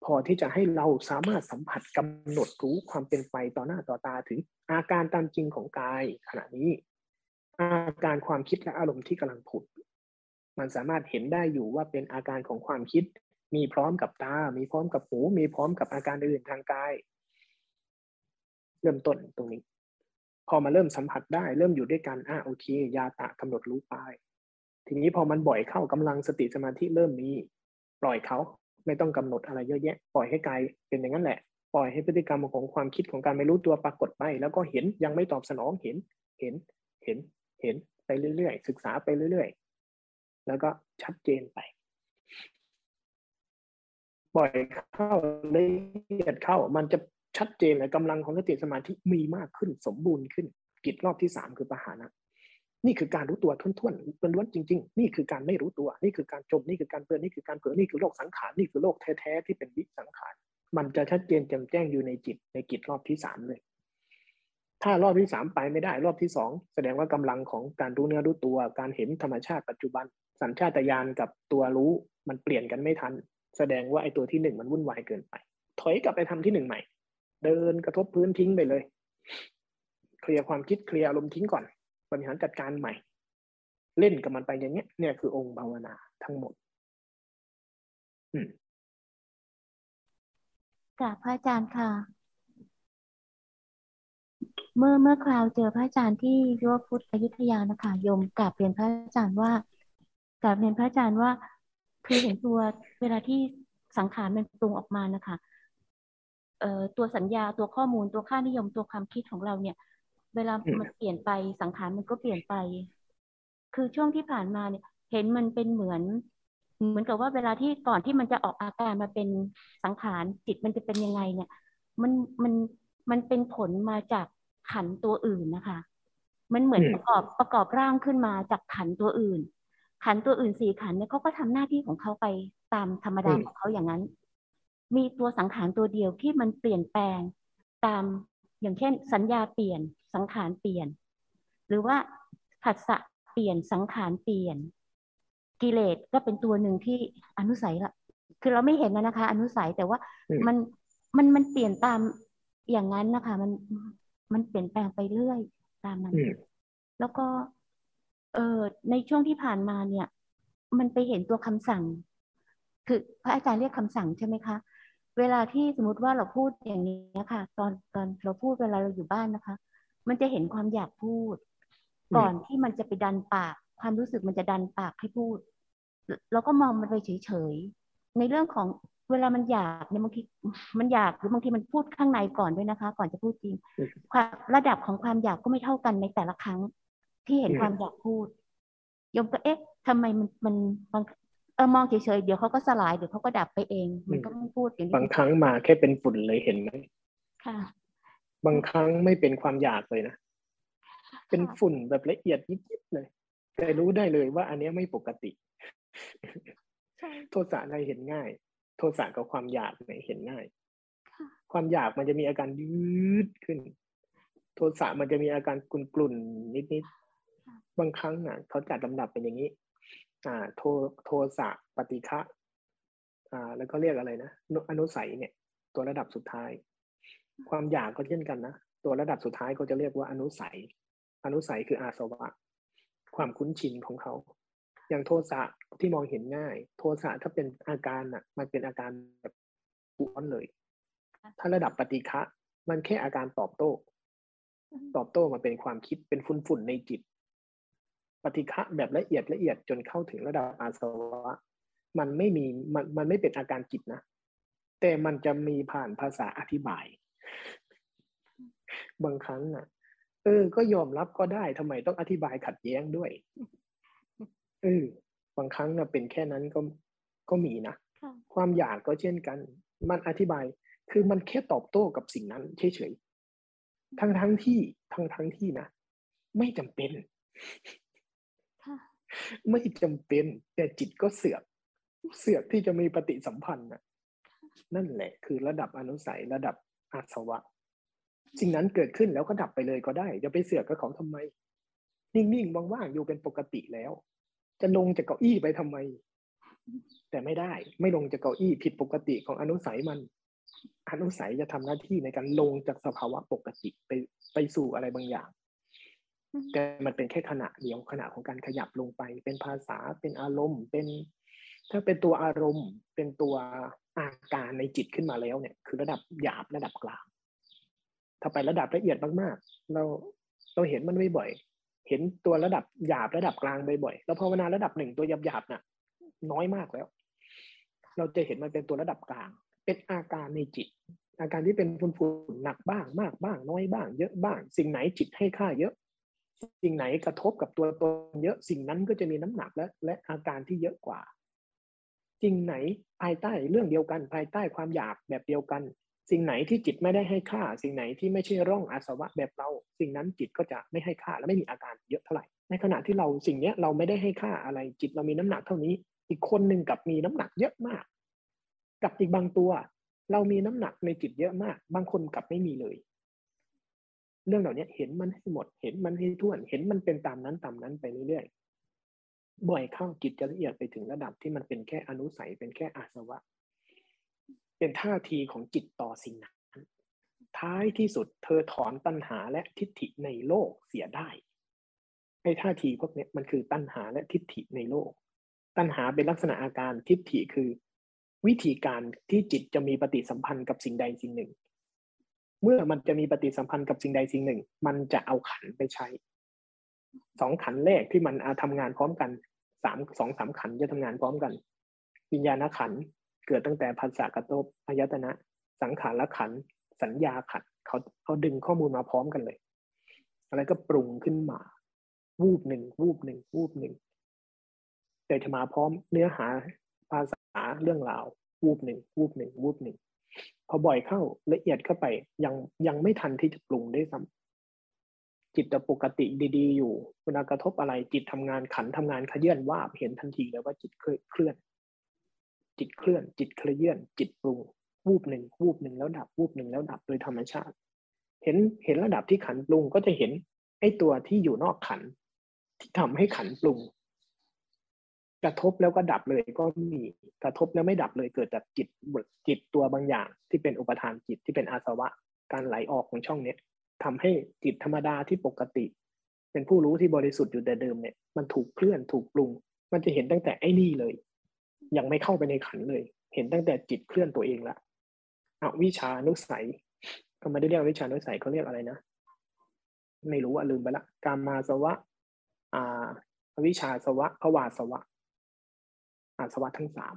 พอที่จะให้เราสามารถสัมผัสกำหนดรู้ความเป็นไปต่อหน้าต่อตาถึงอาการตามจริงของกายขณะนี้ อาการความคิดและอารมณ์ที่กำลังผุด มันสามารถเห็นได้อยู่ว่าเป็นอาการของความคิด มีพร้อมกับตา มีพร้อมกับหู มีพร้อมกับอาการอื่นทางกาย เริ่มต้นตรงนี้ พอมาเริ่มสัมผัสได้เริ่มอยู่ด้วยกันอะโอเค ยาตะกำหนดรู้ไปทีนี้พอมันบ่อยเข้ากำลังสติสมาธิเริ่มมีปล่อยเขา ไม่ต้องกำหนดอะไรเยอะแยะ ปล่อยให้กายเป็นอย่างนั้นแหละ ปล่อยให้พฤติกรรมของความคิดของการไม่รู้ตัวปรากฏไป แล้วก็เห็นยังไม่ตอบสนองเห็นเห็นเห็นเห็นไปเรื่อยๆศึกษาไปเรื่อยๆ แล้วก็ชัดเจนไปปล่อยเข้าละเอียดเข้า มันจะชัดเจนเลยกำลังของสติสมาธิมีมากขึ้นสมบูรณ์ขึ้น กิจรอบที่สามคือปหานะ นี่คือการรู้ตัวทุ่นๆล้วนจริง ๆ นี่คือการไม่รู้ตัว นี่คือการจม นี่คือการเปื่อนนี่คือการเผลอนี่คือโลกสังขาร นี่คือโลกแท้ ๆ ที่เป็นวิสังขาร มันจะชัดเจนแจ่มแจ้งอยู่ในจิต ในกิจรอบที่สามเลย ถ้ารอบที่สามไปไม่ได้รอบที่สองแสดงว่ากำลังของการรู้เนื้อรู้ตัว การเห็นธรรมชาติปัจจุบัน สัญชาตญาณกับตัวรู้มันเปลี่ยนกันไม่ทัน แสดงว่าไอ้ตัวที่หนึ่งมันวุ่นวายเกินไป ถอยกลับไปทำที่หนึ่งใหม่ เดินกระทบพื้นทิ้งไปเลย เคลียร์ความคิดเคลียร์อารมณ์ทิ้งก่อน บริหารจัดการใหม่ เล่นกับมันไปอย่างเงี้ย เนี่ยคือองค์ภาวนาทั้งหมดอืมกราบพระอาจารย์ค่ะ เมื่อเมื่อคราวเจอพระอาจารย์ที่ยุวพุทธอยุธยานะคะโยมกราบเรียนพระอาจารย์ว่ากราบเรียนพระอาจารย์ว่า คือเห็นตัวเวลาที่สังขารมันปรุงออกมานะคะเอ่อตัวสัญญาตัวข้อมูลตัวค่านิยมตัวความคิดของเราเนี่ย เวลามันเปลี่ยนไปสังขารมันก็เปลี่ยนไป คือช่วงที่ผ่านมาเนี่ย เห็นมันเป็นเหมือน เหมือนกับว่าเวลาที่ก่อนที่มันจะออกอาการมาเป็นสังขารจิตมันจะเป็นยังไงเนี่ย มันมันมันเป็นผลมาจากขันตัวอื่นนะคะ มันเหมือนประกอบประกอบร่างขึ้นมาจากขันตัวอื่น ขันตัวอื่นสี่ขันเนี่ยเขาก็ทำหน้าที่ของเขาไปตามธรรมดาของเขาอย่างนั้น มีตัวสังขารตัวเดียวที่มันเปลี่ยนแปลงตามอย่างเช่น สัญญาเปลี่ยน สังขารเปลี่ยน หรือว่าผัสสะเปลี่ยนสังขารเปลี่ยน กิเลสก็เป็นตัวหนึ่งที่อนุสัยละคือเราไม่เห็นนะนะคะ อนุสัยแต่ว่ามันมันมันเปลี่ยนตามอย่างนั้นนะคะ มันมันเปลี่ยนแปลงไปเรื่อยตามนั้นแล้วก็ เออในช่วงที่ผ่านมาเนี่ย มันไปเห็นตัวคำสั่ง คือพระอาจารย์เรียกคำสั่งใช่ไหมคะเวลาที่สมมติว่าเราพูดอย่างนี้ค่ะ ตอนตอนเราพูดเวลาเราอยู่บ้านนะคะ มันจะเห็นความอยากพูด ก่อนที่มันจะไปดันปาก ความรู้สึกมันจะดันปากให้พูดเราก็มองมันไปเฉยๆ ในเรื่องของเวลามันอยากเนี่ยบางทีมันอยากหรือบางทีมันพูดข้างในก่อนด้วยนะคะ ก่อนจะพูดจริงความระดับของความอยากก็ไม่เท่ากันในแต่ละครั้ง ที่เห็นความอยากพูดยมก็เอ๊ะทำไมมันมันบางเออมองเฉยๆเดี๋ยวเขาก็สลายเดี๋ยวเขาก็ดับไปเอง มันก็ไม่พูดอย่างนี้บางครั้งมาแค่เป็นฝุ่นเลยเห็นไหมค่ะ บางครั้งไม่เป็นความอยากเลยนะ เป็นฝุ่นแบบละเอียดยิบๆเลย แต่รู้ได้เลยว่าอันนี้ไม่ปกติ โทสะอะไรเห็นง่าย โทสะกับความอยากเนี่ยเห็นง่าย ความอยากมันจะมีอาการยืดขึ้น โทสะมันจะมีอาการกลุ่นๆนิดๆ บางครั้งอะเขาจัดลำดับเป็นอย่างนี้ อ่า โทโทสะปฏิฆะอ่า แล้วก็เรียกอะไรนะอนุสัยเนี่ย ตัวระดับสุดท้าย ความอยากก็เช่นกันนะตัวระดับสุดท้ายเขาจะเรียกว่าอนุสัย อนุสัยคืออาสวะ ความคุ้นชินของเขาอย่างโทสะที่มองเห็นง่าย โทสะถ้าเป็นอาการอะ มันเป็นอาการแบบอ้วนเลย ถ้าระดับปฏิฆะมันแค่อาการตอบโต้ ตอบโต้มาเป็นความคิดเป็นฝุ่นฝุ่นในจิต ปฏิฆะแบบละเอียดละเอียดจนเข้าถึงระดับอาสวะ มันไม่มีมันมันไม่เป็นอาการจิตนะ แต่มันจะมีผ่านภาษาอธิบาย บางครั้งอะ เออ ก็ยอมรับก็ได้ทำไมต้องอธิบายขัดแย้งด้วย เออ บางครั้งนะเป็นแค่นั้นก็ก็มีนะ ความอยากก็เช่นกัน มันอธิบาย คือมันแค่ตอบโต้กับสิ่งนั้นเฉยๆ ทั้งทั้งที่ ทั้งทั้งที่นะ ไม่จำเป็น ไม่จำเป็น แต่จิตก็เสือก เสือกที่จะมีปฏิสัมพันธ์นะนั่นแหละ คือระดับอนุสัยระดับ อาสวะสิ่งนั้นเกิดขึ้นแล้วก็ดับไปเลยก็ได้จะไปเสือกกับเขาทำไม นิ่งๆว่างๆอยู่เป็นปกติแล้ว จะลงจากเก้าอี้ไปทำไม แต่ไม่ได้ ไม่ลงจากเก้าอี้ผิดปกติของอนุสัยมัน อนุสัยจะทำหน้าที่ในการลงจากสภาวะปกติไปไปสู่อะไรบางอย่าง แต่มันเป็นแค่ขณะเดียวขณะของการขยับลงไป เป็นภาษาเป็นอารมณ์ เป็น ถ้าเป็นตัวอารมณ์ เป็นตัว อาการในจิตขึ้นมาแล้วเนี่ยคือระดับหยาบระดับกลาง ถ้าไประดับละเอียดมากๆ เราเราเห็นมันไม่บ่อยเห็นตัวระดับหยาบระดับกลางบ่อยๆแล้วภาวนาระดับหนึ่งตัวหยาบๆน่ะ น้อยมากแล้ว เราจะเห็นมันเป็นตัวระดับกลาง เป็นอาการในจิต อาการที่เป็นฝุ่นๆหนักบ้างมากบ้าง น้อยบ้าง เยอะบ้าง สิ่งไหนจิตให้ค่าเยอะสิ่งไหนกระทบกับตัวตนเยอะสิ่งนั้นก็จะมีน้ำหนักและและอาการที่เยอะกว่า สิ่งไหนภายใต้เรื่องเดียวกัน ภายใต้ความอยากแบบเดียวกัน สิ่งไหนที่จิตไม่ได้ให้ค่า สิ่งไหนที่ไม่ใช่ร่องอาสวะแบบเรา สิ่งนั้นจิตก็จะไม่ให้ค่าและไม่มีอาการเยอะเท่าไหร่ ในขณะที่เราสิ่งนี้เราไม่ได้ให้ค่าอะไรจิตเรามีน้ำหนักเท่านี้ อีกคนหนึ่งกับมีน้ำหนักเยอะมาก กับอีกบางตัว เรามีน้ำหนักในจิตเยอะมาก บางคนกับไม่มีเลย เรื่องเหล่านี้เห็นมันให้หมด เห็นมันให้ท่วน เห็นมันเป็นตามนั้นตามนั้นไปเรื่อยๆ บ่อยเข้าจิตจะละเอียดไปถึงระดับที่มันเป็นแค่อนุสัยเป็นแค่อาสวะ เป็นท่าทีของจิตต่อสิ่งนั้นท้ายที่สุดเธอถอนตัณหาและทิฏฐิในโลกเสียได้ไอ้ท่าทีพวกนี้มันคือตัณหาและทิฏฐิในโลก ตัณหาเป็นลักษณะอาการทิฏฐิคือ วิธีการที่จิตจะมีปฏิสัมพันธ์กับสิ่งใดสิ่งหนึ่ง เมื่อมันจะมีปฏิสัมพันธ์กับสิ่งใดสิ่งหนึ่ง มันจะเอาขันไปใช้ สองขันแรกที่มันอาทำงานพร้อมกันสามสองสามขันจะทำงานพร้อมกัน วิญญาณขันเกิดตั้งแต่ภาษากระทบอายตนะ สังขารละขันสัญญาขันเขาเขาดึงข้อมูลมาพร้อมกันเลย อะไรก็ปรุงขึ้นมา วูบหนึ่งวูบหนึ่งวูบหนึ่งแต่จะมาพร้อมเนื้อหาภาษาเรื่องราว วูบหนึ่งวูบหนึ่งวูบหนึ่งพอบ่อยเข้าละเอียดเข้าไปยังยังไม่ทันที่จะปรุงได้ซ้ำ จิตปกติดีๆ อยู่เวลากระทบอะไรจิตทำงานขันทำงานขยื่นว่าเห็นทันทีเลยว่าจิตเคลื่อน จิตเคลื่อน จิตเคลื่อน จิตปรุงวูบหนึ่งวูบหนึ่งแล้วดับวูบหนึ่งแล้วดับโดยธรรมชาติ เห็นเห็นระดับที่ขันปรุงก็จะเห็นไอ้ตัวที่อยู่นอกขัน ที่ทำให้ขันปรุง กระทบแล้วก็ดับเลยก็มีกระทบแล้วไม่ดับเลยเกิดจากจิตจิตตัวบางอย่างที่เป็นอุปทานจิตที่เป็นอาสวะ การไหลออกของช่องเนี้ย ทำให้จิตธรรมดาที่ปกติ เป็นผู้รู้ที่บริสุทธิ์อยู่แต่เดิมเนี่ยมันถูกเคลื่อนถูกปรุง มันจะเห็นตั้งแต่ไอ้นี่เลย ยังไม่เข้าไปในขันเลย เห็นตั้งแต่จิตเคลื่อนตัวเองละอวิชานุสัยก็ไม่ได้เรียกวิชานุสัยเขาเรียกอะไรนะ ไม่รู้อะลืมไปละกามาสวะ อ่าวิชาสวะภวาสวะ อาสวะทั้งสาม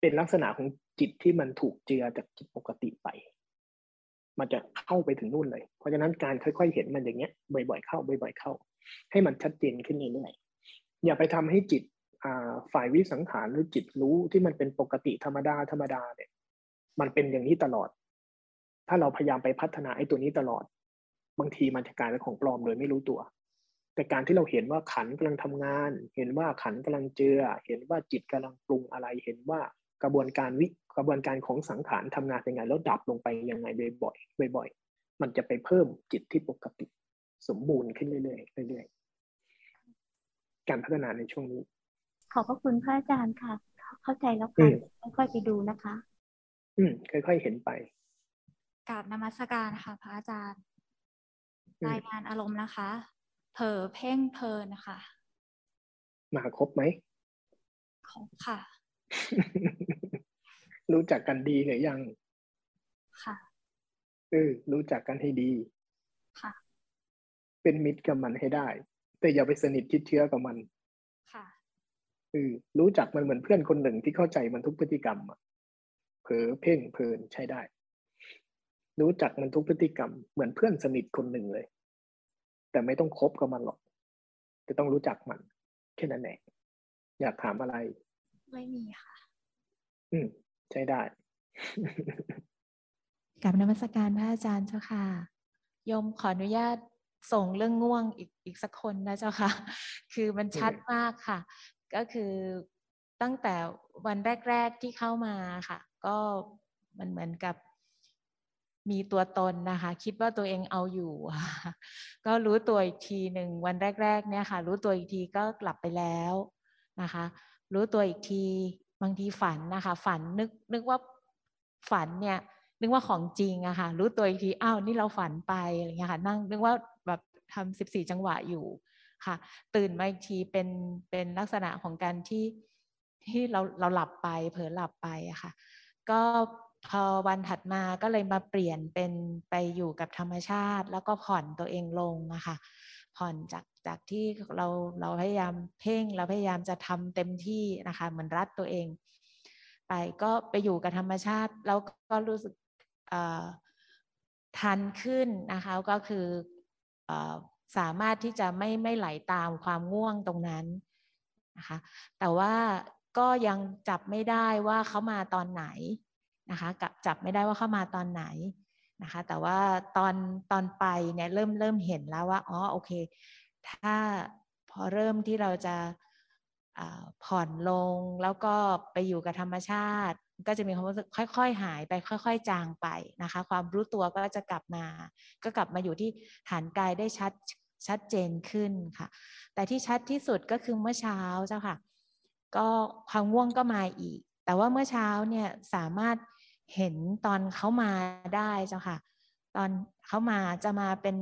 เป็นลักษณะของจิตที่มันถูกเจือจากจิตปกติไป มันจะเข้าไปถึงนู่นเลย เพราะฉะนั้นการค่อยๆเห็นมันอย่างเงี้ยบ่อยๆเข้าบ่อยๆเข้า ให้มันชัดเจนขึ้นเรื่อยๆอย่าไปทำให้จิตฝ่ายวิสังขารหรือจิตรู้ที่มันเป็นปกติธรรมดาธรรมดาเนี่ย มันเป็นอย่างนี้ตลอด ถ้าเราพยายามไปพัฒนาไอ้ตัวนี้ตลอด บางทีมันจะกลายเป็นของปลอมโดยไม่รู้ตัว แต่การที่เราเห็นว่าขันกำลังทำงาน เห็นว่าขันกำลังเจือ เห็นว่าจิตกำลังปรุงอะไร เห็นว่ากระบวนการวิ กระบวนการของสังขารทำงานยังไงแล้วดับลงไปยังไงบ่อยๆบ่อย ๆ มันจะไปเพิ่มจิตที่ปกติสมบูรณ์ขึ้นเรื่อยๆเรื่อยๆการพัฒนาในช่วงนี้ ขอบพระคุณพระอาจารย์ค่ะ เข้าใจแล้วค่ะค่อยๆไปดูนะคะ อืมค่อยๆเห็นไปกราบนมัสการค่ะพระอาจารย์ รายงานอารมณ์นะคะ เผลอเพ่งเพลินนะคะมาครบไหมครบค่ะ รู้จักกันดีหรือยัง ค่ะ เออ รู้จักกันให้ดี ค่ะ เป็นมิตรกับมันให้ได้ แต่อย่าไปสนิทชิดเชื้อกับมัน ค่ะเออรู้จักมันเหมือนเพื่อนคนหนึ่งที่เข้าใจมันทุกพฤติกรรมอะเผลอเพ่งเพลินใช้ได้ รู้จักมันทุกพฤติกรรม เหมือนเพื่อนสนิทคนหนึ่งเลย แต่ไม่ต้องคบกับมันหรอก แต่ต้องรู้จักมัน แค่นั้นเองอยากถามอะไร ไม่มีค่ะ อืม ใช้ได้กับนมัสการพระอาจารย์เจ้าค่ะยมขออนุญาตส่งเรื่องง่วงอีกอีกสักคนนะเจ้าค่ะ คือมันชัดมากค่ะ ก็คือตั้งแต่วันแรก ๆที่เข้ามาค่ะ ก็มันเหมือนกับมีตัวตนนะคะ คิดว่าตัวเองเอาอยู่ ก็รู้ตัวอีกทีหนึ่งวันแรก ๆ เนี่ยค่ะ รู้ตัวอีกทีก็กลับไปแล้วนะคะ รู้ตัวอีกที บางทีฝันนะคะ ฝันนึกนึกว่าฝันเนี่ย นึกว่าของจริงอะค่ะ รู้ตัวอีกทีอ้าวนี่เราฝันไปอะไรเงี้ยค่ะ นั่งนึกว่าแบบทำสิบสี่จังหวะอยู่ค่ะ ตื่นมาอีกทีเป็นเป็นลักษณะของการที่ที่เราเราหลับไป เผลอหลับไปอะค่ะ ก็พอวันถัดมาก็เลยมาเปลี่ยนเป็นไปอยู่กับธรรมชาติ แล้วก็ผ่อนตัวเองลงอะค่ะผ่อนจาก จากที่เราเราพยายามเพ่งเราพยายามจะทำเต็มที่นะคะเหมือนรัดตัวเอง ไปก็ไปอยู่กับธรรมชาติแล้วก็รู้สึกทันขึ้นนะคะก็คืออสามารถที่จะไม่ไม่ไหลาตามความง่วงตรงนั้นนะคะแต่ว่าก็ยังจับไม่ได้ว่าเขามาตอนไหนนะคะจับไม่ได้ว่าเขามาตอนไหนนะคะแต่ว่าตอนตอนไปเนี่ยเริ่มเริ่มเห็นแล้วว่าอ๋อโอเค ถ้าพอเริ่มที่เราจะผ่อนลงแล้วก็ไปอยู่กับธรรมชาติ ก็จะมีความรู้สึกค่อย ๆ หายไปค่อย ๆ จางไปนะคะ ความรู้ตัวก็จะกลับมา ก็กลับมาอยู่ที่ฐานกายได้ชัดชัดเจนขึ้นค่ะ แต่ที่ชัดที่สุดก็คือเมื่อเช้าเจ้าค่ะ ก็ความง่วงก็มาอีก แต่ว่าเมื่อเช้าเนี่ยสามารถเห็นตอนเขามาได้เจ้าค่ะ ตอนเขามาจะมาเป็น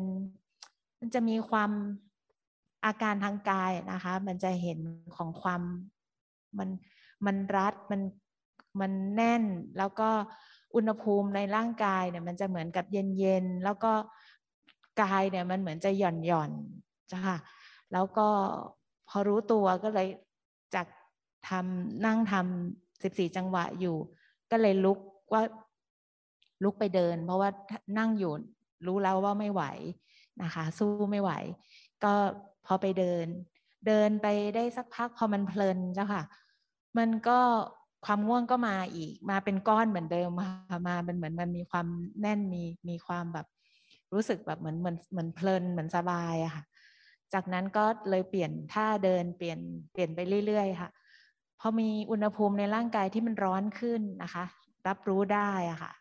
มันจะมีความ อาการทางกายนะคะ มันจะเห็นของความมันมันรัดมันมันแน่นแล้วก็อุณหภูมิในร่างกายเนี่ยมันจะเหมือนกับเย็นๆแล้วก็กายเนี่ยมันเหมือนจะหย่อนหย่อนจ้ะค่ะแล้วก็พอรู้ตัวก็เลยจากทำนั่งทำสิบสี่จังหวะอยู่ ก็เลยลุกว่าลุกไปเดิน เพราะว่านั่งอยู่รู้แล้วว่าไม่ไหวนะคะ สู้ไม่ไหว ก็ พอไปเดิน เดินไปได้สักพักพอมันเพลินเจ้าค่ะ มันก็ความง่วงก็มาอีก มาเป็นก้อนเหมือนเดิมค่ะมาเป็นเหมือนมันมีความแน่นมีมีความแบบ รู้สึกแบบเหมือนเหมือนเหมือนเพลินเหมือนสบายอะค่ะ จากนั้นก็เลยเปลี่ยนท่าเดินเปลี่ยนเปลี่ยนไปเรื่อยๆค่ะพอมีอุณหภูมิในร่างกายที่มันร้อนขึ้นนะคะ รับรู้ได้อะค่ะ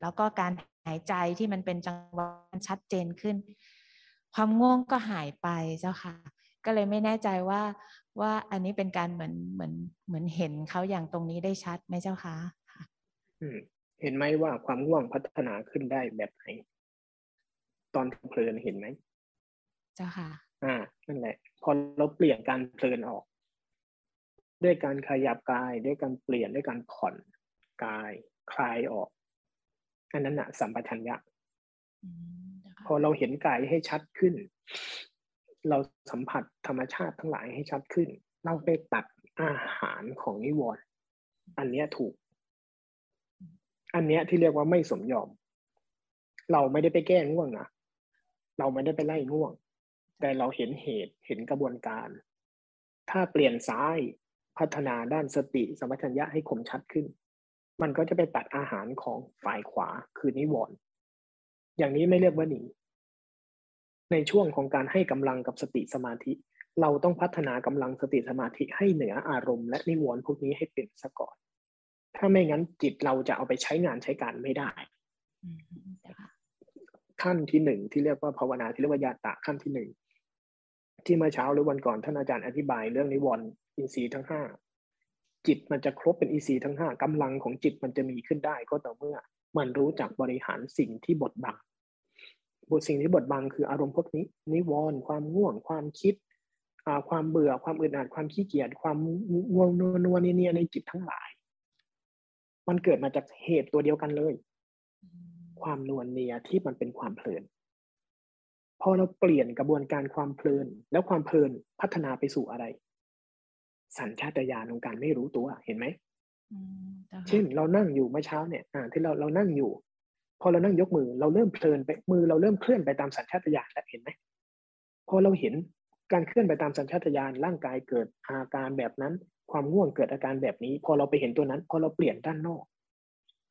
แล้วก็การหายใจที่มันเป็นจังหวะชัดเจนขึ้น ความง่วงก็หายไปเจ้าค่ะ ก็เลยไม่แน่ใจว่าว่าอันนี้เป็นการเหมือนเหมือนเหมือนเห็นเขาอย่างตรงนี้ได้ชัดไหมเจ้าคะอืมเห็นไหมว่าความง่วงพัฒนาขึ้นได้แบบไหน ตอนเพลินเห็นไหมเจ้าค่ะ อ่า นั่นแหละ พอเราเปลี่ยนการเพลินออก ด้วยการขยับกายด้วยการเปลี่ยนด้วยการผ่อนกายคลายออกอันนั้นนะสัมปชัญญะพ อเราเห็นกายให้ชัดขึ้น เราสัมผัสธรรมชาติทั้งหลายให้ชัดขึ้น เราไปตัดอาหารของนิวรณ์อันเนี้ยถูก อันเนี้ยที่เรียกว่าไม่สมยอม เราไม่ได้ไปแก้ง่วงนะเราไม่ได้ไปไล่ง่วง แต่เราเห็นเหตุเห็นกระบวนการ ถ้าเปลี่ยนซ้ายพัฒนาด้านสติสมัชัญญะให้คมชัดขึ้น มันก็จะไปตัดอาหารของฝ่ายขวาคือนิวรณ์อย่างนี้ไม่เรียกว่าหนี ในช่วงของการให้กำลังกับสติสมาธิ เราต้องพัฒนากำลังสติสมาธิให้เหนืออารมณ์และนิวรณ์พวกนี้ให้เป็นซะก่อน ถ้าไม่งั้นจิตเราจะเอาไปใช้งานใช้การไม่ได้ขั้นที่หนึ่งที่เรียกว่าภาวนาที่เรียกว่ายาตะขั้นที่หนึ่งที่เมื่อเช้าหรือวันก่อนท่านอาจารย์อธิบายเรื่องนิวรณ์อินทรีย์ทั้งห้าจิตมันจะครบเป็นอินทรีย์ทั้งห้ากำลังของจิตมันจะมีขึ้นได้ก็ต่อเมื่อ มันรู้จักบริหารสิ่งที่บดบัง บทสิ่งที่บดบังคืออารมณ์พวกนี้ นิวรณ์ความง่วง ความคิดความเบื่อความอึดอัดความขี้เกียจความง่วงนัวนัวเนียในจิตทั้งหลาย มันเกิดมาจากเหตุตัวเดียวกันเลย ความนวลเนียที่มันเป็นความเพลินพอเราเปลี่ยนกระบวนการความเพลิน แล้วความเพลินพัฒนาไปสู่อะไร สัญชาตญาณของการไม่รู้ตัวเห็นไหมเช่นเรานั่งอยู่เมื่อเช้าเนี่ยอ่าที่เราเรานั่งอยู่ พอเรานั่งยกมือเราเริ่มเพลินไปมือเราเริ่มเคลื่อนไปตามสัญชาตญาณแล้วเห็นไหมพอเราเห็นการเคลื่อนไปตามสัญชาตญาณร่างกายเกิดอาการแบบนั้น ความง่วงเกิดอาการแบบนี้ พอเราไปเห็นตัวนั้น พอเราเปลี่ยนด้านนอก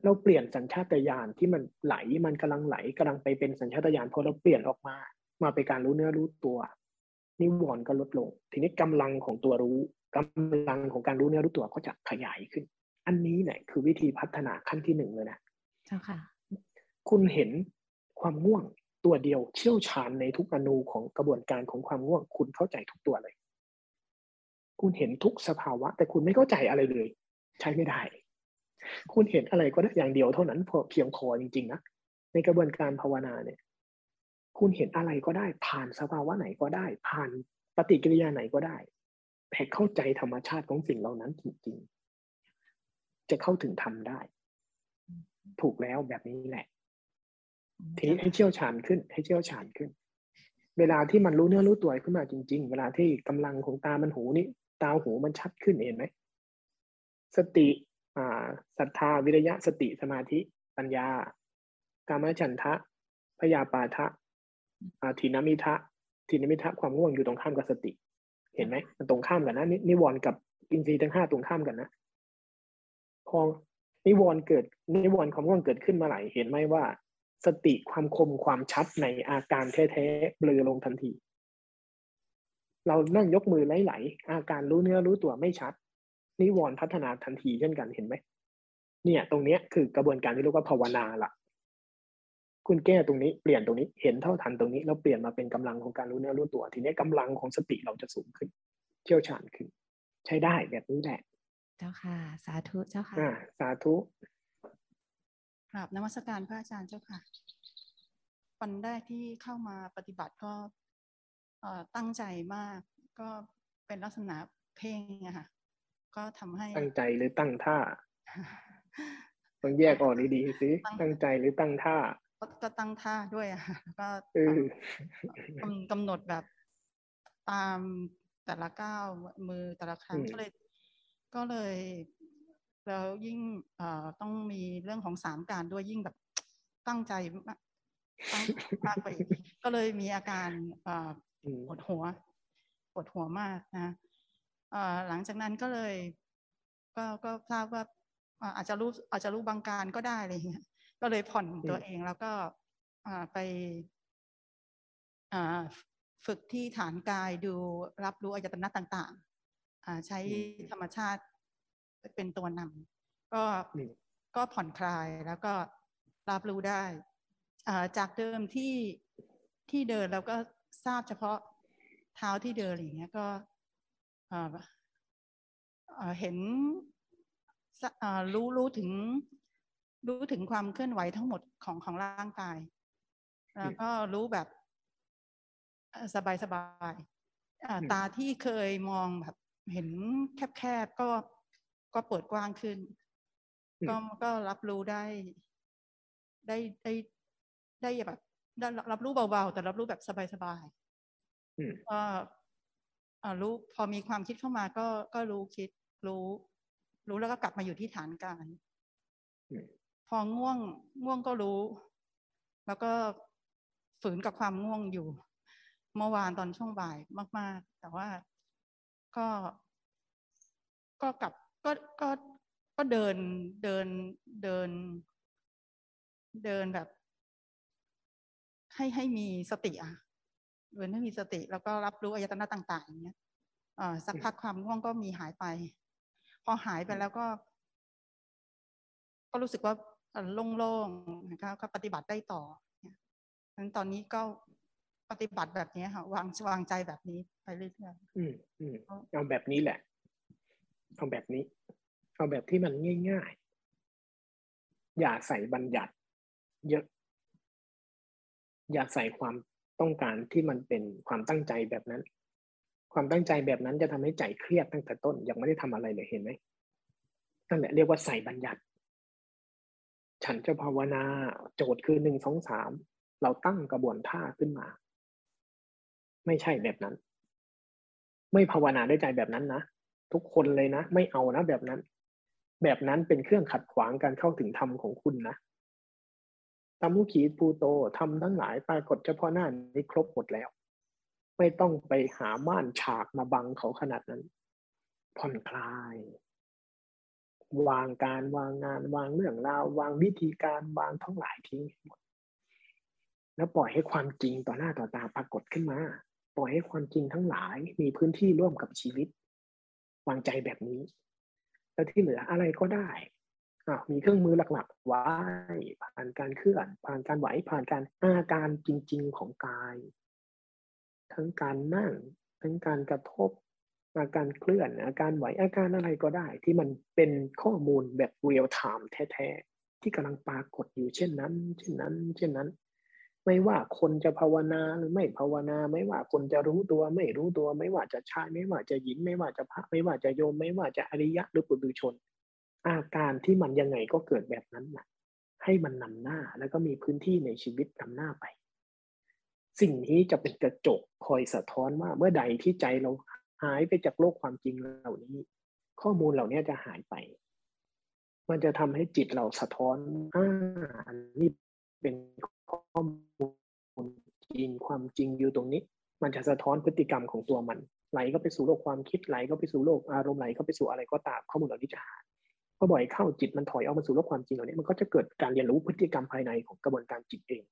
เราเปลี่ยนสัญชาตญาณที่มันไหลมันกำลังไหลกำลังไปเป็นสัญชาตญาณพอเราเปลี่ยนออกมา มาเป็นการรู้เนื้อรู้ตัวนิวรณ์ก็ลดลง ทีนี้กำลังของตัวรู้กำลังของการรู้เนื้อรู้ตัวก็จะขยายขึ้น อันนี้เนี่ยคือวิธีพัฒนาขั้นที่หนึ่งเลยนะเจ้าค่ะ คุณเห็นความง่วงตัวเดียวเชี่ยวชาญในทุกอนูของกระบวนการของความง่วง คุณเข้าใจทุกตัวเลย คุณเห็นทุกสภาวะ แต่คุณไม่เข้าใจอะไรเลย ใช้ไม่ได้ คุณเห็นอะไรก็ได้อย่างเดียวเท่านั้นพอเพียงพอจริงๆนะในกระบวนการภาวนาเนี่ย คุณเห็นอะไรก็ได้ ผ่านสภาวะไหนก็ได้ ผ่านปฏิกิริยาไหนก็ได้แต่เข้าใจธรรมชาติของสิ่งเหล่านั้นจริงๆ จะเข้าถึงธรรมได้ ถูกแล้วแบบนี้แหละ ทีนี้ให้เชี่ยวชาญขึ้น ให้เชี่ยวชาญขึ้น เวลาที่มันรู้เนื้อรู้ตัวขึ้นมาจริง ๆ เวลาที่กำลังของตามันหูนี่ตาหูมันชัดขึ้นเห็นไหมสติศรัทธาวิริยะสติสมาธิปัญญา กามฉันทะพยาปาทะทินามิทะทินามิทะความง่วงอยู่ตรงข้ามกับสติ เห็นไหมมันตรงข้ามกันนะนิวรณ์กับอินทรีย์ทั้งห้าตรงข้ามกันนะพอนิวรณ์เกิดนิวรณ์ความง่วงเกิดขึ้นมาไหลเห็นไหมว่า สติความคมความชัดในอาการแท้ๆเบลอลงทันที เรานั่งยกมือไหลๆอาการรู้เนื้อรู้ตัวไม่ชัดนิวรณ์พัฒนาทันทีเช่นกันเห็นไหมเนี่ย ตรงเนี้ยคือกระบวนการที่เรียกว่าภาวนาละคุณแก้ตรงนี้เปลี่ยนตรงนี้เห็นเท่าทันตรงนี้แล้วเปลี่ยนมาเป็นกำลังของการรู้เนื้อรู้ตัว ทีนี้กำลังของสติเราจะสูงขึ้น เชี่ยวชาญขึ้น ใช้ได้แบบนี้แหละ เจ้าค่ะ สาธุเจ้าค่ะสาธุ กราบนมัสการพระอาจารย์เจ้าค่ะ วันแรกที่เข้ามาปฏิบัติก็ตั้งใจมาก ก็เป็นลักษณะเพ่งอะค่ะ ก็ทำให้ตั้งใจหรือตั้งท่าต้องแยกออกดีๆสิตั้งใจหรือตั้งท่าก็ตั้งท่าด้วยอะก็กำหนดแบบตามแต่ละก้าวมือแต่ละครั้งก็เลย ก็เลย แล้วยิ่งต้องมีเรื่องของสามการด้วยยิ่งแบบตั้งใจมากตั้งมากไปอีกก็เลยมีอาการปวดหัวปวดหัวมากนะหลังจากนั้นก็เลย ก็ก็ทราบว่าอาจจะรู้อาจจะรู้บางการก็ได้อะไรเงี้ยก็เลยผ่อนตัวเองแล้วก็ไปฝึกที่ฐานกายดูรับรู้อายตนะต่าง ๆใช้ธรรมชาติ เป็นตัวนำก็ก็ผ่อนคลายแล้วก็รับรู้ได้ จากเดิมที่ที่เดินแล้วก็ทราบเฉพาะเท้าที่เดินอย่างเงี้ยก็เห็นรู้รู้ถึง รู้ถึงความเคลื่อนไหวทั้งหมดของของร่างกาย แล้วก็รู้แบบสบายสบายตาที่เคยมองแบบเห็นแคบๆก็ ก็เปิดกว้างขึ้น ก็ก็รับรู้ได้ ได้ได้ได้แบบรับรู้เบาๆแต่รับรู้แบบสบายๆก็รู้พอมีความคิดเข้ามาก็ก็รู้คิดรู้ รู้แล้วก็กลับมาอยู่ที่ฐานการพอง่วงง่วงก็รู้ แล้วก็ฝืนกับความง่วงอยู่ เมื่อวานตอนช่วงบ่ายมาก ๆ แต่ว่าก็ก็กลับ ก็ก็ก็เดินเดินเดิน เดินแบบ ให้ให้มีสติอะเดินให้มีสติ แล้วก็รับรู้อายตนะต่าง ๆ อย่างเงี้ยอ่าสักพักความง่วงก็มีหายไป พอหายไปแล้วก็ ก็รู้สึกว่าโล่งๆนะคะก็ปฏิบัติได้ต่อนั้นตอนนี้ก็ปฏิบัติแบบนี้ค่ะวางวางใจแบบนี้ไปเรื่อยๆอืมอืมเอาแบบนี้แหละ เอาแบบนี้ เอาแบบที่มันง่ายๆ อย่าใส่บัญญัติเยอะ อย่าใส่ความต้องการที่มันเป็นความตั้งใจแบบนั้น ความตั้งใจแบบนั้นจะทำให้ใจเครียดตั้งแต่ต้น ยังไม่ได้ทำอะไรเลยเห็นไหมนั่นแหละเรียกว่าใส่บัญญัติ ฉันจะภาวนาโจทย์คือหนึ่งสองสามเราตั้งกระบวนท่าขึ้นมา ไม่ใช่แบบนั้น ไม่ภาวนาด้วยใจแบบนั้นนะ ทุกคนเลยนะ ไม่เอานะแบบนั้น แบบนั้นเป็นเครื่องขัดขวางการเข้าถึงธรรมของคุณนะตามุขีปูโตทำทั้งหลายปรากฏเฉพาะหน้านี้ครบหมดแล้ว ไม่ต้องไปหาม่านฉากมาบังเขาขนาดนั้น ผ่อนคลาย วางการวางงานวางเรื่องราว วางวิธีการวางทั้งหลายทิ้งหมด แล้วปล่อยให้ความจริงต่อหน้าต่อตาปรากฏขึ้นมา ปล่อยให้ความจริงทั้งหลายมีพื้นที่ร่วมกับชีวิต วางใจแบบนี้ แล้วที่เหลืออะไรก็ได้มีเครื่องมือหลักๆไว้ผ่านการเคลื่อน ผ่านการไหวผ่านการอาการจริง ๆของกาย ทั้งการนั่ง ทั้งการกระทบ อาการเคลื่อน อาการไหวอาการอะไรก็ได้ ที่มันเป็นข้อมูลแบบเรียลไทม์แท้ๆที่กำลังปรากฏอยู่เช่นนั้น เช่นนั้น เช่นนั้น ไม่ว่าคนจะภาวนาหรือไม่ภาวนา ไม่ว่าคนจะรู้ตัวไม่รู้ตัว ไม่ว่าจะชาย ไม่ว่าจะหญิง ไม่ว่าจะพระ ไม่ว่าจะโยม ไม่ว่าจะอริยะหรือปุถุชน อาการที่มันยังไงก็เกิดแบบนั้นนะให้มันนำหน้าแล้วก็มีพื้นที่ในชีวิตนำหน้าไป สิ่งนี้จะเป็นกระจกคอยสะท้อนว่าเมื่อใดที่ใจเราหายไปจากโลกความจริงเหล่านี้ ข้อมูลเหล่านี้จะหายไป มันจะทำให้จิตเราสะท้อนอ่านี่เป็น ข้อมูลจริงความจริงอยู่ตรงนี้ มันจะสะท้อนพฤติกรรมของตัวมัน ไหลก็ไปสู่โลกความคิดไหลก็ไปสู่โลกอารมณ์ไหลก็ไปสู่อะไรก็ตามข้อมูลเหล่านี้จะหายพอบ่อยเข้าจิตมันถอยออกมาสู่โลกความจริงเหล่านี้มันก็จะเกิดการเรียนรู้พฤติกรรมภายในของกระบวนการจิตเอง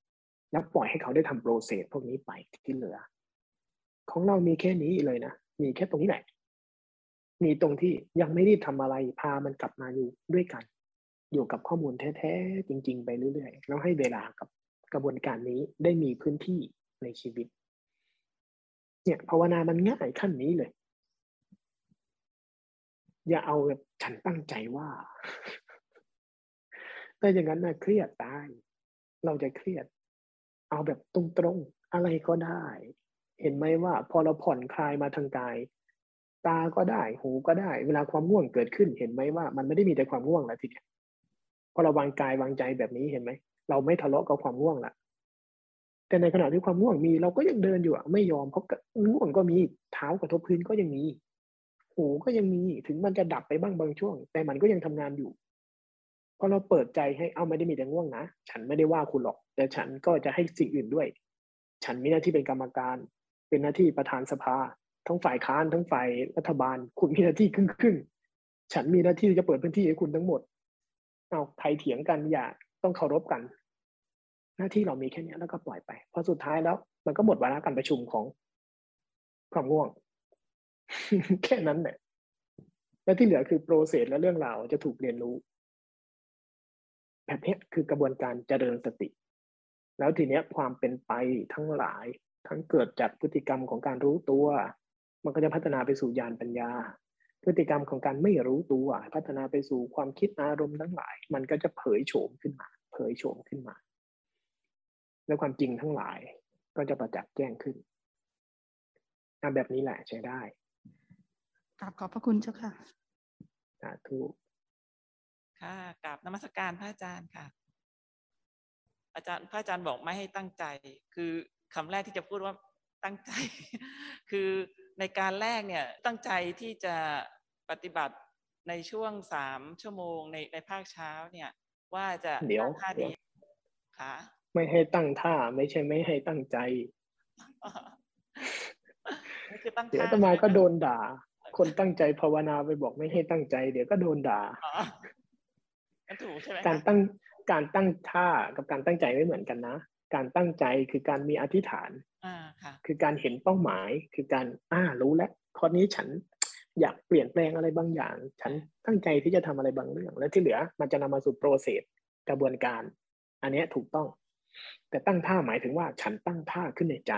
แล้วปล่อยให้เขาได้ทำโปรเซสพวกนี้ไปที่เหลือ ของเรามีแค่นี้เลยนะ มีแค่ตรงนี้แหละ มีตรงที่ยังไม่ได้ทำอะไรพามันกลับมาอยู่ด้วยกัน อยู่กับข้อมูลแท้ๆจริง ๆ ไปเรื่อยๆแล้วให้เวลากับ กระบวนการนี้ได้มีพื้นที่ในชีวิต เนี่ยภาวนามันง่ายขั้นนี้เลย อย่าเอาแบบฉันตั้งใจว่าแต่อย่างนั้นนะเครียดตาย เราจะเครียด เอาแบบตรงๆอะไรก็ได้ เห็นไหมว่าพอเราผ่อนคลายมาทางกาย ตาก็ได้หูก็ได้ เวลาความง่วงเกิดขึ้น เห็นไหมว่า มันไม่ได้มีแต่ความง่วงแล้วทีเดียพอเราวางกายวางใจแบบนี้เห็นไหม เราไม่ทะเลาะกับความง่วงละแต่ในขณะที่ความง่วงมี เราก็ยังเดินอยู่อะไม่ยอมเพราะง่วงก็มีเท้ากระทบพื้นก็ยังมีหูก็ยังมีถึงมันจะดับไปบ้างบางช่วง แต่มันก็ยังทำงานอยู่พอเราเปิดใจให้เอาไม่ได้มีแต่ง่วงนะฉันไม่ได้ว่าคุณหรอก แต่ฉันก็จะให้สิ่งอื่นด้วย ฉันมีหน้าที่เป็นกรรมการ เป็นหน้าที่ประธานสภา ทั้งฝ่ายค้านทั้งฝ่ายรัฐบาล คุณมีหน้าที่ครึ่งครึ่งฉันมีหน้าที่จะเปิดพื้นที่ให้คุณทั้งหมดเอาใครเถียงกันอย่า ต้องเคารพกัน หน้าที่เรามีแค่นี้แล้วก็ปล่อยไปพอสุดท้ายแล้ว มันก็หมดวาระการประชุมของความง่วง แค่นั้นแหละและที่เหลือคือโปรเซสและเรื่องราวจะถูกเรียนรู้ แบบนี้คือกระบวนการเจริญสติ แล้วทีเนี้ยความเป็นไปทั้งหลาย ทั้งเกิดจากพฤติกรรมของการรู้ตัว มันก็จะพัฒนาไปสู่ญาณปัญญา พฤติกรรมของการไม่รู้ตัว พัฒนาไปสู่ความคิดอารมณ์ทั้งหลาย มันก็จะเผยโฉมขึ้นมา เผยโฉมขึ้นมา แล้วความจริงทั้งหลายก็จะประจักษ์แจ้งขึ้นทำแบบนี้แหละใช้ได้กราบขอบพระคุณเจ้าค่ะสาธุค่ะกราบนมัสการพระอาจารย์ค่ะ อาจารย์พระอาจารย์บอกไม่ให้ตั้งใจ คือคำแรกที่จะพูดว่าตั้งใจ คือในการแรกเนี่ยตั้งใจที่จะปฏิบัติในช่วงสามชั่วโมงในในภาคเช้าเนี่ย ว่าจะเดี๋ยวตั้งท่าเดี๋ดียวค่ะไม่ให้ตั้งท่าไม่ใช่ไม่ให้ตั้งใจนี่คือตั้งเดี๋ยวท่าอาตมาใช่ไหก็โดนด่า คนตั้งใจภาวนาไปบอกไม่ให้ตั้งใจ เดี๋ยวก็โดนด่าอ๋อมันถูกใช่ไหมการคะตั้งการตั้งท่ากับการตั้งใจไม่เหมือนกันนะ การตั้งใจคือการมีอธิษฐาน อ่าค่ะ คือการเห็นเป้าหมาย คือการอ่ารู้แล้วข้อนี้ฉัน อยากเปลี่ยนแปลงอะไรบางอย่าง ฉันตั้งใจที่จะทำอะไรบางเรื่อง และที่เหลือมันจะนำมาสู่โปรเซสกระบวนการ อันเนี้ยถูกต้อง แต่ตั้งท่าหมายถึงว่าฉันตั้งท่าขึ้นในใจ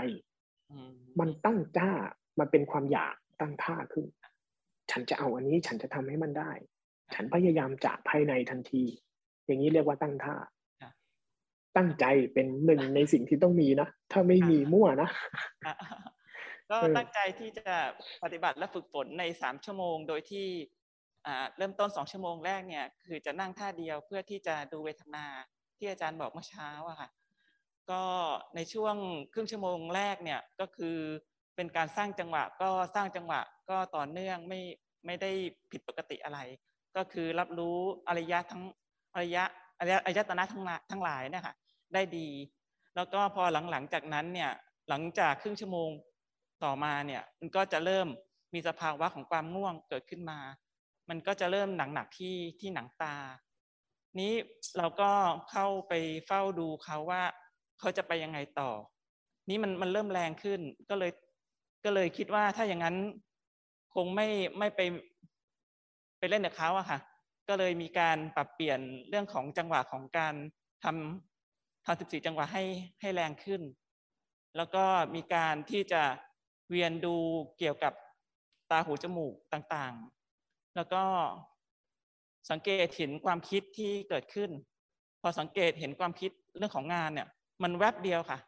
อืมมันตั้งท่ามันเป็นความอยากตั้งท่าขึ้น ฉันจะเอาอันนี้ฉันจะทำให้มันได้ ฉันพยายามจะภายในทันที อย่างนี้เรียกว่าตั้งท่า ตั้งใจเป็นหนึ่งในสิ่งที่ต้องมีนะ ถ้าไม่มีมั่วนะอะ ก็เออตั้งใจที่จะปฏิบัติและฝึกฝนในสามชั่วโมง โดยที่อ่าเริ่มต้นสองชั่วโมงแรกเนี่ยคือจะนั่งท่าเดียวเพื่อที่จะดูเวทนาที่อาจารย์บอกเมื่อเช้าอะค่ะก็ในช่วงครึ่งชั่วโมงแรกเนี่ยก็คือเป็นการสร้างจังหวะก็สร้างจังหวะก็ต่อเนื่องไม่ไม่ได้ผิดปกติอะไร ก็คือรับรู้อริยะทั้งอริยะอริยะอายตนะทั้งหลายทั้งหลายเนะคะได้ดี แล้วก็พอหลังๆจากนั้นเนี่ยหลังจากครึ่งชั่วโมง ต่อมาเนี่ยมันก็จะเริ่มมีสภาวะของความง่วงเกิดขึ้นมา มันก็จะเริ่มหนักๆที่ที่หนังตา นี้เราก็เข้าไปเฝ้าดูเขาว่าเขาจะไปยังไงต่อ นี้มันมันเริ่มแรงขึ้นก็เลยก็เลยคิดว่าถ้าอย่างนั้นคงไม่ไม่ไปไปเล่นกับเขาอะค่ะ ก็เลยมีการปรับเปลี่ยนเรื่องของจังหวะของการทำทำสิบสี่จังหวะให้ให้แรงขึ้น แล้วก็มีการที่จะ เวียนดูเกี่ยวกับตาหูจมูกต่างๆ แล้วก็สังเกตเห็นความคิดที่เกิดขึ้น พอสังเกตเห็นความคิดเรื่องของงานเนี่ย มันแวบเดียวค่ะ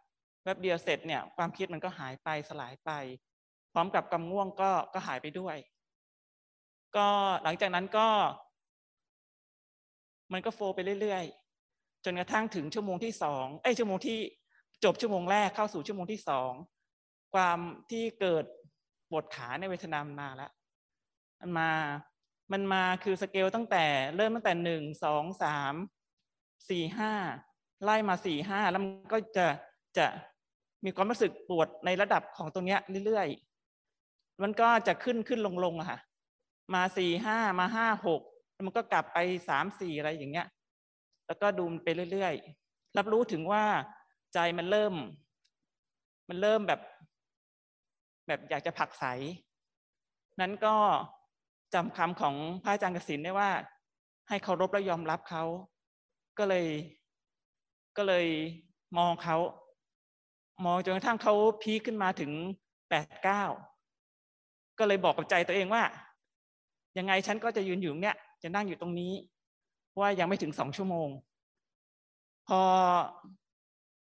แวบเดียวเสร็จเนี่ย ความคิดมันก็หายไปสลายไป พร้อมกับกำง่วงก็ก็หายไปด้วย ก็หลังจากนั้นก็ มันก็โฟว์ไปเรื่อยๆ จนกระทั่งถึงชั่วโมงที่สองเอ้ยชั่วโมงที่จบชั่วโมงแรกเข้าสู่ชั่วโมงที่สอง ความที่เกิดปวดขาในเวทนามันมาแล้วมันมามันมาคือสเกลตั้งแต่เริ่มตั้งแต่หนึ่งสองสามสี่ห้าไล่มาสี่ห้าแล้วมันก็จะจะมีความรู้สึกปวดในระดับของตรงเนี้ยเรื่อยๆมันก็จะขึ้นขึ้นลงลงอะค่ะ มาสี่ห้ามาห้าหกมันก็กลับไปสามสี่อะไรอย่างเงี้ย แล้วก็ดูมันไปเรื่อยๆ รับรู้ถึงว่าใจมันเริ่ม มันเริ่มแบบ แบบอยากจะผักไสนั้นก็จำคำของพระอาจารย์กสินได้ว่า ให้เคารพและยอมรับเขาก็เลย ก็เลยมองเขา มองจนกระทั่งเขาพีขึ้นมาถึงแปดเก้าก็เลยบอกกับใจตัวเองว่า ยังไงฉันก็จะยืนอยู่เนี่ย จะนั่งอยู่ตรงนี้ว่ายังไม่ถึงสองชั่วโมง พอ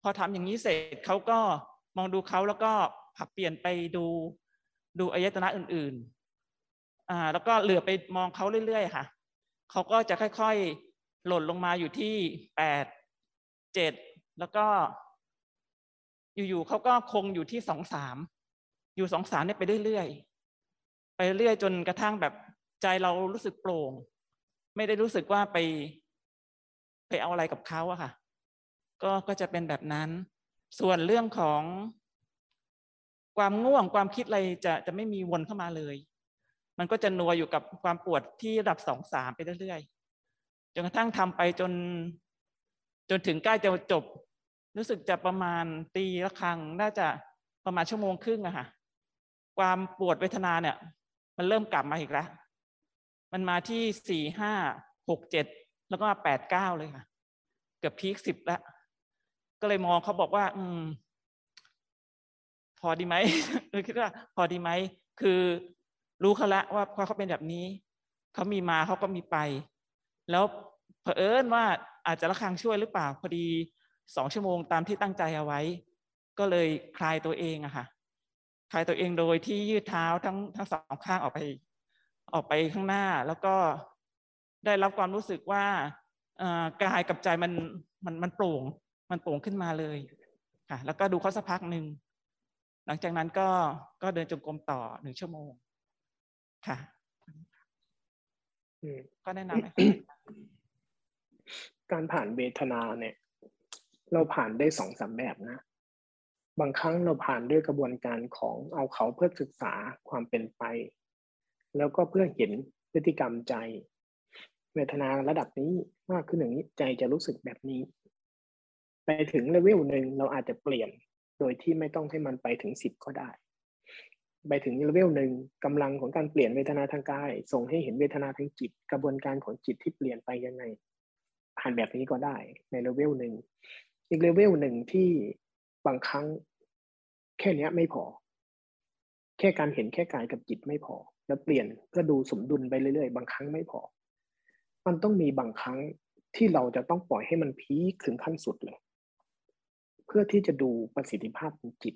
พอทำอย่างนี้เสร็จเขาก็มองดูเขาแล้วก็ เปลี่ยนไปดูดูอายตนะอื่นๆอ่าแล้วก็เหลือไปมองเขาเรื่อยๆ ค่ะเขาก็จะค่อยๆ หล่นลงมาอยู่ที่แปดเจ็ดแล้วก็ อยู่ๆเขาก็คงอยู่ที่สองสามอยู่สองสามเนี่ยไปเรื่อยๆ ไปเรื่อยจนกระทั่งแบบใจเรารู้สึกโปร่ง ไม่ได้รู้สึกว่าไป ไปเอาอะไรกับเขาอะค่ะ ก็ก็จะเป็นแบบนั้น ส่วนเรื่องของ ความง่วงความคิดอะไรจะจะไม่มีวนเข้ามาเลย มันก็จะนัวอยู่กับความปวดที่ระดับสองสามไปเรื่อยๆจนกระทั่งทำไปจน จนถึงใกล้จะจบ รู้สึกจะประมาณตีละครั้งน่าจะประมาณชั่วโมงครึ่งอะค่ะความปวดเวทนาเนี่ย มันเริ่มกลับมาอีกแล้วมันมาที่สี่ห้าหกเจ็ดแล้วก็มาแปดเก้าเลยค่ะ เกือบพีคสิบแล้วก็เลยมองเขาบอกว่า อืม พอดีไหมเลยคิดว่าพอดีไหมคือรู้เขาละว่าพอเขาเป็นแบบนี้เขามีมาเขาก็มีไป แล้วเผอิญว่าอาจจะระคังช่วยหรือเปล่า พอดีสองชั่วโมงตามที่ตั้งใจเอาไว้ ก็เลยคลายตัวเองอะค่ะคลายตัวเองโดยที่ยืดเท้าทั้งทั้งสองข้างออกไป ออกไปข้างหน้าแล้วก็ได้รับความรู้สึกว่ากายกับใจมันมันมันโปร่ง มันโปร่งขึ้นมาเลยค่ะ แล้วก็ดูเขาสักพักหนึ่ง หลังจากนั้นก็ก็เดินจงกรมต่อหนึ่งชั่วโมง ค่ะก็แนะนำให้การผ่านเวทนาเนี่ย เราผ่านได้สองสามแบบนะ บางครั้งเราผ่านด้วยกระบวนการของเอาเขาเพื่อศึกษาความเป็นไป แล้วก็เพื่อเห็นพฤติกรรมใจ เวทนาระดับนี้มากขึ้นอย่างนี้ใจจะรู้สึกแบบนี้ ไปถึงเลเวลหนึ่งเราอาจจะเปลี่ยนโดยที่ไม่ต้องให้มันไปถึงสิบก็ได้ ไปถึงเลเวลหนึ่งกำลังของการเปลี่ยนเวทนาทางกาย ส่งให้เห็นเวทนาทางจิต กระบวนการของจิตที่เปลี่ยนไปยังไงผ่านแบบนี้ก็ได้ในเลเวลหนึ่งอีกเลเวลหนึ่งที่บางครั้งแค่นี้ไม่พอ แค่การเห็นแค่กายกับจิตไม่พอ แล้วเปลี่ยนเพื่อดูสมดุลไปเรื่อยๆ บางครั้งไม่พอ มันต้องมีบางครั้งที่เราจะต้องปล่อยให้มัน peak ถึงขั้นสุดเลย เพื่อที่จะดูประสิทธิภาพของจิต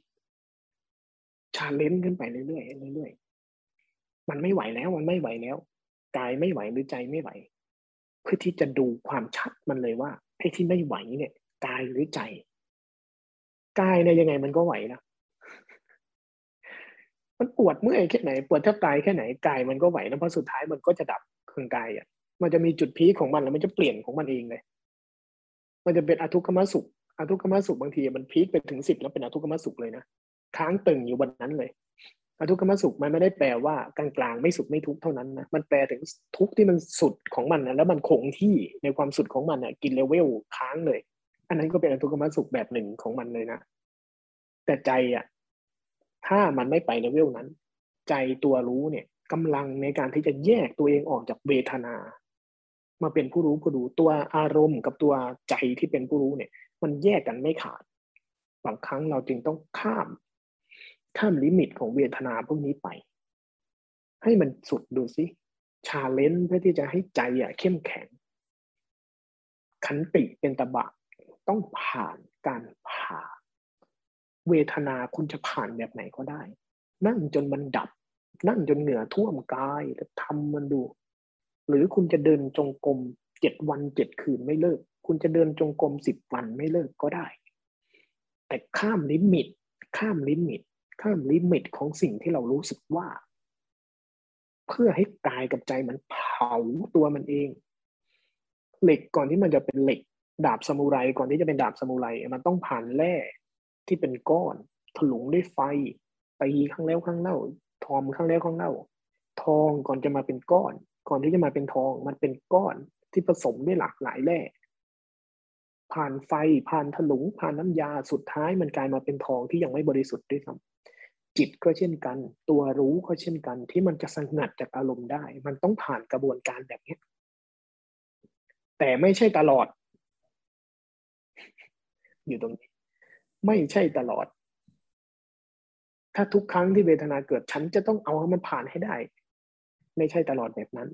challenge ขึ้นไปเรื่อยๆเรื่อยๆมันไม่ไหวแล้วมันไม่ไหวแล้วกายไม่ไหวหรือใจไม่ไหว เพื่อที่จะดูความชัดมันเลยว่าไอ้ที่ไม่ไหวเนี่ยกายหรือใจกายเนี่ยยังไงมันก็ไหวนะมันปวดเมื่อยแค่ไหนปวดแทบตายแค่ไหนกายมันก็ไหวนะเพราะสุดท้ายมันก็จะดับเครื่องกายอะ มันจะมีจุดพีคของมันแล้วมันจะเปลี่ยนของมันเองเลย มันจะเป็นอทุกขมสุข อาทุกขมสุขบางทีมันพีคไปถึงสิบแล้วเป็นอาทุกขมสุขเลยนะค้างตึงอยู่บนนั้นเลยอทุกขมสุขมันไม่ได้แปลว่ากลางๆไม่สุขไม่ทุกข์เท่านั้นนะมันแปลถึงทุกข์ที่มันสุดของมันนะแล้วมันคงที่ในความสุดของมันอะกินเลเวลค้างเลย อันนั้นก็เป็นอทุกขมสุขแบบหนึ่งของมันเลยนะแต่ใจอะถ้ามันไม่ไปเลเวลนั้น ใจตัวรู้เนี่ยกำลังในการที่จะแยกตัวเองออกจากเวทนา มาเป็นผู้รู้ผู้ดูตัวอารมณ์กับตัวใจที่เป็นผู้รู้เนี่ย มันแยกกันไม่ขาด บางครั้งเราจึงต้องข้าม ข้าม limit ของเวทนาพวกนี้ไป ให้มันสุดดูสิ challenge เพื่อที่จะให้ใจอะเข้มแข็ง ขันติเป็นตบะต้องผ่านการผ่า เวทนาคุณจะผ่านแบบไหนก็ได้ นั่งจนมันดับ นั่งจนเหงื่อท่วมกายแล้วทำมันดู หรือคุณจะเดินจงกรมเจ็ดวันเจ็ดคืนไม่เลิก คุณจะเดินจงกรมสิบวันไม่เลิกก็ได้ แต่ข้าม limit ข้าม limit ข้าม limit ของสิ่งที่เรารู้สึกว่า เพื่อให้กายกับใจมันเผาตัวมันเอง เหล็กก่อนที่มันจะเป็นเหล็ก ดาบซามูไรก่อนที่จะเป็นดาบซามูไรมันต้องผ่านแร่ที่เป็นก้อนถลุงด้วยไฟตีครั้งแล้วครั้งเล่าทอมครั้งแล้วครั้งเล่า ทองก่อนจะมาเป็นก้อน ก่อนที่จะมาเป็นทองมันเป็นก้อนที่ผสมด้วยหลากหลายแร่ ผ่านไฟผ่านถลุงผ่านน้ำยาสุดท้ายมันกลายมาเป็นทองที่ยังไม่บริสุทธิ์ด้วยซ้ำจิตก็เช่นกัน ตัวรู้ก็เช่นกัน ที่มันจะสงัดจากอารมณ์ได้ มันต้องผ่านกระบวนการแบบนี้แต่ไม่ใช่ตลอด อยู่ตรงนี้ ไม่ใช่ตลอด ถ้าทุกครั้งที่เวทนาเกิดฉันจะต้องเอาให้มันผ่านให้ได้ ไม่ใช่ตลอดแบบนั้น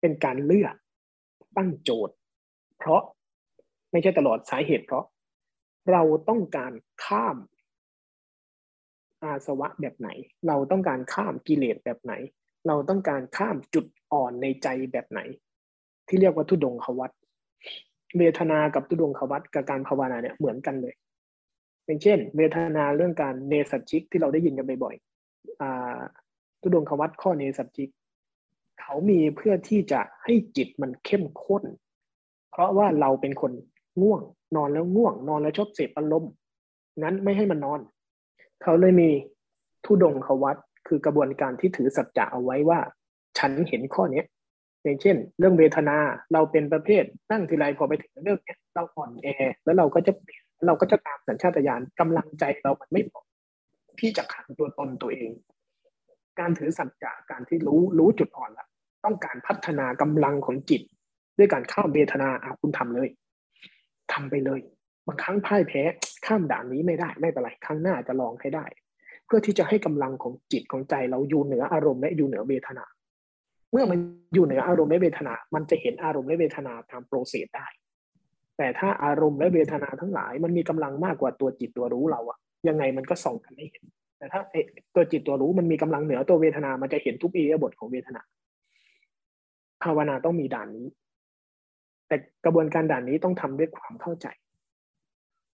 เป็นการเลือกตั้งโจทย์ เพราะ ไม่ใช่ตลอดสาเหตุเพราะ เราต้องการข้ามอาสวะแบบไหน เราต้องการข้ามกิเลสแบบไหน เราต้องการข้ามจุดอ่อนในใจแบบไหน ที่เรียกว่าทุดงควัตเวทนากับทุดงควัตกับการภาวนาเนี่ยเหมือนกันเลยอย่างเช่น เวทนาเรื่องการเนสัจิกที่เราได้ยินกันบ่อยๆทุดงควัตข้อเนสัจิก เขามีเพื่อที่จะให้จิตมันเข้มข้น เพราะว่าเราเป็นคน ง่วง นอนแล้วง่วง นอนแล้วชอบเสพอารมณ์งั้นไม่ให้มันนอน เขาเลยมีทุดงควัตคือกระบวนการที่ถือสัจจะเอาไว้ว่า ฉันเห็นข้อเนี้ยอย่างเช่น เรื่องเวทนาเราเป็นประเภทนั่งทีไรพอไปถึงเรื่องเนี้ยเราอ่อนแอแล้วเราก็จะเปลี่ยนเราก็จะตามสัญชาตญาณกำลังใจเรามันไม่พอที่จะขังตัวตนตัวเอง การถือสัจจะการที่รู้รู้จุดอ่อนละต้องการพัฒนากำลังของจิต ด้วยการเข้าเวทนาเอาคุณทำเลย ทำไปเลยบางครั้งพ่ายแพ้ข้ามด่านนี้ไม่ได้ไม่เป็นไรครั้งหน้าจะลองให้ได้ เพื่อที่จะให้กำลังของจิตของใจเราอยู่เหนืออารมณ์และอยู่เหนือเวทนา เมื่อมันอยู่เหนืออารมณ์และเวทนา มันจะเห็นอารมณ์และเวทนาตามโปรเซสได้ แต่ถ้าอารมณ์และเวทนาทั้งหลาย มันมีกำลังมากกว่าตัวจิตตัวรู้เราอะยังไงมันก็ส่องกันไม่เห็น แต่ถ้าตัวจิตตัวรู้มันมีกำลังเหนือตัวเวทนา มันจะเห็นทุกอียบทของเวทนา ภาวนาต้องมีด่านนี้ แต่กระบวนการด่านนี้ต้องทำด้วยความเข้าใจ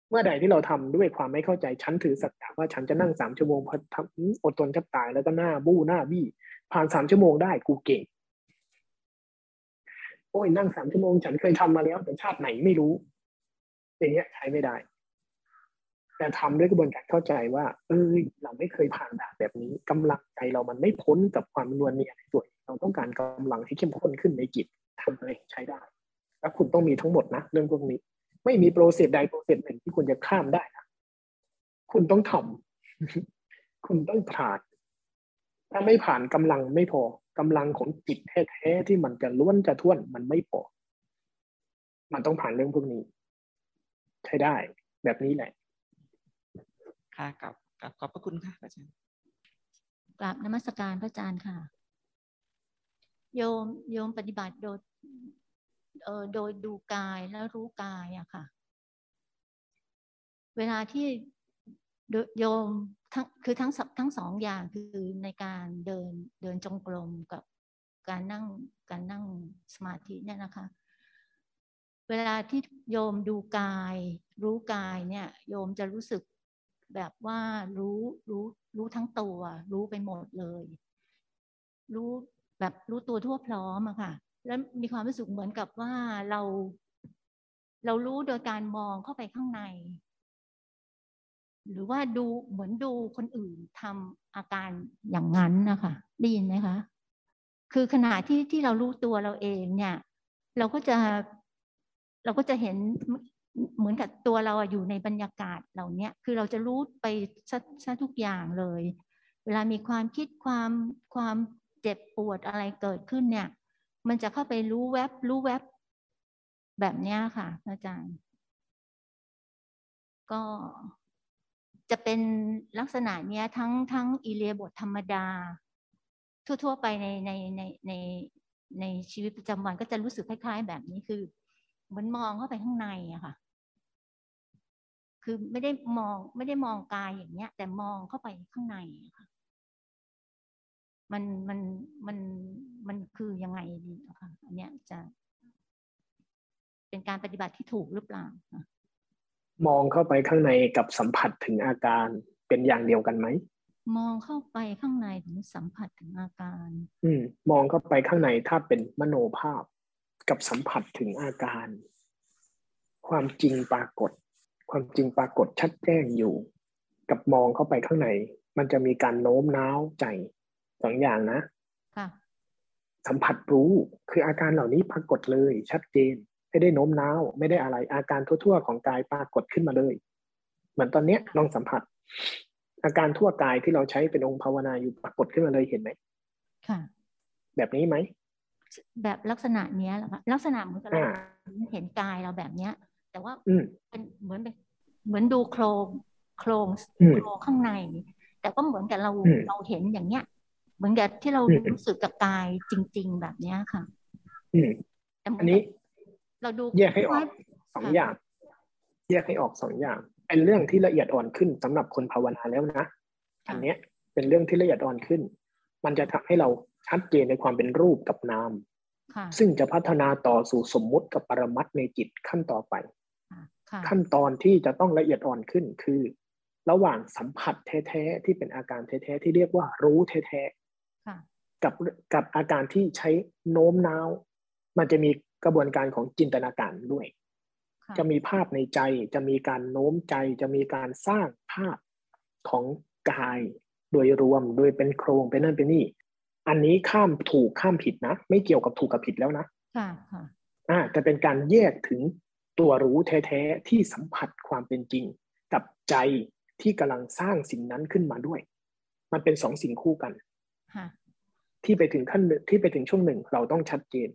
เมื่อใดที่เราทำด้วยความไม่เข้าใจ ฉันถือสัจจะว่าฉันจะนั่งสามชั่วโมงพอทำอดทนแทบตายแล้วก็หน้าบู้หน้าบี้ผ่านสามชั่วโมงได้กูเก่งโอ้ยนั่งสามชั่วโมงฉันเคยทำมาแล้วแต่ชาติไหนไม่รู้ อย่างเงี้ยใช้ไม่ได้ แต่ทำด้วยกระบวนการเข้าใจว่า เอ้ย เราไม่เคยผ่านด่านแบบนี้กำลังใจเรามันไม่พ้นกับความนัวเนียในตัวเราต้องการกำลังให้เข้มข้นขึ้นในจิตทำเลยใช้ได้ แล้วคุณต้องมีทั้งหมดนะเรื่องพวกนี้ ไม่มี process ใด process หนึ่งที่คุณจะข้ามได้นะคุณต้องทำคุณต้องผ่านถ้าไม่ผ่านกำลังไม่พอกำลังของจิตแท้ๆที่มันจะล้วนจะท่วนมันไม่พอมันต้องผ่านเรื่องพวกนี้ ใช้ได้แบบนี้แหละ ค่ะกับกับขอบพระคุณค่ะอาจารย์กราบนมัสการพระอาจารย์ค่ะ โยมโยมปฏิบัติโดยเอ่อ โดยดูกายแล้วรู้กายอะค่ะ เวลาที่โยมทั้งคือทั้งทั้งสองอย่างคือในการเดินเดินจงกรมกับการนั่งการนั่งสมาธิเนี่ยนะคะ เวลาที่โยมดูกาย รู้กายเนี่ยโยมจะรู้สึกแบบว่ารู้รู้รู้ทั้งตัว รู้ไปหมดเลย รู้แบบรู้ตัวทั่วพร้อมอะค่ะ แล้วมีความรู้สึกเหมือนกับว่าเรา เรารู้โดยการมองเข้าไปข้างใน หรือว่าดูเหมือนดูคนอื่นทำอาการอย่างนั้นนะคะได้ยินไหมคะคือขณะที่ที่เรารู้ตัวเราเองเนี่ย เราก็จะเราก็จะเห็นเหมือนกับตัวเราอยู่ในบรรยากาศเหล่านี้คือเราจะรู้ไปซะทุกอย่างเลย เวลามีความคิดความความเจ็บปวดอะไรเกิดขึ้นเนี่ย มันจะเข้าไปรู้แวบรู้แวบแบบนี้ค่ะ อาจารย์ ก็จะเป็นลักษณะเนี้ยทั้งทั้งอิเลียบทธรรมดา ทั่ว ๆ ไปในในในในในชีวิตประจำวันก็จะรู้สึกคล้าย ๆ แบบนี้คือเหมือนมองเข้าไปข้างในอะค่ะ คือไม่ได้มองไม่ได้มองกายอย่างเนี้ย แต่มองเข้าไปข้างในค่ะ มันมันมันมันคือยังไงดีอะค่ะอันเนี้ยจะเป็นการปฏิบัติที่ถูกหรือเปล่ามองเข้าไปข้างในกับสัมผัสถึงอาการเป็นอย่างเดียวกันไหมมองเข้าไปข้างในถึงสัมผัสถึงอาการ อืม มองเข้าไปข้างในถ้าเป็นมโนภาพ กับสัมผัสถึงอาการ ความจริงปรากฏ ความจริงปรากฏชัดแจ้งอยู่ กับมองเข้าไปข้างใน มันจะมีการโน้มน้าวใจ สองอย่างนะค่ะสัมผัสรู้คืออาการเหล่านี้ปรากฏเลย ชัดเจน ไม่ได้โน้มน้าว ไม่ได้อะไร อาการทั่วๆของกายปรากฏขึ้นมาเลย เหมือนตอนเนี้ยลองสัมผัส อาการทั่วกายที่เราใช้เป็นองค์ภาวนาอยู่ปรากฏขึ้นมาเลยเห็นไหมค่ะ แบบนี้ไหมแบบลักษณะเนี้ยเหรอคะลักษณะเหมือนกับเราเห็นกายเราแบบเนี้ย แต่ว่าเป็นเหมือนเป็นเหมือนดูโครงโครงโครงข้างใน แต่ก็เหมือนกับเราเราเห็นอย่างเนี้ยเห มือนกับที่เรารู้สึกกับกายจริง ๆ แบบเนี้ยค่ะอืมอันนี้ เราดูแยกให้ออกสองอย่างแยกให้ออกสองอย่างเป็นเรื่องที่ละเอียดอ่อนขึ้นสำหรับคนภาวนาแล้วนะอันเนี้ย เป็นเรื่องที่ละเอียดอ่อนขึ้น มันจะทำให้เราชัดเจนในความเป็นรูปกับนามซึ่งจะพัฒนาต่อสู่สมมุติกับปรมัตในจิตขั้นต่อไปขั้นตอนที่จะต้องละเอียดอ่อนขึ้นคือ ระหว่างสัมผัสแท้ๆที่เป็นอาการแท้ๆที่เรียกว่ารู้แท้ๆ กับกับอาการที่ใช้โน้มน้าว มันจะมีกระบวนการของจินตนาการด้วยค่ะจะมีภาพในใจ จะมีการโน้มใจ จะมีการสร้างภาพของกายโดยรวมโดยเป็นโครงเป็นนั่นเป็นนี่ อันนี้ข้ามถูกข้ามผิดนะ ไม่เกี่ยวกับถูกกับผิดแล้วนะค่ะค่ะอ่าแต่เป็นการแยกถึงตัวรู้แท้ๆที่สัมผัสความเป็นจริง กับใจที่กำลังสร้างสิ่งนั้นขึ้นมาด้วย มันเป็นสองสิ่งคู่กันค่ะ ที่ไปถึงขั้นหนึ่งที่ไปถึงช่วงหนึ่งเราต้องชัดเจน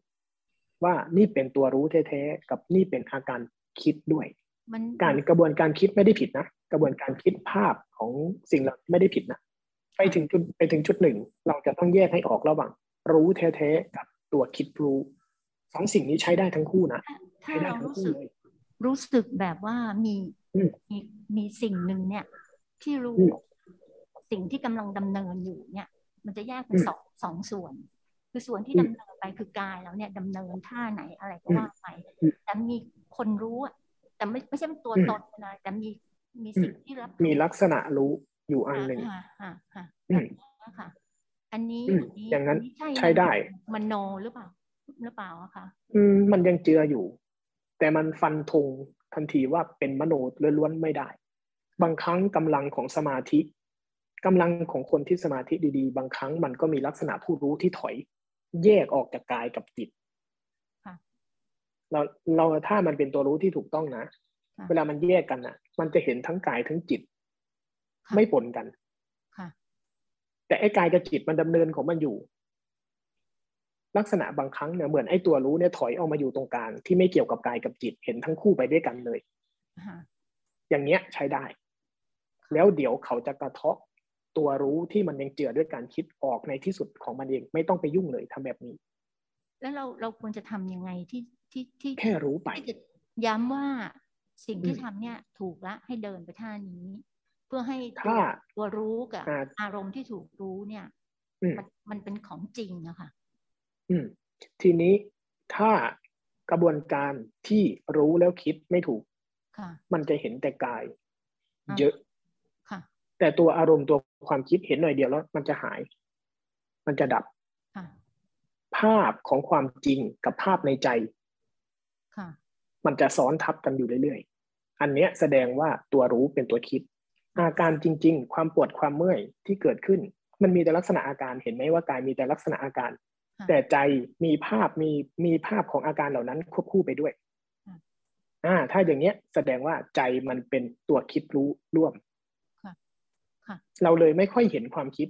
ว่านี่เป็นตัวรู้แท้ๆกับนี่เป็นอาการคิดด้วยมันการกระบวนการคิดไม่ได้ผิดนะกระบวนการคิดภาพของสิ่งเหล่านี้ไม่ได้ผิดนะไปถึงจุดไปถึงจุดหนึ่ง เราจะต้องแยกให้ออกระหว่าง รู้แท้ๆกับตัวคิดรู้สองสิ่งนี้ใช้ได้ทั้งคู่นะถ้าใช้ได้เราทั้งรู้คู่สึกเลยรู้สึกแบบว่ามีอืมมีมีสิ่งหนึ่งเนี่ย ที่รู้อืมสิ่งที่กำลังดำเนินอยู่เนี่ย มันจะแยกเป็นอืมสองสองส่วน คือส่วนที่อืดำมเนินไปคือกายแล้วเนี่ยดำเนินท่าไหนอะไรก็อืมว่าไปอืมแต่มีคนรู้อะแต่ไม่ไม่ใช่เป็นตัวอืมตนนะแต่มีมีอืมสิ่งที่รับมีลักษณะรู้อยู่อันหนึ่งค่ะค่ะค่ะอืมค่ะอันนี้อืมอันนี้อย่างนั้นอัใช่ใช้ได้มโนหรือเปล่าหรือเปล่าอะคะอืมมันยังเจืออยู่ แต่มันฟันธงทันทีว่าเป็นมโนล้วนๆไม่ได้ บางครั้งกำลังของสมาธิ กำลังของคนที่สมาธิดีๆ บางครั้งมันก็มีลักษณะผู้รู้ที่ถอย แยกออกจากกายกับจิตค่ะเราเราถ้ามันเป็นตัวรู้ที่ถูกต้องนะค่ะเวลามันแยกกันนะมันจะเห็นทั้งกายทั้งจิตค่ะไม่ปนกันค่ะแต่ไอ้กายกับจิตมันดำเนินของมันอยู่ ลักษณะบางครั้งเนี่ยเหมือนไอ้ตัวรู้เนี่ยถอยออกมาอยู่ตรงกลางที่ไม่เกี่ยวกับกายกับจิตเห็นทั้งคู่ไปด้วยกันเลยค่ะอย่างเงี้ยใช้ได้ แล้วเดี๋ยวเขาจะกระเทาะ ตัวรู้ที่มันยังเจือด้วยการคิดออกในที่สุดของมันเอง ไม่ต้องไปยุ่งเลยทำแบบนี้ แล้วเราเราควรจะทำยังไงที่ที่ที่แค่รู้ไปที่จะย้ำว่าสิ่งที่อืมทำเนี่ยถูกละให้เดินไปท่านี้ เพื่อให้ตัวถ้าตัวรู้กับอ่าอารมณ์ที่ถูกรู้เนี่ยอืมมันมันเป็นของจริงอะค่ะอืม ทีนี้ถ้ากระบวนการที่รู้แล้วคิดไม่ถูกค่ะมันจะเห็นแต่กายอ่าเยอะค่ะ แต่ตัวอารมณ์ตัวความคิดเห็นหน่อยเดียวแล้ว มันจะหาย มันจะดับค่ะภาพของความจริงกับภาพในใจค่ะมันจะซ้อนทับกันอยู่เรื่อยๆ อันเนี้ยแสดงว่าตัวรู้เป็นตัวคิด อาการจริง ๆ ความปวดความเมื่อยที่เกิดขึ้น มันมีแต่ลักษณะอาการเห็นไหมว่ากายมีแต่ลักษณะอาการค่ะแต่ใจมีภาพมีมีภาพของอาการเหล่านั้นควบคู่ไปด้วยค่ะอ่าถ้าอย่างเนี้ยแสดงว่าใจมันเป็นตัวคิดรู้ร่วมค่ะค่ะ เราเลยไม่ค่อยเห็นความคิด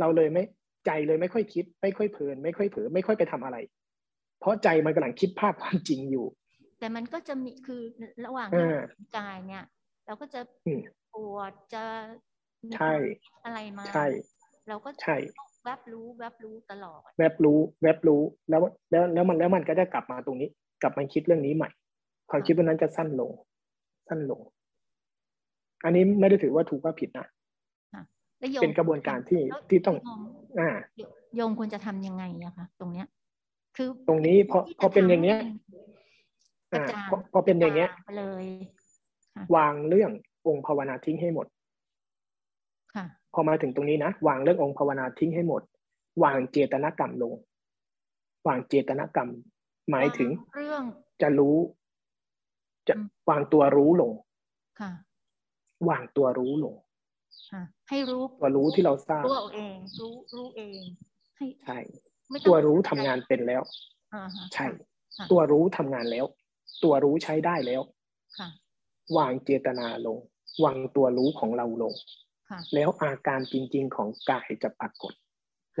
เราเลยไม่ใจเลยไม่ค่อยคิด ไม่ค่อยเพลิน ไม่ค่อยเผลอไม่ค่อยไปทำอะไร เพราะใจมันกำลังคิดภาพความจริงอยู่ แต่มันก็จะมีคือระหว่างอ่าที่เราเห็นกายเนี่ย เราก็จะอืมปวดจะมีใช่ความคิดอะไรมาใช่เราก็ใช่แวบรู้แวบรู้ตลอด แวบรู้ แวบรู้แล้วแล้วแล้วมันแล้วมันก็จะกลับมาตรงนี้ กลับมาคิดเรื่องนี้ใหม่ความคิดวันนั้นจะสั้นลง สั้นลง อันนี้ไม่ได้ถือว่าถูกว่าผิดนะแล้วโยม เป็นกระบวนการที่แล้วที่ต้องโยมอ่าโยมควรจะทำยังไงอะคะตรงเนี้ย คือตรงนี้พอที่จะพอเป็นอย่างเงี้ยทำให้มันกระอ่าจ่างพอพอเป็นอย่างเงี้ยกระจ่ไปเลยวางเรื่ององค์ภาวนาทิ้งให้หมดค่ะพอมาถึงตรงนี้นะวางเรื่ององค์ภาวนาทิ้งให้หมด วางเจตนากรรมลง วางเจตนากรรม หมายถึงเรื่องจะรู้ จะอืมวางตัวรู้ลงค่ะวางตัวรู้ลงค่ะ ให้รู้ตัวรู้ที่เราทราบรู้เอาเอง รู้รู้เองให้ใช่ไม่ต้องตัวรู้ทำงานเป็นแล้วอ่าฮะใช่ค่ะตัวรู้ทำงานแล้ว ตัวรู้ใช้ได้แล้วค่ะวางเจตนาลง วางตัวรู้ของเราลงค่ะแล้วอาการจริง ๆ ของกายจะปรากฏ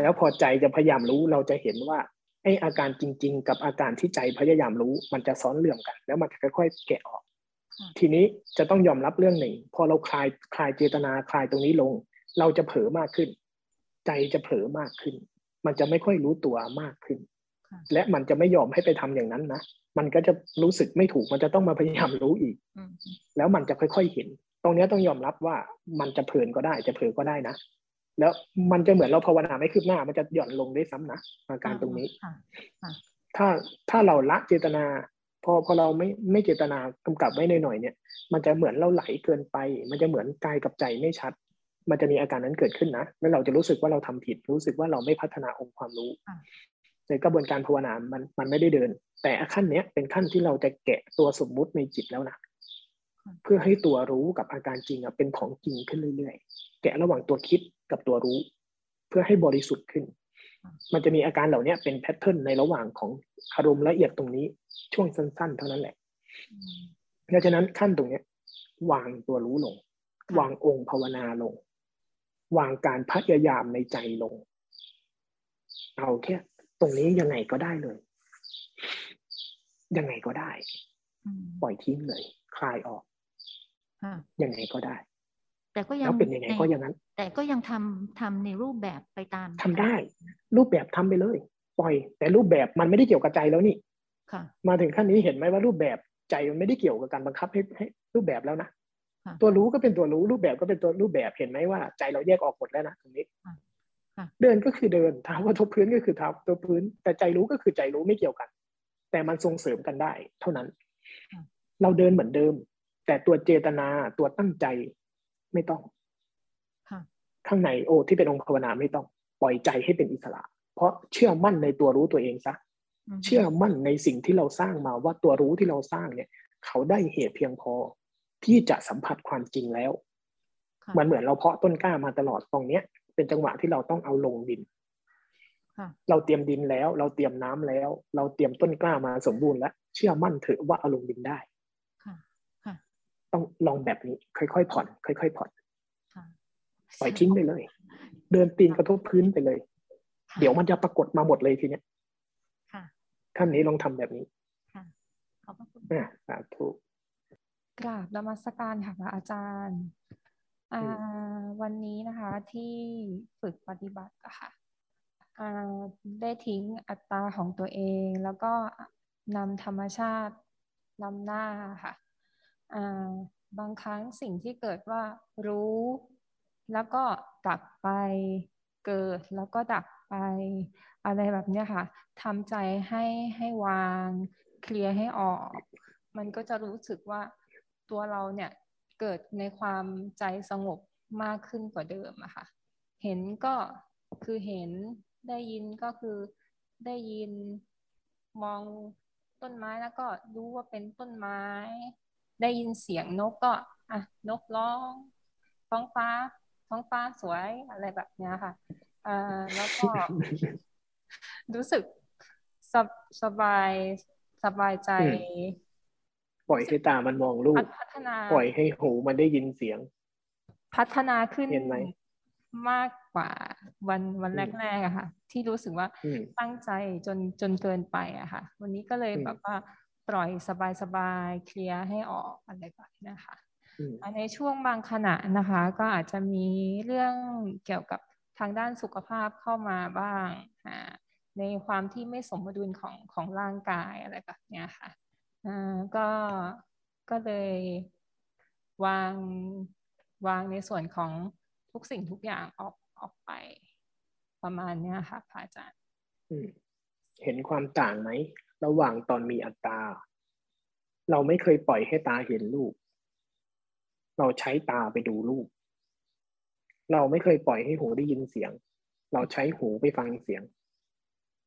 แล้วพอใจจะพยายามรู้เราจะเห็นว่าไอ้อาการจริง ๆ กับอาการที่ใจพยายามรู้ มันจะซ้อนเรื่องกัน แล้วมันจะค่อยๆแกะออกค่ะ ทีนี้จะต้องยอมรับเรื่องหนึ่ง พอเราคลายคลายเจตนาคลายตรงนี้ลง เราจะเผลอมากขึ้น ใจจะเผลอมากขึ้น มันจะไม่ค่อยรู้ตัวมากขึ้นค่ะและมันจะไม่ยอมให้ไปทำอย่างนั้นนะมันก็จะรู้สึกไม่ถูกมันจะต้องมาพยายามรู้อีกอืมแล้วมันจะค่อยๆเห็น ตรงเนี้ยต้องยอมรับว่ามันจะเพลินก็ได้จะเผลอก็ได้นะแล้วมันจะเหมือนเราภาวนาไม่คืบหน้า มันจะหย่อนลงได้วยซ้ำนะอาการตรงนี้ค่ะค่ะถ้าถ้าเราละเจตนา พอพอเราไม่ไม่เจตนากำกับไว้หน่อยๆเนี่ย มันจะเหมือนเราไหลเกินไป มันจะเหมือนกายกับใจไม่ชัด มันจะมีอาการนั้นเกิดขึ้นนะ แล้วเราจะรู้สึกว่าเราทำผิด รู้สึกว่าเราไม่พัฒนาองค์ความรู้ค่ะในกระบวนการภาวนา มันมันไม่ได้เดิน แต่ขั้นเนี้ยเป็นขั้นที่เราจะแกะตัวสมมุติในจิตแล้วนะเพื่อให้ตัวรู้กับอาการจริงอะเป็นของจริงขึ้นเรื่อยๆ แกะระหว่างตัวคิดกับตัวรู้ เพื่อให้บริสุทธิ์ขึ้น มันจะมีอาการเหล่านี้เป็นแพทเทิร์นในระหว่างของอารมณ์ละเอียดตรงนี้ ช่วงสั้นๆ เท่านั้นแหละ เพราะฉะนั้นขั้นตรงเนี้ยวางตัวรู้ลง วางองค์ภาวนาลง วางการพยายามในใจลง เอาแค่ตรงนี้ยังไงก็ได้เลย ยังไงก็ได้ ปล่อยทิ้งเลย คลายออกยังไงก็ได้ แต่ก็ยัแล้งวเป็นยังไงก็อย่างนั้น แต่ก็ยังทำทำในรูปแบบไปตามทำได้ รูปแบบทำไปเลย ปล่อย แต่รูปแบบมันไม่ได้เกี่ยวกับใจแล้วนี่ค่ะ มาถึงขั้นนี้เห็นไหมว่ารูปแบบใจมันไม่ได้เกี่ยวกับการบังคับให้ให้รูปแบบแล้วนะค่ะตัวรู้ก็เป็นตัวรู้รูปแบบก็เป็นตัวรูปแบบเห็นไหมว่าใจเราแยกออกหมดแล้วนะตรงนี้ค่ะเดินก็คือเดินเท้ากระทบพื้นก็คือเท้าตัวพื้น แต่ใจรู้ก็คือใจรู้ไม่เกี่ยวกัน แต่มันส่งเสริมกันได้ เท่านั้น เราเดินเหมือนเดิม แต่ตัวเจตนาตัวตั้งใจไม่ต้องค่ะข้างในโอ้ที่เป็นองค์ภาวนาไม่ต้อง ปล่อยใจให้เป็นอิสระ เพราะเชื่อมั่นในตัวรู้ตัวเองซะ เชื่อมั่นในสิ่งที่เราสร้างมาว่าตัวรู้ที่เราสร้างเนี่ย เขาได้เหตุเพียงพอที่จะสัมผัสความจริงแล้ว มันเหมือนเราเพาะต้นกล้ามาตลอดตรงเนี้ย เป็นจังหวะที่เราต้องเอาลงดินค่ะเราเตรียมดินแล้ว เราเตรียมน้ำแล้ว เราเตรียมต้นกล้ามาสมบูรณ์แล้ว เชื่อมั่นเถอะว่าเอาลงดินได้ค่ะค่ะต้องลองแบบนี้ค่อยๆผ่อน ค่อยๆผ่อนค่ะปล่อยทิ้งไปเลย เดินตีนกระทบพื้นไปเลย เดี๋ยวมันจะปรากฏมาหมดเลยทีเนี้ยค่ะ ขั้นนี้ลองทำแบบนี้ค่ะขอบพระคุณอะสาธุกราบนมัสการค่ะพระอาจารย์อ่าวันนี้นะคะที่ฝึกปฏิบัติอะค่ะอ่าได้ทิ้งอัตตาของตัวเอง แล้วก็นำธรรมชาตินำหน้าค่ะอ่าบางครั้งสิ่งที่เกิดว่ารู้ แล้วก็ดับไปเกิดแล้วก็ดับไป อะไรแบบเนี้ยค่ะทำใจให้ให้วางเคลียร์ให้ออก มันก็จะรู้สึกว่าตัวเราเนี่ยเกิดในความใจสงบมากขึ้นกว่าเดิมอะค่ะ เห็นก็คือเห็นได้ยินก็คือได้ยินมองต้นไม้แล้วก็รู้ว่าเป็นต้นไม้ ได้ยินเสียงนกก็อะนกร้องท้องฟ้าท้องฟ้าสวยอะไรแบบเนี้ยค่ะอ่าแล้วก็ รู้สึกสบสบายสบายใจอืมปล่อยให้ตามันมองรูปพัฒนา ปล่อยให้หูมันได้ยินเสียง พัฒนาขึ้นเห็นไหมมากกว่าวันวันอืมแรกๆอะค่ะ ที่รู้สึกว่าอืมตั้งใจจนจนเกินไปอะค่ะ วันนี้ก็เลยอืมแบบว่าปล่อยสบายๆเคลียร์ให้ออกอะไรแบบนี้นะคะอืมในช่วงบางขณะนะคะ ก็อาจจะมีเรื่องเกี่ยวกับทางด้านสุขภาพเข้ามาบ้างอ่า ในความที่ไม่สมดุลของของร่างกายอะไรแบบเนี้ยค่ะอ่าก็ก็เลยวางวางในส่วนของทุกสิ่งทุกอย่างออกออกไป ประมาณเนี้ยค่ะพระอาจารย์เห็นความต่างไหม ระหว่างตอนมีอัตตา เราไม่เคยปล่อยให้ตาเห็นรูป เราใช้ตาไปดูรูป เราไม่เคยปล่อยให้หูได้ยินเสียง เราใช้หูไปฟังเสียง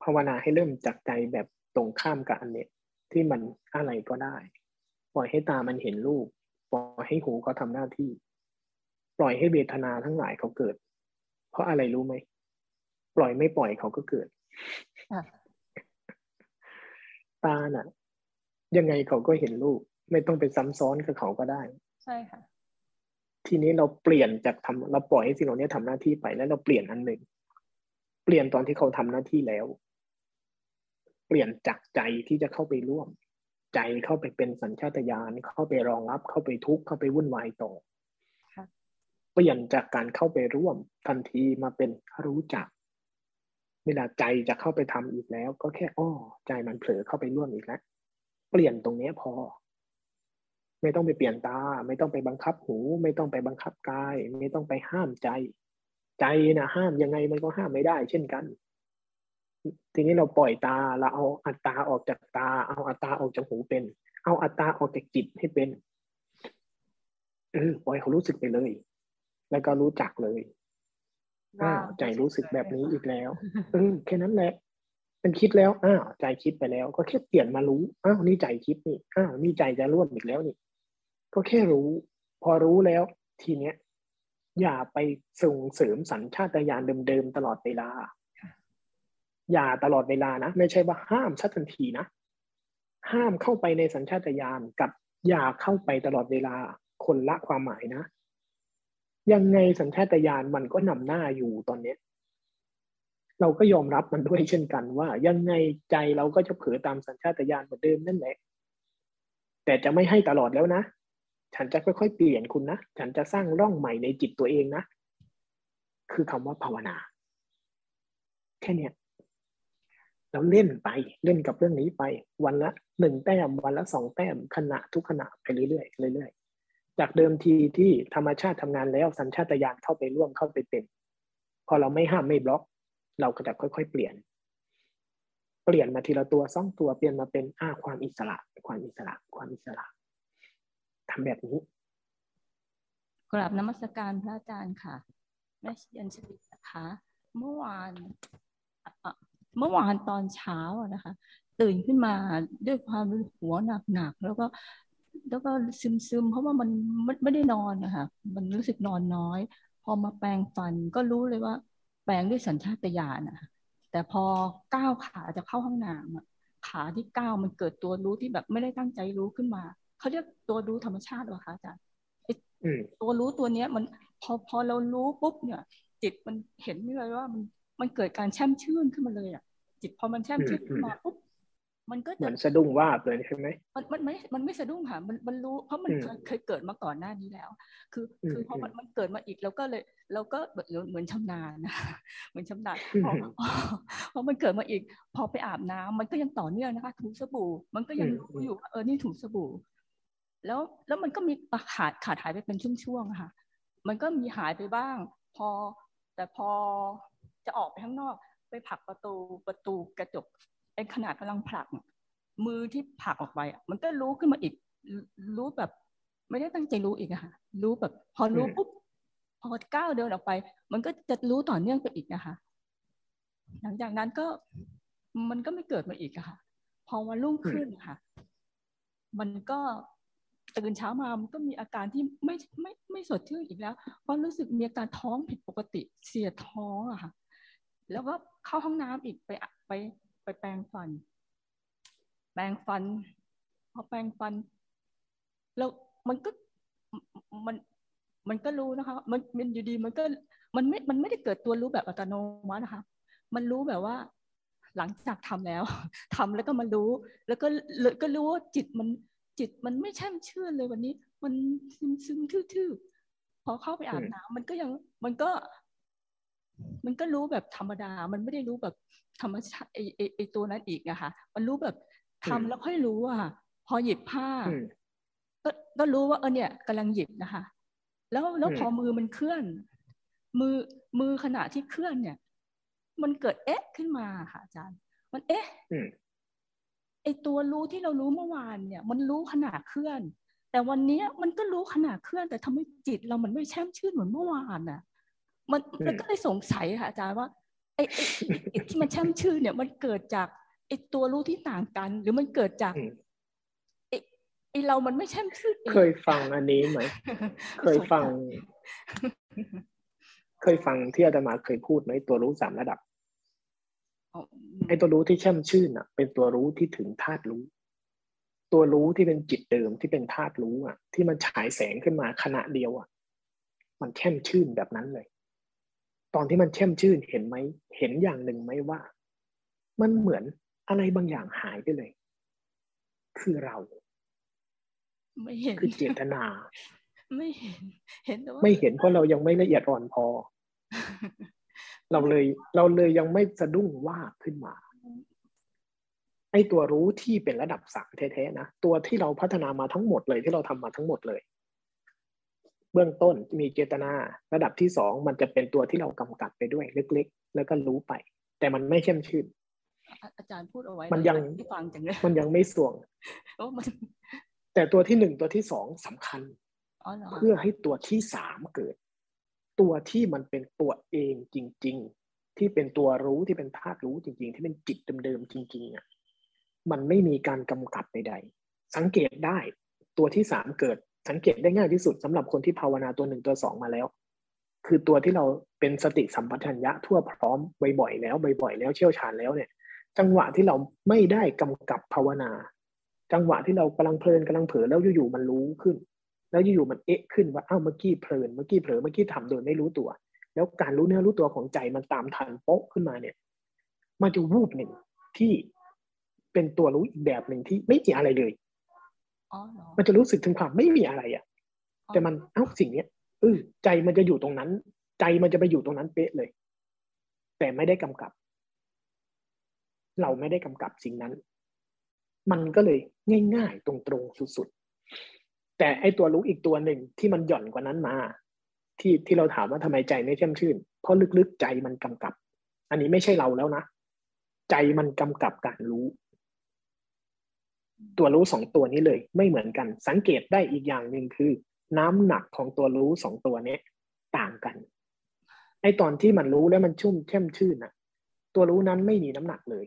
ภาวนาให้เริ่มจากใจแบบตรงข้ามกับอันเนี้ยที่มันอะไรก็ได้ ปล่อยให้ตามันเห็นรูป ปล่อยให้หูเขาทำหน้าที่ ปล่อยให้เวทนาทั้งหลายเขาเกิด เพราะอะไรรู้ไหม ปล่อยไม่ปล่อยเขาก็เกิดค่ะตาน่ะ ยังไงเขาก็เห็นรูป ไม่ต้องไปซ้ำซ้อนกับเขาก็ได้ ใช่ค่ะ ทีนี้เราเปลี่ยนจากทำเราปล่อยให้สิ่งเหล่านี้ทำหน้าที่ไปแล้วเราเปลี่ยนอันหนึ่ง เปลี่ยนตอนที่เขาทำหน้าที่แล้ว เปลี่ยนจากใจที่จะเข้าไปร่วม ใจเข้าไปเป็นสัญชาตญาณเข้าไปรองรับเข้าไปทุกข์เข้าไปวุ่นวายต่อค่ะเปลี่ยนจากการเข้าไปร่วมทันทีมาเป็นรู้จัก เวลาใจจะเข้าไปทำอีกแล้ว ก็แค่อ้อใจมันเผลอเข้าไปร่วมอีกแล้วเปลี่ยนตรงเนี้ยพอ ไม่ต้องไปเปลี่ยนตา ไม่ต้องไปบังคับหู ไม่ต้องไปบังคับกาย ไม่ต้องไปห้ามใจ ใจนะห้ามยังไงมันก็ห้ามไม่ได้ เช่นกัน ทีนี้เราปล่อยตาเราเอาอัตตาออกจากตา เอาอัตตาออกจากหูเป็น เอาอัตตาออกจากจิตให้เป็นเออปล่อยเขารู้สึกไปเลย แล้วก็รู้จักเลยอ้าวใจรู้สึกแบบนี้อีกแล้วเออแค่นั้นแหละมันคิดแล้วอ้าวใจคิดไปแล้ว ก็แค่เปลี่ยนมารู้อ้าวนี่ใจคิดนี่อ้าวนี่ใจจะร่วมอีกแล้วนี่ ก็แค่รู้ พอรู้แล้ว ทีเนี้ย อย่าไปส่งเสริมสัญชาตญาณเดิมๆตลอดเวลา อย่าตลอดเวลานะ ไม่ใช่ว่าห้ามชัดทันทีนะ ห้ามเข้าไปในสัญชาตญาณกับอย่าเข้าไปตลอดเวลาคนละความหมายนะ ยังไงสัญชาตญาณมันก็นำหน้าอยู่ตอนเนี้ยเราก็ยอมรับมันด้วยเช่นกันว่า ยังไงใจเราก็จะเผลอตามสัญชาตญาณเหมือนเดิมนั่นแหละ แต่จะไม่ให้ตลอดแล้วนะ ฉันจะค่อยๆเปลี่ยนคุณนะ ฉันจะสร้างร่องใหม่ในจิตตัวเองนะ คือคำว่าภาวนา แค่เนี้ย แล้วเล่นไปเล่นกับเรื่องนี้ไป วันละหนึ่งแต้มวันละสองแต้มขณะทุกขณะไปเรื่อยๆเรื่อยๆจากเดิมทีที่ธรรมชาติทำงานแล้วสัญชาตญาณเข้าไปร่วมเข้าไปเป็น พอเราไม่ห้ามไม่บล็อก เราก็จะค่อยๆเปลี่ยน เปลี่ยนมาทีละตัวสองตัวเปลี่ยนมาเป็นอ้าความอิสระ ความอิสระ ความอิสระทำแบบนี้กราบนมัสการพระอาจารย์ค่ะแม่ยันชลิตนะคะ เมื่อวาน เมื่อวานตอนเช้านะคะ ตื่นขึ้นมาด้วยความหัวหนักๆแล้วก็แล้วก็ซึมๆ เพราะว่ามันไม่ได้นอนนะคะมันรู้สึกนอนน้อย พอมาแปลงฟันก็รู้เลยว่า แปลงด้วยสัญชาตญาณนะคะแต่พอก้าวขาจะเข้าห้องน้ำขาที่ก้าวมันเกิดตัวรู้ที่แบบไม่ได้ตั้งใจรู้ขึ้นมาเขาเรียกตัวรู้ธรรมชาติหรอคะอาจารย์ตัวรู้ตัวเนี้ยมันพอพอเรารู้ปุ๊บเนี่ย จิตมันเห็นเลยว่ามัน มันเกิดการแช่มชื่นขึ้นมาเลยอะ จิตพอมันแช่มชื่นขึ้นมาปุ๊บมันก็จะเหมือนสะดุ้งว่าบเลยใช่ไหมมันมันไม่ มันไม่สะดุ้งค่ะ มันมันรู้ เพราะมันเคยเคยเกิดมาก่อนหน้านี้แล้ว คือ คือพอมันมันเกิดมาอีกเราก็เลย เราก็เหมือนชำนาญนะเหมือนชำนาญพอพอมันเกิดมาอีก พอไปอาบน้ำมันก็ยังต่อเนื่องนะคะถูสบู่ มันก็ยังรู้อยู่เออนี่ถูสบู่ แล้วแล้วมันก็มีขาดขาดหายไปเป็นช่วงๆค่ะ มันก็มีหายไปบ้าง พอแต่พอ จะออกไปข้างนอก ไปผลักประตูประตูกระจกไอ้ขนาดกำลังผลัก มือที่ผลักออกไปมันก็รู้ขึ้นมาอีก รู้แบบ ไม่ได้ตั้งใจรู้อีกอะค่ะ รู้แบบ พอรู้ปุ๊บพอก้าวเดินออกไป มันก็จะรู้ต่อเนื่องไปอีกนะคะ หลังจากนั้นก็มันก็ไม่เกิดมาอีกอะค่ะ พอวันรุ่งขึ้นค่ะ มันก็ตื่นเช้ามามันก็มีอาการที่ไม่ไม่ไม่สดชื่นอีกแล้ว เพราะรู้สึกมีอาการท้องผิดปกติเสียท้องอะค่ะ แล้วก็เข้าห้องน้ำอีกไปไปไปแปรงฟัน แปรงฟัน พอแปรงฟัน แล้วมันก็มันมันก็รู้นะคะ มันมันอยู่ดีมันก็มันไม่ มันไม่ได้เกิดตัวรู้แบบอัตโนมัตินะคะ มันรู้แบบว่า หลังจากทำแล้วทำแล้วก็มารู้ แล้วก็ก็รู้ว่าจิตมันจิตมันไม่แช่มชื่นเลยวันนี้ มันซึมซึมทื่อๆพอเข้าไปอาบน้ำมันก็ยังมันก็ มันก็รู้แบบธรรมดา มันไม่ได้รู้แบบธรรมชาติไอไอไอตัวนั้นอีกอะค่ะ มันรู้แบบทำแล้วค่อยรู้อะพอหยิบผ้า ก็ก็รู้ว่าเออเนี่ยกำลังหยิบนะคะ แล้วแล้วพอมือมันเคลื่อน มือมือขณะที่เคลื่อนเนี่ย มันเกิดเอ๊ะขึ้นมาค่ะอาจารย์ มันเอ๊ะไอตัวรู้ที่เรารู้เมื่อวานเนี่ย มันรู้ขณะเคลื่อน แต่วันนี้มันก็รู้ขณะเคลื่อน แต่ทำให้จิตเรามันไม่แช่มชื่นเหมือนเมื่อวานน่ะ มันมันก็เลยสงสัยค่ะอาจารย์ว่าไอ้ไอ้ที่มันช่ำชื่อเนี่ย มันเกิดจากไอ้ตัวรู้ที่ต่างกัน หรือมันเกิดจากไอ้ไอ้เรามันไม่ช่ำชื่อเคยฟังอันนี้ไหมเคยฟัง เคยฟังที่อาจารย์มาเคยพูดไหมตัวรู้สามระดับไอ้ตัวรู้ที่ช่ำชื่นอะ เป็นตัวรู้ที่ถึงธาตุรู้ ตัวรู้ที่เป็นจิตเดิมที่เป็นธาตุรู้อะ ที่มันฉายแสงขึ้นมาขณะเดียวอะ มันแช่มชื่นแบบนั้นเลย ตอนที่มันแช่มชื่นเห็นไหมเห็นอย่างหนึ่งไหมว่า มันเหมือนอะไรบางอย่างหายไปเลย คือเรา ไม่เห็นคือเจตนา ไม่เห็น เห็นแต่ว่าไม่เห็นเพราะเรายังไม่ละเอียดอ่อนพอ เราเลย เราเลยยังไม่สะดุ้งว่าขึ้นมาไอ้ตัวรู้ที่เป็นระดับสามแท้ๆนะตัวที่เราพัฒนามาทั้งหมดเลยที่เราทำมาทั้งหมดเลย เบื้องต้นมีเจตนา ระดับที่สองมันจะเป็นตัวที่เรากำกับไปด้วยเล็กๆ แล้วก็รู้ไป แต่มันไม่เข้มชื่นอาจารย์พูดเอาไว้ มันยังฟังจังเลยมันยังไม่ส่วงแต่ตัวที่หนึ่งตัวที่สองสำคัญเพื่อให้ตัวที่สามเกิด ตัวที่มันเป็นตัวเองจริง ๆ ที่เป็นตัวรู้ที่เป็นธาตุรู้จริง ๆ ที่เป็นจิตเดิมๆจริงๆอะมันไม่มีการกำกับใดๆสังเกตได้ ตัวที่สามเกิด สังเกตได้ง่ายที่สุดสำหรับคนที่ภาวนาตัวหนึ่งตัวสองมาแล้ว คือตัวที่เราเป็นสติสัมปชัญญะทั่วพร้อมบ่อยๆแล้วบ่อยๆแล้วเชี่ยวชาญแล้วเนี่ย จังหวะที่เราไม่ได้กำกับภาวนา จังหวะที่เรากำลังเพลินกำลังเผลอแล้วอยู่ๆมันรู้ขึ้น แล้วอยู่ๆมันเอ๊ะขึ้นว่าอ้าวเมื่อกี้เพลินเมื่อกี้เผลอเมื่อกี้ทำโดยไม่รู้ตัว แล้วการรู้เนื้อรู้ตัวของใจมันตามทันโป๊ะขึ้นมาเนี่ย มันจะวูบหนึ่งที่เป็นตัวรู้อีกแบบหนึ่งที่ไม่มีอะไรเลย มันจะรู้สึกถึงความไม่มีอะไรอะ แต่มันเอ้าสิ่งเนี้ยเออใจมันจะอยู่ตรงนั้น ใจมันจะไปอยู่ตรงนั้นเป๊ะเลย แต่ไม่ได้กำกับ เราไม่ได้กำกับสิ่งนั้น มันก็เลยง่ายๆ ตรงๆสุดๆ แต่ไอตัวรู้อีกตัวหนึ่งที่มันหย่อนกว่านั้นมา ที่ที่เราถามว่าทำไมใจไม่แช่มชื่น เพราะลึกๆใจมันกำกับ อันนี้ไม่ใช่เราแล้วนะ ใจมันกำกับการรู้ ตัวรู้สองตัวนี้เลย ไม่เหมือนกัน สังเกตได้อีกอย่างหนึ่งคือ น้ำหนักของตัวรู้สองตัวนี้ต่างกันไอตอนที่มันรู้แล้วมันชุ่มแช่มชื่นน่ะตัวรู้นั้นไม่มีน้ำหนักเลย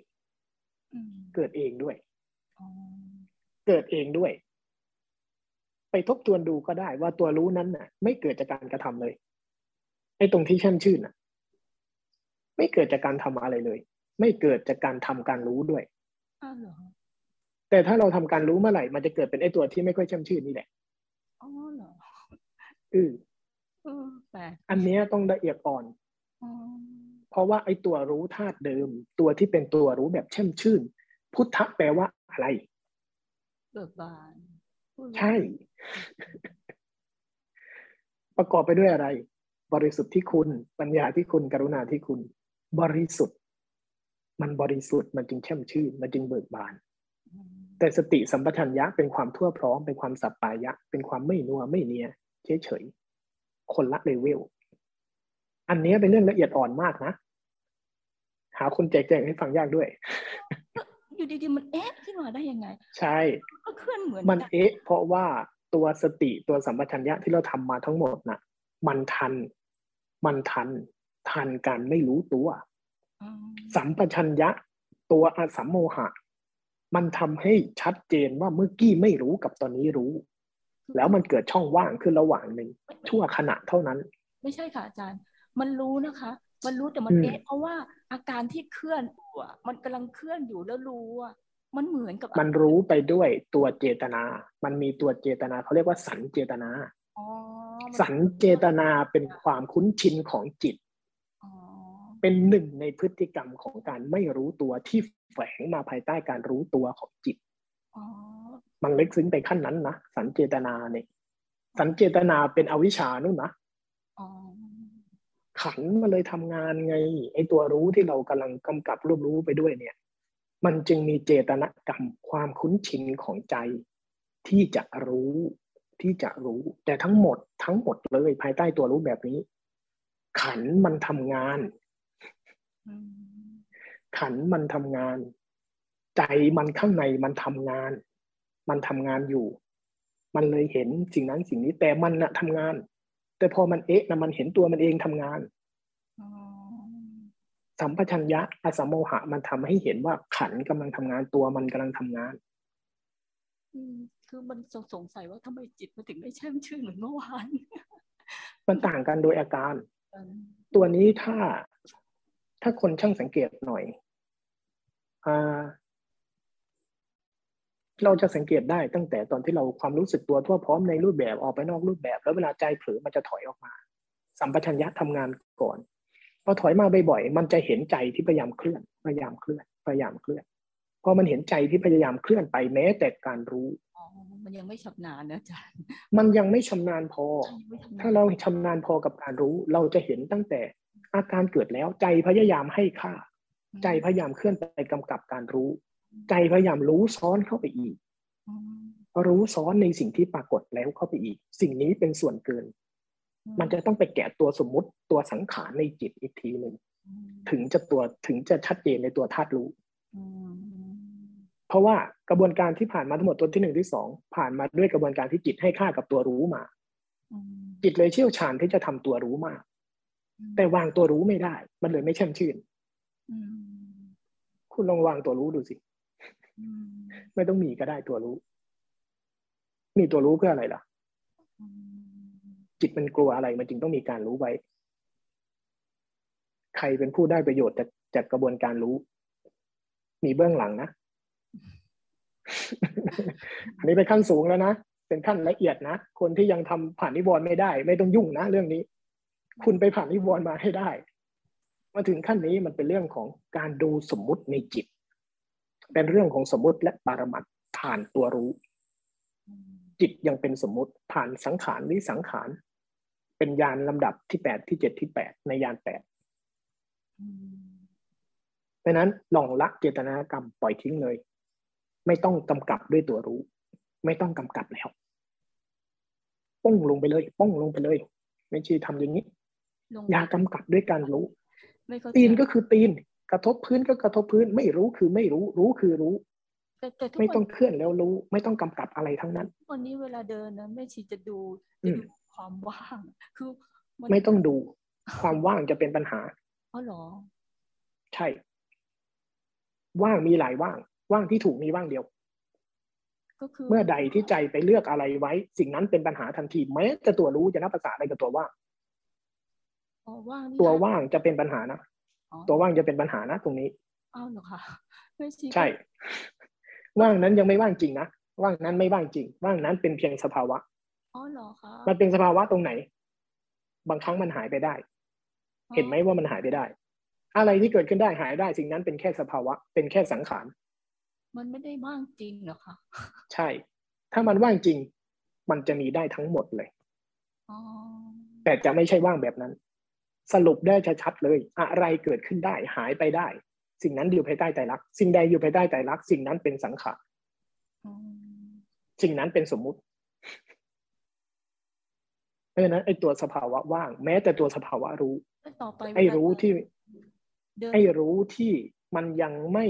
อืมเกิดเองด้วยอ๋อเกิดเองด้วย ไปทบทวนดูก็ได้ว่าตัวรู้นั้นน่ะ ไม่เกิดจากการกระทำเลยไอ้ตรงที่แช่มชื่นน่ะ ไม่เกิดจากการทำอะไรเลย ไม่เกิดจากการทำการรู้ด้วยอ้าวเหรอ แต่ถ้าเราทำการรู้เมื่อไหร่มันจะเกิดเป็นไอ้ตัวที่ไม่ค่อยแช่มชื่นนี่แหละอ๋อเหรออือเออแปลกอันเนี้ยต้องละเอียดอ่อนอ๋อเพราะว่าไอ้ตัวรู้ธาตุเดิม ตัวที่เป็นตัวรู้แบบแช่มชื่น พุทธะแปลว่าอะไรเบิกบานพูดว่าใช่ ประกอบไปด้วยอะไร บริสุทธิ์ที่คุณ ปัญญาที่คุณ กรุณาที่คุณ บริสุทธิ์ มันบริสุทธิ์มันจึงแช่มชื่น มันจึงเบิกบานอืม แต่สติสัมปชัญญะเป็นความทั่วพร้อมเป็นความสัปปายะ เป็นความไม่นัวไม่เนียเฉยๆคนละเลเวลอันเนี้ยเป็นเรื่องละเอียดอ่อนมากนะ หาคนแจกแจงให้ฟังยากด้วย อยู่ดีๆมันเอ๊ะขึ้นมาได้ยังไง ใช่ก็เคลื่อนเหมือนมันกันเอ๊ะ เพราะว่าตัวสติตัวสัมปชัญญะที่เราทำมาทั้งหมดน่ะ มันทัน มันทัน ทันการไม่รู้ตัวอ๋อสัมปชัญญะ ตัวอสัมโมหะ มันทำให้ชัดเจนว่าเมื่อกี้ไม่รู้กับตอนนี้รู้ แล้วมันเกิดช่องว่างขึ้นระหว่างหนึ่งชั่วขณะเท่านั้น ไม่ใช่ค่ะอาจารย์ มันรู้นะคะ มันรู้แต่มันอืมเอ๊ะเพราะว่าอาการที่เคลื่อนอยู่อะมันกำลังเคลื่อนอยู่แล้วรู้อะมันเหมือนกับ มันรู้ไปด้วยตัวเจตนา มันมีตัวเจตนาเขาเรียกว่าสันเจตนาอ๋อมันสันเจตนาเป็นความคุ้นชินของจิตอ๋อ เป็นหนึ่งในพฤติกรรมของการไม่รู้ตัวที่แฝงมาภายใต้การรู้ตัวของจิตอ๋อมันลึกซึ้งไปขั้นนั้นนะสันเจตนาเนี่ย สันเจตนาเป็นอวิชชานู่นนะอ๋อขันมาเลยทำงานไง ไอตัวรู้ที่เรากำลังกำกับรวบรู้ไปด้วยเนี่ย มันจึงมีเจตนกรรมความคุ้นชินของใจ ที่จะรู้ที่จะรู้ แต่ทั้งหมดทั้งหมดเลยภายใต้ตัวรู้แบบนี้ ขันมันทำงานอืม ขันมันทำงาน ใจมันข้างในมันทำงาน มันทำงานอยู่ มันเลยเห็นสิ่งนั้นสิ่งนี้แต่มันน่ะทำงาน แต่พอมันเอ๊ะนะมันเห็นตัวมันเองทำงานอ๋อสัมปชัญญะอสัมโมหะมันทำให้เห็นว่าขันกำลังทำงานตัวมันกำลังทำงาน อืมคือมันสงสงสัยว่าทำไมจิตมันถึงไม่แช่มชื่นเหมือนเมื่อวานมันต่างกันโดยอาการอืมตัวนี้ถ้า ถ้าคนช่างสังเกตหน่อยอ่าเราจะสังเกตได้ตั้งแต่ตอนที่เราความรู้สึกตัวทั่วพร้อมในรูปแบบออกไปนอกรูปแบบ แล้วเวลาใจเผลอมันจะถอยออกมา สัมปชัญญะทำงานก่อนพอถอยมาบ่อยๆมันจะเห็นใจที่พยายามเคลื่อนพยายามเคลื่อนพยายามเคลื่อนพอมันเห็นใจที่พยายามเคลื่อนไปแม้แต่การรู้อ๋อมันยังไม่ชำนาญนะอาจารย์มันยังไม่ชำนาญพอยังไม่ชำนาญถ้าเราชำนาญพอกับการรู้ เราจะเห็นตั้งแต่ อาการเกิดแล้วใจพยายามให้ค่า ใจพยายามเคลื่อนไปกำกับการรู้ ใจพยายามรู้ซ้อนเข้าไปอีก รู้ซ้อนในสิ่งที่ปรากฏแล้วเข้าไปอีก สิ่งนี้เป็นส่วนเกิน มันจะต้องไปแกะตัวสมมุติตัวสังขารในจิตอีกทีหนึ่งถึงจะตัวถึงจะชัดเจนในตัวธาตุรู้เพราะว่ากระบวนการที่ผ่านมาทั้งหมดตัวที่หนึ่งที่สองผ่านมาด้วยกระบวนการที่จิตให้ค่ากับตัวรู้มา จิตเลยเชี่ยวชาญที่จะทำตัวรู้มาก แต่วางตัวรู้ไม่ได้ มันเลยไม่แช่มชื่นคุณลองวางตัวรู้ดูสิไม่ต้องมีก็ได้ตัวรู้ มีตัวรู้เพื่ออะไรล่ะ จิตมันกลัวอะไร มันจึงต้องมีการรู้ไว้ ใครเป็นผู้ได้ประโยชน์จากจากกระบวนการรู้ มีเบื้องหลังนะ อันนี้เป็นขั้นสูงแล้วนะ เป็นขั้นละเอียดนะ คนที่ยังทำผ่านนิวรณ์ไม่ได้ ไม่ต้องยุ่งนะเรื่องนี้ คุณไปผ่านนิวรณ์มาให้ได้ มาถึงขั้นนี้มันเป็นเรื่องของการดูสมมุติในจิต เป็นเรื่องของสมมุติและปรมัตผ่านตัวรู้ จิตยังเป็นสมมุติผ่านสังขารวิสังขาร เป็นยานลำดับที่แปดที่เจ็ดที่แปดในยานแปดเพราะนั้นลองละเจตนากรรมปล่อยทิ้งเลย ไม่ต้องกำกับด้วยตัวรู้ ไม่ต้องกำกับแล้วป้องลงไปเลยป้องลงไปเลย ไม่ใช่ทำอย่างนี้ อย่ากำกับด้วยการรู้ตีนก็คือตีน กระทบพื้นก็กระทบพื้น ไม่รู้คือไม่รู้ รู้คือรู้ไม่ต้องเคลื่อนแล้วรู้ ไม่ต้องกำกับอะไรทั้งนั้นวันนี้เวลาเดินนะแม่ชีจะดูจะดูความว่างคือไม่ต้องดู ความว่างจะเป็นปัญหาอ๋อเหรอ ใช่ ว่างมีหลายว่าง ว่างที่ถูกมีว่างเดียวก็คือเมื่อใดที่ใจไปเลือกอะไรไว้ สิ่งนั้นเป็นปัญหาทันทีแม้จะตัวรู้จะนับภาษาอะไรกับตัวว่างอ๋อว่างนี่ ตัวว่างจะเป็นปัญหานะตัวว่างจะเป็นปัญหานะตรงนี้อ้าวเหรอคะแม่ชีใช่ ว่างนั้นยังไม่ว่างจริงนะว่างนั้นไม่ว่างจริง ว่างนั้นเป็นเพียงสภาวะอ๋อเหรอคะมันเป็นสภาวะตรงไหน บางครั้งมันหายไปได้ เห็นไหมว่ามันหายไปได้ อะไรที่เกิดขึ้นได้หายได้ สิ่งนั้นเป็นแค่สภาวะ เป็นแค่สังขารมันไม่ได้ว่างจริงเหรอคะใช่ ถ้ามันว่างจริง มันจะมีได้ทั้งหมดเลยอ๋อแต่จะไม่ใช่ว่างแบบนั้น สรุปได้ชัดๆเลย อะไรเกิดขึ้นได้หายไปได้ สิ่งนั้นอยู่ภายใต้ใจรัก สิ่งใดอยู่ภายใต้ใจรัก สิ่งนั้นเป็นสังขารสิ่งนั้นเป็นสมมุติเพราะฉะนั้นไอ้ตัวสภาวะว่าง แม้แต่ตัวสภาวะรู้ต่อไปไอ้รู้ที่เดินไอ้รู้ที่มันยังไม่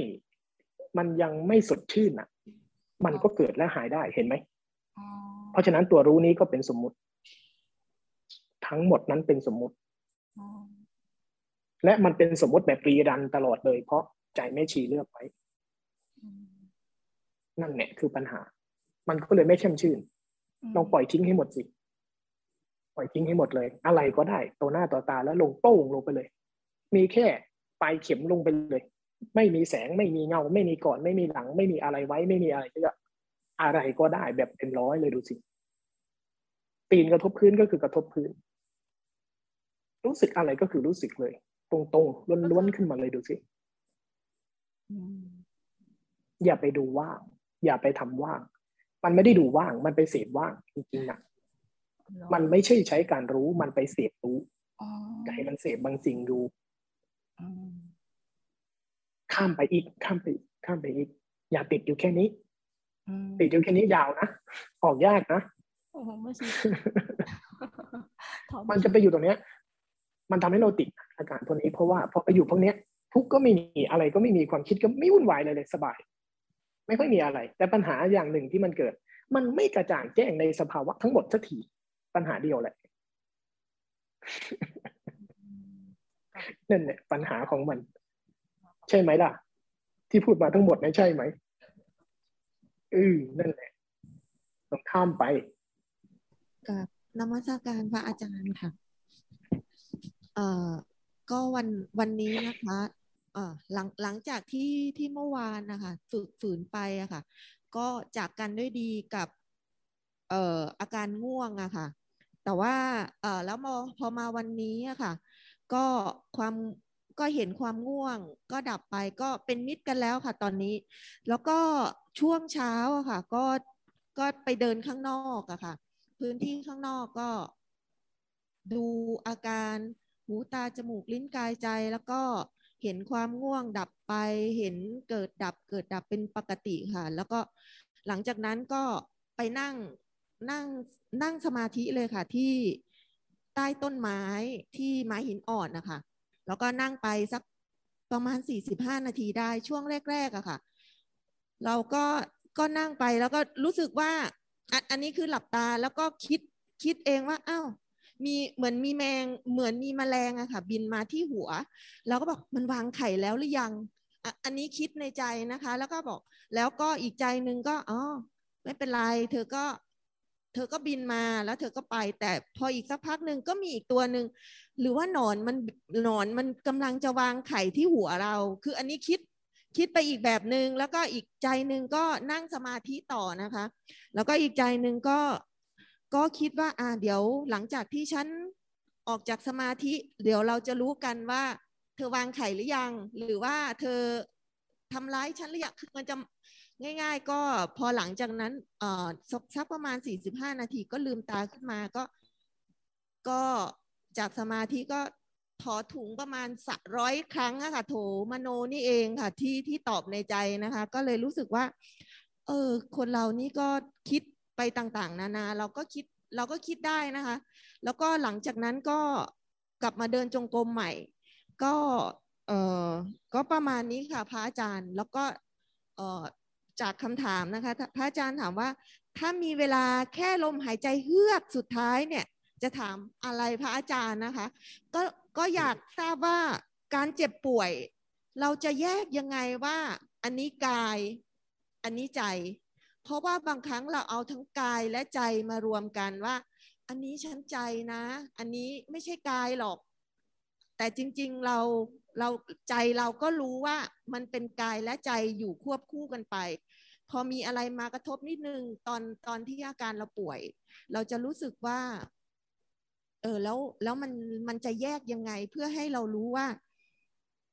มันยังไม่สดชื่นอะ มันก็เกิดและหายได้เห็นไหมเพราะฉะนั้นตัวรู้นี้ก็เป็นสมมุติ ทั้งหมดนั้นเป็นสมมุติ และมันเป็นสมมติแบบรีรันตลอดเลย เพราะใจแม่ชีเลือกไว้ นั่นแหละคือปัญหา มันก็เลยไม่เข้มชื่นลองปล่อยทิ้งให้หมดสิปล่อยทิ้งให้หมดเลย อะไรก็ได้ตัวหน้าต่อตาแล้วลงโป้งลงไปเลย มีแค่ปลายเข็มลงไปเลย ไม่มีแสงไม่มีเงา ไม่มีก่อน ไม่มีหลัง ไม่มีอะไรไว้ ไม่มีอะไรเลือกอะไรก็ได้แบบเต็มร้อยเลยดูสิตีนกระทบพื้นก็คือกระทบพื้น รู้สึกอะไรก็คือรู้สึกเลย ตรงๆล้วนๆขึ้นมาเลยดูสิอย่าไปดูว่าง อย่าไปทำว่าง มันไม่ได้ดูว่าง มันไปเสพว่างจริงๆนะมันไม่ใช่ใช้การรู้ มันไปเสพรู้ใจมันเสพบางสิ่งดูข้ามไปอีก ข้ามไปอีกข้ามไปอีก อย่าติดอยู่แค่นี้ติดอยู่แค่นี้ยาวนะออกยากนะโอ้โหไม่ใช่มันจะไปอยู่ตรงเนี้ย มันทำให้เราติด อาการพวกนี้เพราะว่าพอไปอยู่พวกเนี้ยทุกก็ไม่มีอะไรก็ไม่มีความคิดก็ไม่วุ่นวายเลยเลยสบาย ไม่ค่อยมีอะไร แต่ปัญหาอย่างหนึ่งที่มันเกิด มันไม่กระจ่างแจ้งในสภาวะทั้งหมดสักทีปัญหาเดียวแหละนั่นแหละปัญหาของมัน ใช่ไหมล่ะ ที่พูดมาทั้งหมดนะใช่ไหมอือนั่นแหละต้องข้ามไปกับนมัสการพระอาจารย์ค่ะ เอ่อ ก็วันวันนี้นะคะเอ่อหลังหลังจากที่ที่เมื่อวานนะคะฝึกฝืนไปอะค่ะ ก็จากกันด้วยดีกับเอ่ออาการง่วงอะค่ะ แต่ว่าเอ่อแล้วมอพอมาวันนี้อะค่ะ ก็ความก็เห็นความง่วง ก็ดับไปก็เป็นมิตรกันแล้วค่ะ ตอนนี้ แล้วก็ช่วงเช้าอะค่ะ ก็ก็ไปเดินข้างนอกอะค่ะ พื้นที่ข้างนอกก็ดูอาการ หูตาจมูกลิ้นกายใจแล้วก็เห็นความง่วงดับไป เห็นเกิดดับเกิดดับเป็นปกติค่ะ แล้วก็หลังจากนั้นก็ไปนั่งนั่งนั่งสมาธิเลยค่ะ ที่ใต้ต้นไม้ที่ไม้หินอ่อนนะคะ แล้วก็นั่งไปสักประมาณสี่สิบห้านาทีได้ช่วงแรกๆอะค่ะ เราก็ก็นั่งไปแล้วก็รู้สึกว่า อันอันนี้คือหลับตาแล้วก็คิดคิดเองว่าอ้าว มีเหมือนมีแมงเหมือนมีแมลงอะค่ะ บินมาที่หัว แล้วก็บอกมันวางไข่แล้วหรือยัง อันนี้คิดในใจนะคะ แล้วก็บอกแล้วก็อีกใจหนึ่งก็อ๋อไม่เป็นไรเธอก็เธอก็บินมาแล้วเธอก็ไป แต่พออีกสักพักหนึ่งก็มีอีกตัวหนึ่งหรือว่าหนอนมันหนอนมันกำลังจะวางไข่ที่หัวเรา คืออันนี้คิดคิดไปอีกแบบหนึ่งแล้วก็อีกใจหนึ่งก็นั่งสมาธิต่อนะคะ แล้วก็อีกใจหนึ่งก็ ก็คิดว่าอ่าเดี๋ยวหลังจากที่ฉันออกจากสมาธิ เดี๋ยวเราจะรู้กันว่า เธอวางไข่หรือยัง หรือว่าเธอทำร้ายฉันหรือยังคือมันจะง่าย ๆ ก็พอหลังจากนั้นเอ่อสักประมาณสี่สิบห้านาทีก็ลืมตาขึ้นมาก็ ก็จากสมาธิก็ถอถุงประมาณสักร้อยครั้งอะค่ะโถมโนนี่เองค่ะที่ที่ตอบในใจนะคะ ก็เลยรู้สึกว่า เออ คนเรานี่ก็คิด ต่างๆ นานาเราก็คิดเราก็คิดได้นะคะ แล้วก็หลังจากนั้นก็กลับมาเดินจงกรมใหม่ ก็เออก็ประมาณนี้ค่ะพระอาจารย์แล้วก็เออจากคำถามนะคะ พระอาจารย์ถามว่า ถ้ามีเวลาแค่ลมหายใจเฮือกสุดท้ายเนี่ยจะถามอะไรพระอาจารย์นะคะ ก็ก็อยากทราบว่าการเจ็บป่วย เราจะแยกยังไงว่า อันนี้กาย อันนี้ใจ เพราะว่าบางครั้งเราเอาทั้งกายและใจมารวมกันว่า อันนี้ฉันใจนะ อันนี้ไม่ใช่กายหรอก แต่จริงๆเราเราใจเราก็รู้ว่ามันเป็นกายและใจอยู่ควบคู่กันไป พอมีอะไรมากระทบนิดนึงตอนตอนที่อาการเราป่วย เราจะรู้สึกว่า เออแล้วแล้วมันมันจะแยกยังไงเพื่อให้เรารู้ว่า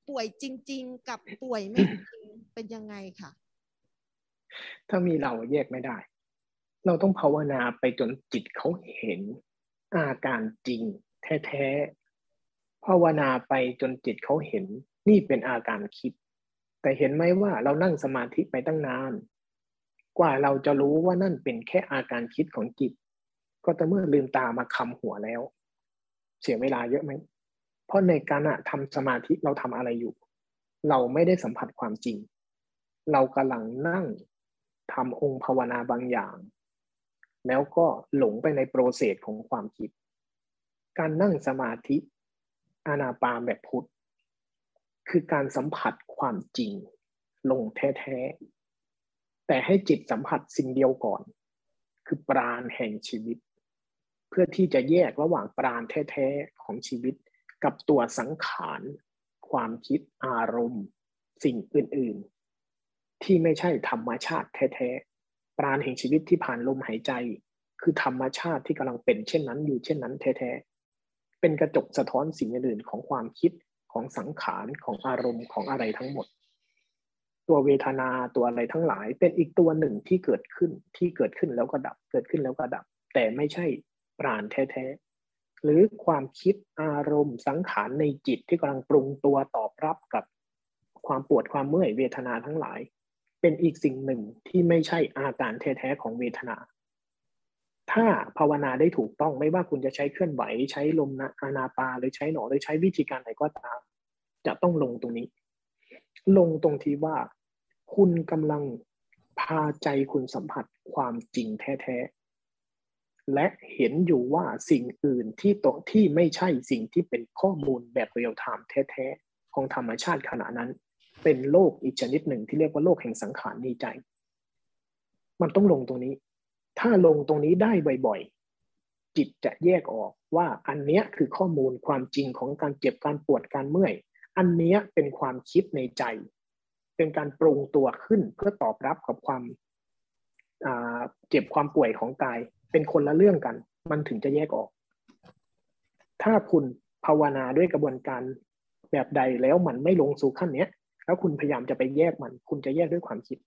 ป่วยจริง ๆ กับป่วยไม่จริงเป็นยังไงค่ะ ถ้ามีเราแยกไม่ได้ เราต้องภาวนาไปจนจิตเขาเห็นอาการจริง แท้ๆภาวนาไปจนจิตเขาเห็น นี่เป็นอาการคิด แต่เห็นไหมว่าเรานั่งสมาธิไปตั้งนาน กว่าเราจะรู้ว่านั่นเป็นแค่อาการคิดของจิต ก็แต่เมื่อลืมตามาคำหัวแล้ว เสียเวลาเยอะไหมเพราะในการทำสมาธิเราทำอะไรอยู่ เราไม่ได้สัมผัสความจริง เรากำลังนั่ง ทำองค์ภาวนาบางอย่าง แล้วก็หลงไปในโปรเซสของความคิด การนั่งสมาธิอานาปาแบบพุทธคือการสัมผัสความจริง ลงแท้ๆ แต่ให้จิตสัมผัสสิ่งเดียวก่อน คือปราณแห่งชีวิต เพื่อที่จะแยกระหว่างปราณแท้ๆ ของชีวิต กับตัวสังขาร ความคิดอารมณ์ สิ่งอื่นๆ ที่ไม่ใช่ธรรมชาติแท้ๆ ปราณแห่งชีวิตที่ผ่านลมหายใจ คือธรรมชาติที่กำลังเป็นเช่นนั้นอยู่เช่นนั้นแท้ๆ เป็นกระจกสะท้อนสิ่งอื่นของความคิดของสังขารของอารมณ์ของอะไรทั้งหมด ตัวเวทนาตัวอะไรทั้งหลาย เป็นอีกตัวหนึ่งที่เกิดขึ้นที่เกิดขึ้นแล้วก็ดับเกิดขึ้นแล้วก็ดับ แต่ไม่ใช่ปราณแท้ๆหรือความคิดอารมณ์สังขารในจิตที่กำลังปรุงตัวตอบรับกับความปวดความเมื่อยเวทนาทั้งหลาย เป็นอีกสิ่งหนึ่งที่ไม่ใช่อาการแท้ๆของเวทนา ถ้าภาวนาได้ถูกต้องไม่ว่าคุณจะใช้เคลื่อนไหวใช้ลมนะอานาปาหรือใช้หนอหรือใช้วิธีการไหนก็ตาม จะต้องลงตรงนี้ ลงตรงที่ว่า คุณกำลังพาใจคุณสัมผัสความจริงแท้ๆ และเห็นอยู่ว่าสิ่งอื่นที่ตที่ไม่ใช่สิ่งที่เป็นข้อมูลแบบเรียลไทม์แท้ๆ ของธรรมชาติขณะนั้น เป็นโลกอีกชนิดหนึ่งที่เรียกว่าโลกแห่งสังขารในใจ มันต้องลงตรงนี้ ถ้าลงตรงนี้ได้บ่อยๆ จิตจะแยกออกว่าอันเนี้ยคือข้อมูลความจริงของการเจ็บการปวดการเมื่อย อันเนี้ยเป็นความคิดในใจ เป็นการปรุงตัวขึ้นเพื่อตอบรับกับความเจ็บความป่วยของกาย เป็นคนละเรื่องกัน มันถึงจะแยกออก ถ้าคุณภาวนาด้วยกระบวนการแบบใดแล้วมันไม่ลงสู่ขั้นเนี้ย แล้วคุณพยายามจะไปแยกมัน คุณจะแยกด้วยความคิด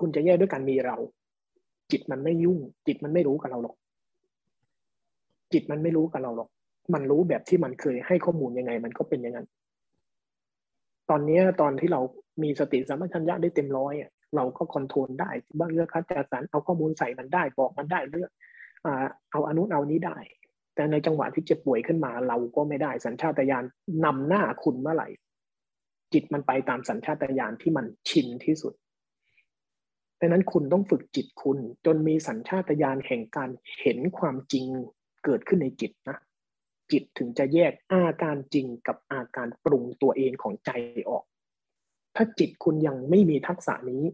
คุณจะแยกด้วยการมีเรา จิตมันไม่ยุ่ง จิตมันไม่รู้กับเราหรอก จิตมันไม่รู้กับเราหรอก มันรู้แบบที่มันเคยให้ข้อมูลยังไง มันก็เป็นอย่างนั้น ตอนนี้ตอนที่เรามีสติสัมปชัญญะได้เต็มร้อยเราก็คอนโทรลได้บ้างเลือกคัดจัดสรรเอาข้อมูลใส่มันได้บอกมันได้เลือกเอาอนุเอานี้ได้ แต่ในจังหวะที่เจ็บป่วยขึ้นมาเราก็ไม่ได้สัญชาตญาณนำหน้าคุณเมื่อไหร่ จิตมันไปตามสัญชาตญาณที่มันชินที่สุดดังนั้นคุณต้องฝึกจิตคุณ จนมีสัญชาตญาณแห่งการเห็นความจริงเกิดขึ้นในจิตนะจิตถึงจะแยกอาการจริงกับอาการปรุงตัวเองของใจออก ถ้าจิตคุณยังไม่มีทักษะนี้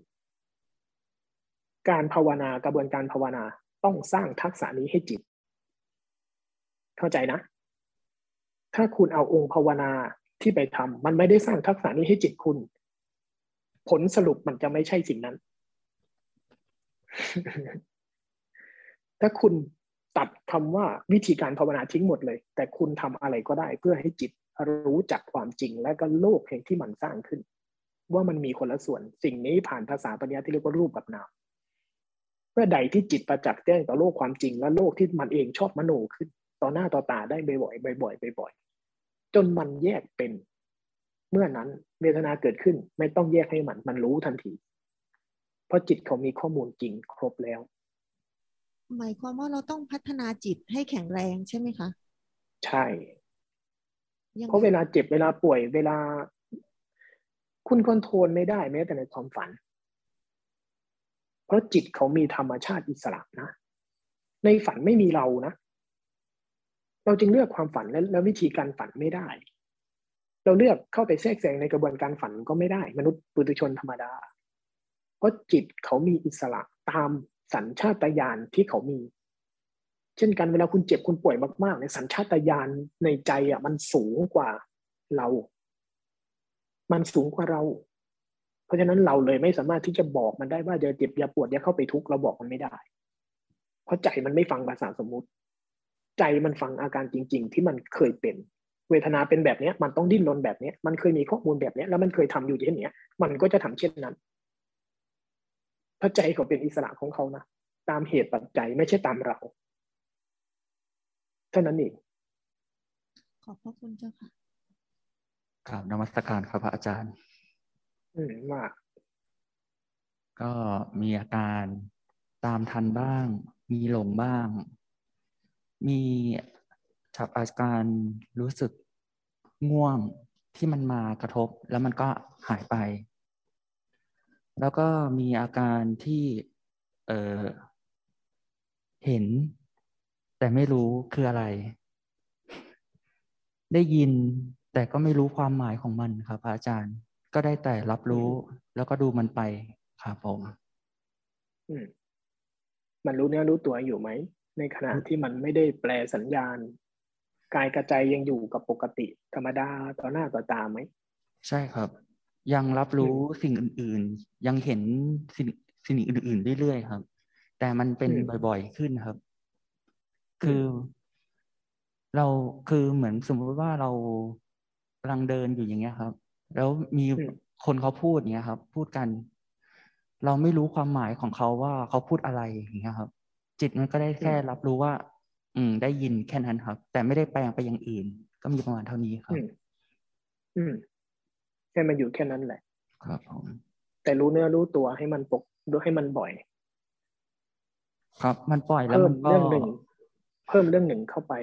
การภาวนากระบวนการภาวนาต้องสร้างทักษะนี้ให้จิต เข้าใจนะ ถ้าคุณเอาองค์ภาวนา ที่ไปทำมันไม่ได้สร้างทักษะนี้ให้จิตคุณ ผลสรุปมันจะไม่ใช่สิ่งนั้น ถ้าคุณตัดคำว่าวิธีการภาวนาทิ้งหมดเลย แต่คุณทำอะไรก็ได้เพื่อให้จิตรู้จักความจริงและก็โลกแห่งที่มันสร้างขึ้น ว่ามันมีคนละส่วน สิ่งนี้ผ่านภาษาปัญญาที่เรียกว่ารูปกับนามเมื่อใดที่จิตประจักษ์แจ้งต่อโลกความจริงและโลกที่มันเองชอบมโนขึ้น ต่อหน้าต่อตาได้บ่อยๆบ่อยๆบ่อยๆ จนมันแยกเป็น เมื่อนั้นเวทนาเกิดขึ้น ไม่ต้องแยกให้มัน มันรู้ทันที เพราะจิตเขามีข้อมูลจริงครบแล้ว หมายความว่าเราต้องพัฒนาจิตให้แข็งแรงใช่ไหมคะ ใช่ เพราะเวลาเจ็บเวลาป่วยเวลา คุณคอนโทรลไม่ได้แม้แต่ในความฝัน เพราะจิตเขามีธรรมชาติอิสระนะ ในฝันไม่มีเรานะ เราจึงเลือกความฝันและและวิธีการฝันไม่ได้ เราเลือกเข้าไปแทรกแซงในกระบวนการฝันก็ไม่ได้ มนุษย์ปุถุชนธรรมดา เพราะจิตเขามีอิสระตามสัญชาตญาณที่เขามี เช่นกันเวลาคุณเจ็บคุณป่วยมากๆเนี่ยสัญชาตญาณในใจอะมันสูงกว่าเรา มันสูงกว่าเรา เพราะฉะนั้นเราเลยไม่สามารถที่จะบอกมันได้ว่าจะเจ็บอย่าปวดอย่าเข้าไปทุกข์เราบอกมันไม่ได้ เพราะใจมันไม่ฟังภาษาสมมติ ใจมันฟังอาการจริง ๆ ที่มันเคยเป็น เวทนาเป็นแบบนี้มันต้องดิ้นรนแบบนี้มันเคยมีข้อมูลแบบนี้แล้วมันเคยทำอยู่เช่นนี้มันก็จะทำเช่นนั้นพระใจเขาเป็นอิสระของเขานะตามเหตุปัจจัยไม่ใช่ตามเราเท่านั้นเองขอบพระคุณเจ้าค่ะกราบนมัสการครับพระอาจารย์อืมว่าก็มีอาการตามทันบ้าง มีหลงบ้าง มีทับอาการรู้สึกง่วงที่มันมากระทบแล้วมันก็หายไป แล้วก็มีอาการที่เออเห็น แต่ไม่รู้คืออะไร ได้ยินแต่ก็ไม่รู้ความหมายของมันครับอาจารย์ ก็ได้แต่รับรู้แล้วก็ดูมันไปครับผมมันรู้เนื้อรู้ตัวอยู่ไหม ในขณะที่มันไม่ได้แปลสัญญาณ กายกระใจยังอยู่กับปกติ ธรรมดาต่อหน้าต่อตาไหม ใช่ครับ ยังรับรู้สิ่งอื่น ๆ ยังเห็นสิ่งสิ่งอื่น ๆ เรื่อยๆครับ แต่มันเป็นบ่อยๆขึ้นครับ คือ เราคือเหมือนสมมติว่าเรากำลังเดินอยู่อย่างเงี้ยครับ แล้วมีคนเขาพูดอย่างเงี้ยครับ พูดกัน เราไม่รู้ความหมายของเขาว่าเขาพูดอะไรอย่างเงี้ยครับ จิตมันก็ได้แค่รับรู้ว่า อืม ได้ยินแค่นั้นครับ แต่ไม่ได้แปลงไปอย่างอื่น ก็มีประมาณเท่านี้ครับ อืมให้มันอยู่แค่นั้นแหละ ครับผมแต่รู้เนื้อรู้ตัวให้มันปกดูให้มันบ่อย ครับ มันปล่อยแล้วมันเรื่องหนึ่งเพิ่มเรื่องหนึ่งเข้าไป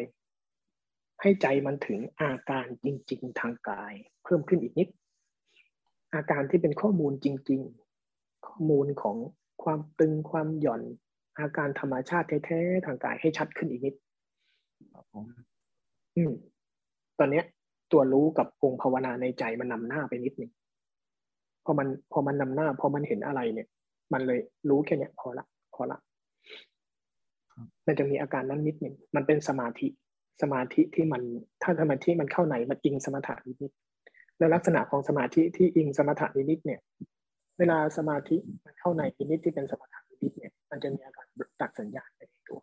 ให้ใจมันถึงอาการจริง ๆ ทางกาย เพิ่มขึ้นอีกนิด อาการที่เป็นข้อมูลจริง ๆ ข้อมูลของความตึงความหย่อน อาการธรรมชาติแท้ๆทางกายให้ชัดขึ้นอีกนิดครับผมอืม ตอนเนี้ย ตัวรู้กับองค์ภาวนาในใจมันนำหน้าไปนิดนึงพอมันพอมันนำหน้าพอมันเห็นอะไรเนี่ย มันเลยรู้แค่เนี้ยพอละพอละมันจะมีอาการนั้นนิดหนึ่งมันเป็นสมาธิสมาธิที่มัน ถ้าสมาธิมันเข้าไหนมันอิงสมถะนิดแล้วลักษณะของสมาธิที่อิงสมถะนิดเนี่ย เวลาสมาธิมันเข้าในนิดที่เป็นสมถะ นิดเนี่ยมันจะมีอาการตัดสัญญาณในตัว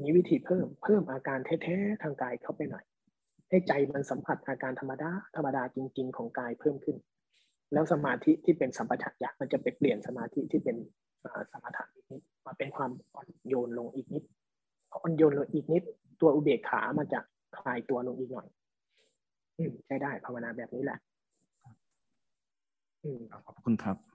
นี้วิธีเพิ่มเพิ่มอาการแท้ๆทางกายเข้าไปหน่อย ให้ใจมันสัมผัสอาการธรรมดาธรรมดาจริง ๆ ของกายเพิ่มขึ้น แล้วสมาธิที่เป็นสัมปชัญญะมันจะไปเปลี่ยนสมาธิที่เป็นสมถะอีกนิดมาเป็นความอ่อนโยนลงอีกนิดพออ่อนโยนลงอีกนิด ตัวอุเบกขามันจะคลายตัวลงอีกหน่อยอืมใช้ได้ภาวนาแบบนี้แหละอืขอบคุณครับ